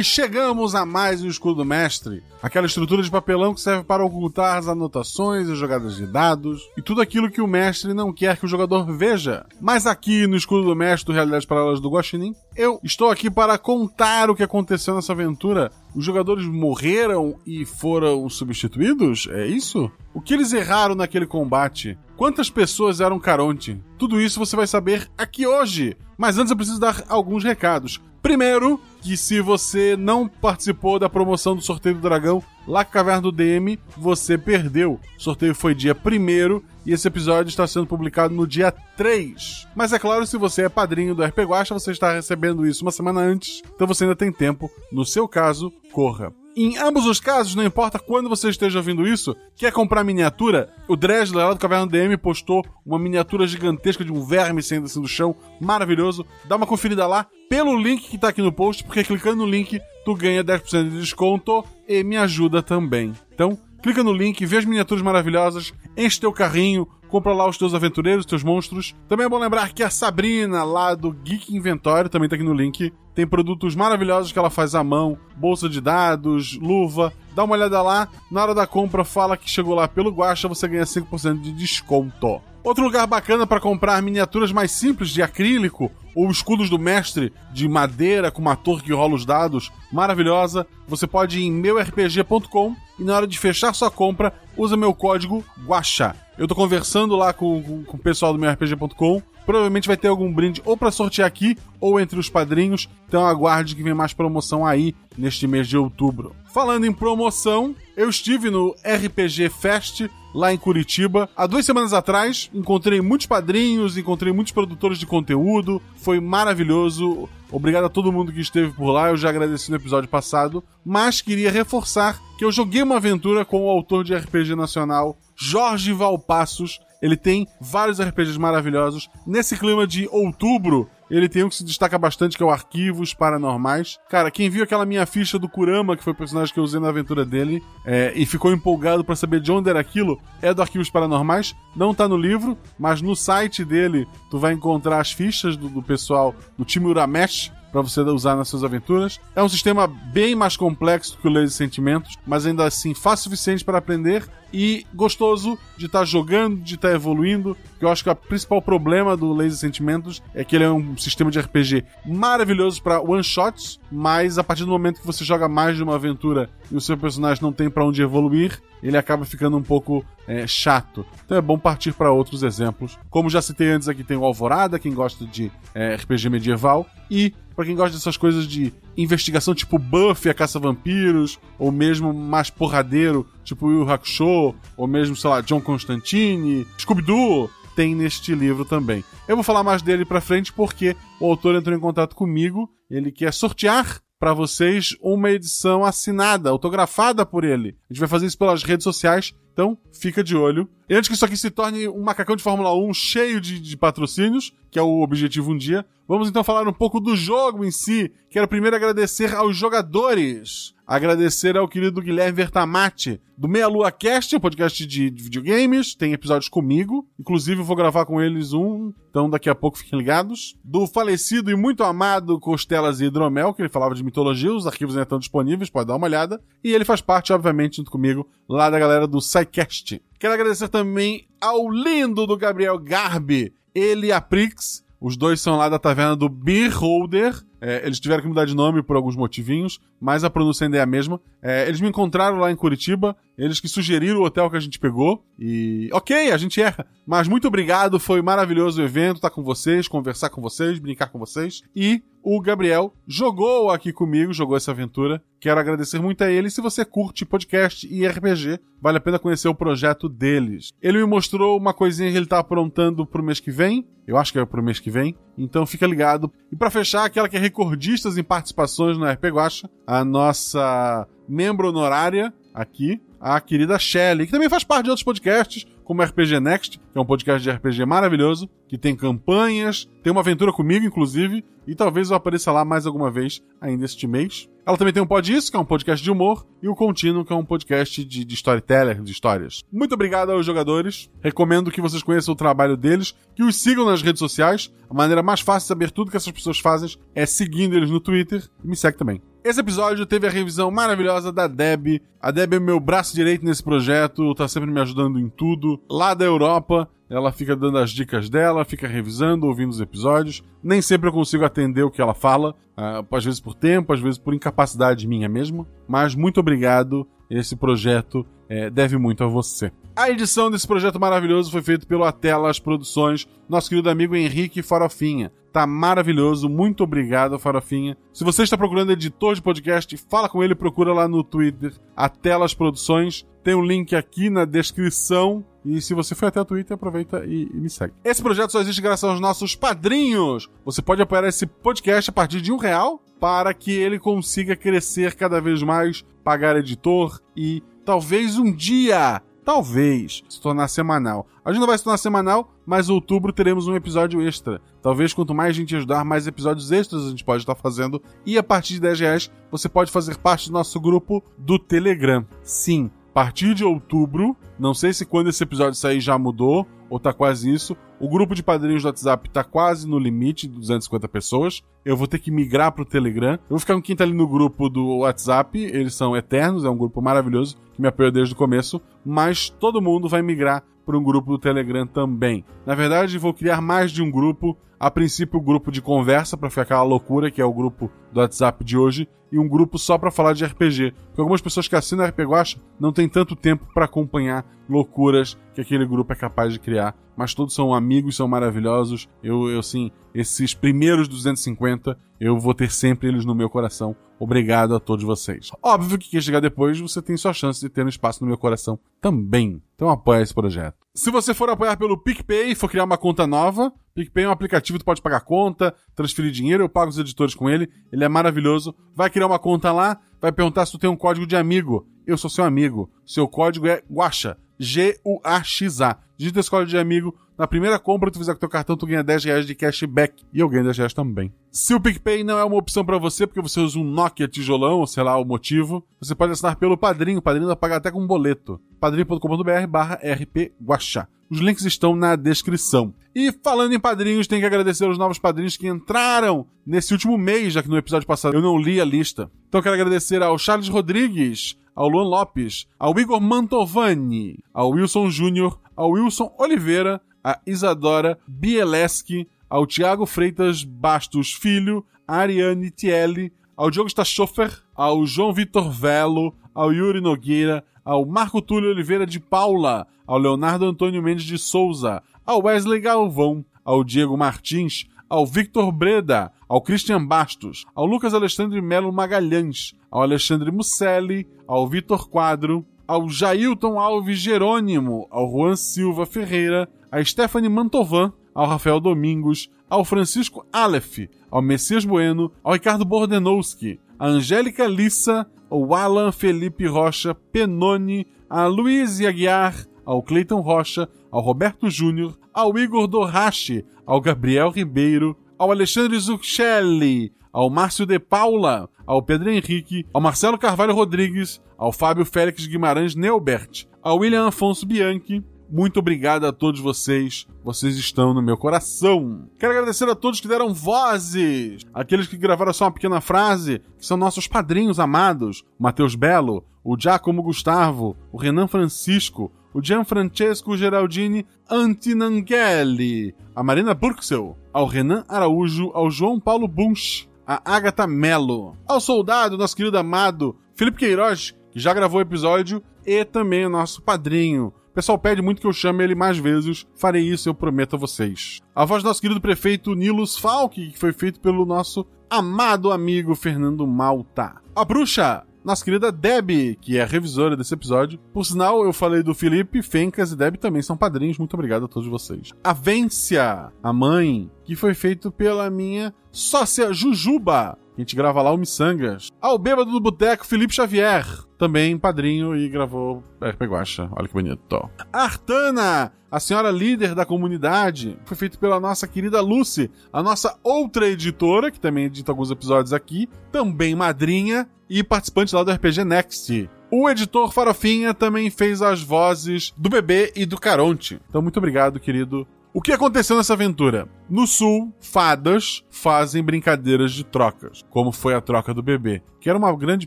E chegamos a mais um escudo do mestre, aquela estrutura de papelão que serve para ocultar as anotações e jogadas de dados e tudo aquilo que o mestre não quer que o jogador veja. Mas aqui no escudo do mestre do Realidades Paralelas do Guaxinim, eu estou aqui para contar o que aconteceu nessa aventura. Os jogadores morreram e foram substituídos? É isso? O que eles erraram naquele combate? Quantas pessoas eram Caronte? Tudo isso você vai saber aqui hoje. Mas antes eu preciso dar alguns recados. Primeiro, que se você não participou da promoção do sorteio do dragão lá com Caverna do DM, você perdeu. O sorteio foi dia 1 e esse episódio está sendo publicado no dia 3. Mas é claro, se você é padrinho do RP Guacha, você está recebendo isso uma semana antes, então você ainda tem tempo. No seu caso, corra. Em ambos os casos, não importa quando você esteja ouvindo isso, quer comprar miniatura? O Dresler lá do Caverna DM postou uma miniatura gigantesca de um verme saindo assim do chão, maravilhoso. Dá uma conferida lá pelo link que tá aqui no post, porque clicando no link tu ganha 10% de desconto e me ajuda também. Então, clica no link, vê as miniaturas maravilhosas, enche teu carrinho, compra lá os teus aventureiros, os teus monstros. Também é bom lembrar que a Sabrina, lá do Geek Inventório, também tá aqui no link. Tem produtos maravilhosos que ela faz à mão, bolsa de dados, luva. Dá uma olhada lá, na hora da compra fala que chegou lá pelo Guacha, você ganha 5% de desconto. Outro lugar bacana para comprar miniaturas mais simples de acrílico ou escudos do mestre de madeira com uma torre que rola os dados, maravilhosa. Você pode ir em meurpg.com e na hora de fechar sua compra, usa meu código GUAXA. Eu tô conversando lá com, com, com o pessoal do meurpg.com. Provavelmente vai ter algum brinde ou para sortear aqui ou entre os padrinhos. Então aguarde que vem mais promoção aí neste mês de outubro. Falando em promoção, eu estive no RPG Fest lá em Curitiba. Há duas semanas atrás, encontrei muitos padrinhos, encontrei muitos produtores de conteúdo. Foi maravilhoso. Obrigado a todo mundo que esteve por lá. Eu já agradeci no episódio passado. Mas queria reforçar que eu joguei uma aventura com o autor de RPG nacional, Jorge Valpassos. Ele tem vários RPGs maravilhosos. Nesse clima de outubro, ele tem um que se destaca bastante, que é o Arquivos Paranormais. Cara, quem viu aquela minha ficha do Kurama, que foi o personagem que eu usei na aventura dele, é, e ficou empolgado para saber de onde era aquilo, é do Arquivos Paranormais. Não tá no livro, mas no site dele tu vai encontrar as fichas do, do pessoal do time Uramesh para você usar nas suas aventuras. É um sistema bem mais complexo que o Lazy Sentimentos, mas ainda assim fácil o suficiente para aprender e gostoso de estar jogando, de estar evoluindo. Eu acho que o principal problema do Lazy Sentimentos é que ele é um sistema de RPG maravilhoso para one shots, mas a partir do momento que você joga mais de uma aventura e o seu personagem não tem para onde evoluir, ele acaba ficando um pouco é, chato. Então é bom partir para outros exemplos. Como já citei antes, aqui tem o Alvorada, quem gosta de é, RPG medieval, e para quem gosta dessas coisas de investigação tipo Buffy, a caça-vampiros, ou mesmo mais porradeiro, tipo Yu Hakusho, ou mesmo, sei lá, John Constantine, Scooby-Doo, tem neste livro também. Eu vou falar mais dele pra frente porque o autor entrou em contato comigo, ele quer sortear para vocês uma edição assinada, autografada por ele. A gente vai fazer isso pelas redes sociais, então fica de olho. E antes que isso aqui se torne um macacão de Fórmula 1 cheio de, de patrocínios, que é o objetivo um dia, vamos então falar um pouco do jogo em si. Quero primeiro agradecer aos jogadores. Agradecer ao querido Guilherme Vertamati, do Meia Lua Cast, um podcast de videogames. Tem episódios comigo. Inclusive, eu vou gravar com eles um, então daqui a pouco fiquem ligados. Do falecido e muito amado Costelas e Hidromel, que ele falava de mitologia, os arquivos ainda estão disponíveis, pode dar uma olhada. E ele faz parte, obviamente, junto comigo, lá da galera do SciCast. Quero agradecer também ao lindo do Gabriel Garbi, ele e a Prix. Os dois são lá da taverna do Beer Holder. É, eles tiveram que mudar de nome por alguns motivinhos, mas a pronúncia ainda é a mesma. É, eles me encontraram lá em Curitiba, eles que sugeriram o hotel que a gente pegou. E ok, a gente erra. Mas muito obrigado, foi maravilhoso o evento, estar tá com vocês, conversar com vocês, brincar com vocês. E o Gabriel jogou aqui comigo, jogou essa aventura. Quero agradecer muito a ele. Se você curte podcast e RPG, vale a pena conhecer o projeto deles. Ele me mostrou uma coisinha que ele tá aprontando pro mês que vem. Eu acho que é pro mês que vem. Então fica ligado. E para fechar, aquela que é recordistas em participações no RP Guacha, a nossa membro honorária aqui, a querida Shelly, que também faz parte de outros podcasts, como RPG Next, que é um podcast de RPG maravilhoso, que tem campanhas, tem uma aventura comigo, inclusive, e talvez eu apareça lá mais alguma vez ainda este mês. Ela também tem um Pod Isso, que é um podcast de humor, e o Contínuo, que é um podcast de, de storyteller, de histórias. Muito obrigado aos jogadores. Recomendo que vocês conheçam o trabalho deles, que os sigam nas redes sociais. A maneira mais fácil de saber tudo que essas pessoas fazem é seguindo eles no Twitter. E me segue também. Esse episódio teve a revisão maravilhosa da Deb. A Deb é meu braço direito nesse projeto, tá sempre me ajudando em tudo. Lá da Europa, ela fica dando as dicas dela, fica revisando, ouvindo os episódios. Nem sempre eu consigo atender o que ela fala, uh, às vezes por tempo, às vezes por incapacidade minha mesmo. Mas muito obrigado, esse projeto é, deve muito a você. A edição desse projeto maravilhoso foi feita pelo Atelas Produções, nosso querido amigo Henrique Farofinha. Tá maravilhoso, muito obrigado, Farofinha. Se você está procurando editor de podcast, fala com ele, procura lá no Twitter, Atelas Produções. Tem um link aqui na descrição. E se você foi até o Twitter, aproveita e, e, me segue. Esse projeto só existe graças aos nossos padrinhos. Você pode apoiar esse podcast a partir de um real para que ele consiga crescer cada vez mais, pagar editor e talvez um dia talvez se tornar semanal. A gente não vai se tornar semanal, mas em outubro teremos um episódio extra. Talvez quanto mais gente ajudar, mais episódios extras a gente pode estar fazendo. E a partir de 10 reais, você pode fazer parte do nosso grupo do Telegram. Sim, a partir de outubro, não sei se quando esse episódio sair já mudou, ou tá quase isso. O grupo de padrinhos do WhatsApp tá quase no limite de 250 pessoas. Eu vou ter que migrar pro Telegram. Eu vou ficar quem tá ali no grupo do WhatsApp. Eles são eternos, é um grupo maravilhoso que me apoia desde o começo. Mas todo mundo vai migrar para um grupo do Telegram também. Na verdade, vou criar mais de um grupo. A princípio, o um grupo de conversa para ficar aquela loucura que é o grupo do WhatsApp de hoje e um grupo só para falar de RPG. Porque algumas pessoas que assinam RPG Guacha não tem tanto tempo para acompanhar loucuras que aquele grupo é capaz de criar. Mas todos são amigos, são maravilhosos. Eu, eu sim, esses primeiros 250, eu vou ter sempre eles no meu coração. Obrigado a todos vocês. Óbvio que quem chegar depois, você tem sua chance de ter um espaço no meu coração também. Então apoia esse projeto. Se você for apoiar pelo PicPay for criar uma conta nova, PicPay é um aplicativo que pode pagar conta, transferir dinheiro, eu pago os editores com ele, ele é maravilhoso. Vai criar uma conta lá, vai perguntar se tu tem um código de amigo. Eu sou seu amigo. Seu código é Guaxa. G-U-A-X-A. Digita esse código de amigo. Na primeira compra que tu fizer com teu cartão, tu ganha 10 reais de cashback. E eu ganho 10 reais também. Se o PicPay não é uma opção para você, porque você usa um Nokia tijolão, sei lá o motivo, você pode assinar pelo Padrinho. O Padrinho vai pagar até com um boleto. padrinho.com.br barra rpguaxá. Os links estão na descrição. E falando em padrinhos, tem que agradecer aos novos padrinhos que entraram nesse último mês, já que no episódio passado eu não li a lista. Então quero agradecer ao Charles Rodrigues, ao Luan Lopes, ao Igor Mantovani, ao Wilson Júnior, ao Wilson Oliveira, a Isadora Bieleski, ao Tiago Freitas Bastos Filho, a Ariane Tielli, ao Diogo Stachofer, ao João Vitor Velo, ao Yuri Nogueira, ao Marco Túlio Oliveira de Paula, ao Leonardo Antônio Mendes de Souza, ao Wesley Galvão, ao Diego Martins, ao Victor Breda, ao Christian Bastos, ao Lucas Alexandre Melo Magalhães, ao Alexandre Musselli, ao Vitor Quadro, ao Jailton Alves Jerônimo, ao Juan Silva Ferreira, a Stephanie Mantovan, ao Rafael Domingos, ao Francisco Aleph, ao Messias Bueno, ao Ricardo Bordenowski, a Angélica Lissa, ao Alan Felipe Rocha Penoni, a Luiz Aguiar, ao Cleiton Rocha, ao Roberto Júnior, ao Igor Dorrache, ao Gabriel Ribeiro, ao Alexandre Zucchelli, ao Márcio de Paula, ao Pedro Henrique, ao Marcelo Carvalho Rodrigues, ao Fábio Félix Guimarães Neubert, ao William Afonso Bianchi, muito obrigado a todos vocês. Vocês estão no meu coração. Quero agradecer a todos que deram vozes. Aqueles que gravaram só uma pequena frase, que são nossos padrinhos amados. Matheus Belo, o Giacomo Gustavo, o Renan Francisco, o Gianfrancesco Geraldini Antinanghelli, a Marina Burksel, ao Renan Araújo, ao João Paulo Bunch, a Agatha Mello, ao soldado, nosso querido amado Felipe Queiroz, que já gravou o episódio, e também o nosso padrinho, o pessoal pede muito que eu chame ele mais vezes. Farei isso, eu prometo a vocês. A voz do nosso querido prefeito Nilos Falk, que foi feito pelo nosso amado amigo Fernando Malta. A bruxa, nossa querida Deb, que é a revisora desse episódio. Por sinal, eu falei do Felipe, Fencas e Deb também são padrinhos. Muito obrigado a todos vocês. A Vência, a mãe, que foi feito pela minha sócia Jujuba. A gente grava lá o Missangas. Ao bêbado do boteco, Felipe Xavier. Também padrinho e gravou RP Guacha. Olha que bonito. Artana, a senhora líder da comunidade, foi feito pela nossa querida Lucy, a nossa outra editora, que também edita alguns episódios aqui, também madrinha e participante lá do RPG Next. O editor Farofinha também fez as vozes do bebê e do Caronte. Então, muito obrigado, querido o que aconteceu nessa aventura? No sul, fadas fazem brincadeiras de trocas, como foi a troca do bebê, que era uma grande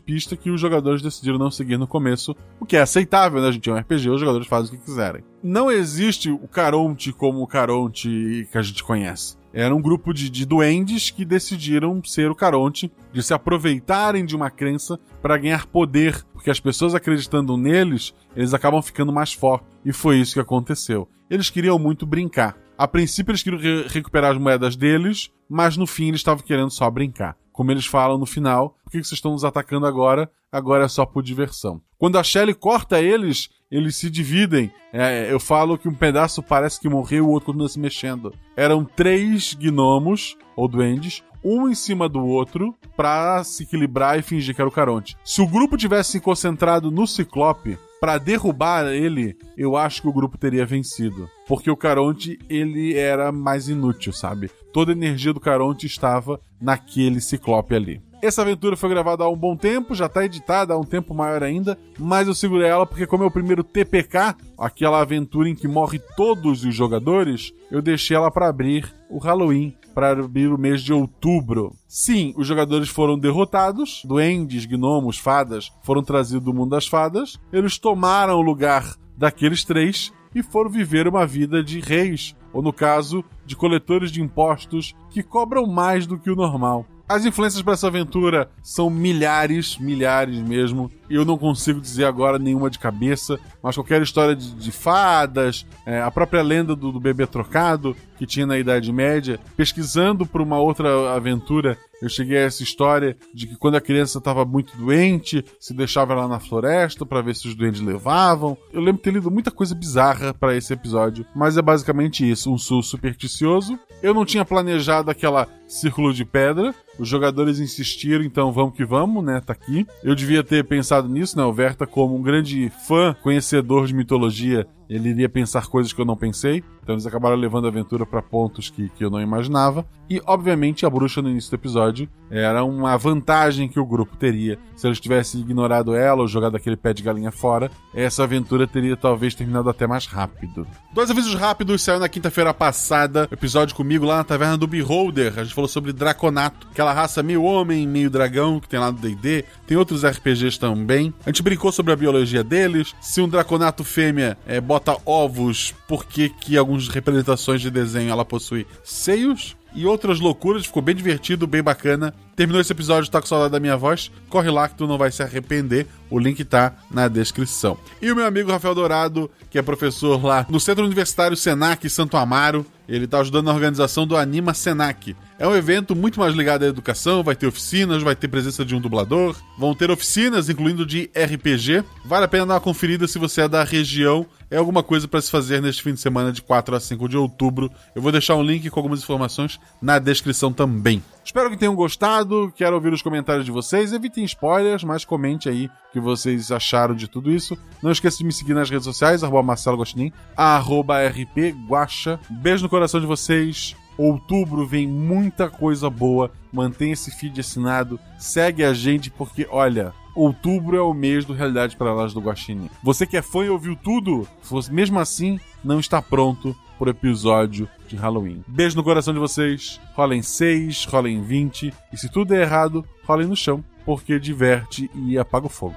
pista que os jogadores decidiram não seguir no começo, o que é aceitável, né? A gente é um RPG, os jogadores fazem o que quiserem. Não existe o Caronte como o Caronte que a gente conhece. Era um grupo de, de duendes que decidiram ser o Caronte, de se aproveitarem de uma crença para ganhar poder, porque as pessoas acreditando neles, eles acabam ficando mais fortes. E foi isso que aconteceu. Eles queriam muito brincar. A princípio eles queriam re recuperar as moedas deles, mas no fim eles estavam querendo só brincar. Como eles falam no final, por que vocês estão nos atacando agora? Agora é só por diversão. Quando a Shelly corta eles, eles se dividem. É, eu falo que um pedaço parece que morreu, o outro continua se mexendo. Eram três gnomos, ou duendes, um em cima do outro, para se equilibrar e fingir que era o Caronte. Se o grupo tivesse se concentrado no Ciclope, para derrubar ele, eu acho que o grupo teria vencido. Porque o Caronte, ele era mais inútil, sabe? Toda a energia do Caronte estava naquele Ciclope ali. Essa aventura foi gravada há um bom tempo, já está editada há um tempo maior ainda, mas eu segurei ela porque, como é o primeiro TPK, aquela aventura em que morre todos os jogadores, eu deixei ela para abrir o Halloween, para abrir o mês de outubro. Sim, os jogadores foram derrotados, duendes, gnomos, fadas foram trazidos do mundo das fadas, eles tomaram o lugar daqueles três e foram viver uma vida de reis, ou no caso, de coletores de impostos que cobram mais do que o normal. As influências para essa aventura são milhares, milhares mesmo. Eu não consigo dizer agora nenhuma de cabeça, mas qualquer história de, de fadas, é, a própria lenda do, do, bebê trocado que tinha na Idade Média, pesquisando por uma outra aventura, eu cheguei a essa história de que quando a criança estava muito doente, se deixava lá na floresta para ver se os doentes levavam. Eu lembro ter lido muita coisa bizarra para esse episódio, mas é basicamente isso: um sul supersticioso. Eu não tinha planejado aquela círculo de pedra, os jogadores insistiram, então vamos que vamos, né? Tá aqui. Eu devia ter pensado nisso, né? O Verta, como um grande fã, conhecedor de mitologia, ele iria pensar coisas que eu não pensei. Então eles acabaram levando a aventura para pontos que, que eu não imaginava. E, obviamente, a bruxa no início do episódio era uma vantagem que o grupo teria. Se eles tivessem ignorado ela ou jogado aquele pé de galinha fora, essa aventura teria talvez terminado até mais rápido. Dois avisos rápidos saiu na quinta-feira passada, episódio comigo lá na taverna do Beholder. A gente falou sobre Draconato, aquela raça meio homem, meio dragão que tem lá no D&D. Tem outros RPGs também. A gente brincou sobre a biologia deles. Se um Draconato fêmea é, bota ovos, por que que algumas representações de desenho ela possui seios? e outras loucuras. Ficou bem divertido, bem bacana. Terminou esse episódio, tá com saudade da minha voz? Corre lá que tu não vai se arrepender. O link tá na descrição. E o meu amigo Rafael Dourado, que é professor lá no Centro Universitário Senac Santo Amaro, ele tá ajudando na organização do Anima Senac. É um evento muito mais ligado à educação, vai ter oficinas, vai ter presença de um dublador, vão ter oficinas, incluindo de RPG. Vale a pena dar uma conferida se você é da região. É alguma coisa para se fazer neste fim de semana de 4 a 5 de outubro. Eu vou deixar um link com algumas informações na descrição também. Espero que tenham gostado, quero ouvir os comentários de vocês. Evitem spoilers, mas comente aí o que vocês acharam de tudo isso. Não esqueça de me seguir nas redes sociais, arroba Marcelo Gostinin, arroba RP Guacha. Beijo no coração de vocês. Outubro vem muita coisa boa. Mantenha esse feed assinado. Segue a gente, porque, olha, outubro é o mês do Realidade Paralelas do Guaxinim. Você que é fã e ouviu tudo, mesmo assim, não está pronto por episódio de Halloween. Beijo no coração de vocês. Rolem 6, rolem 20. E se tudo der errado, rolem no chão, porque diverte e apaga o fogo.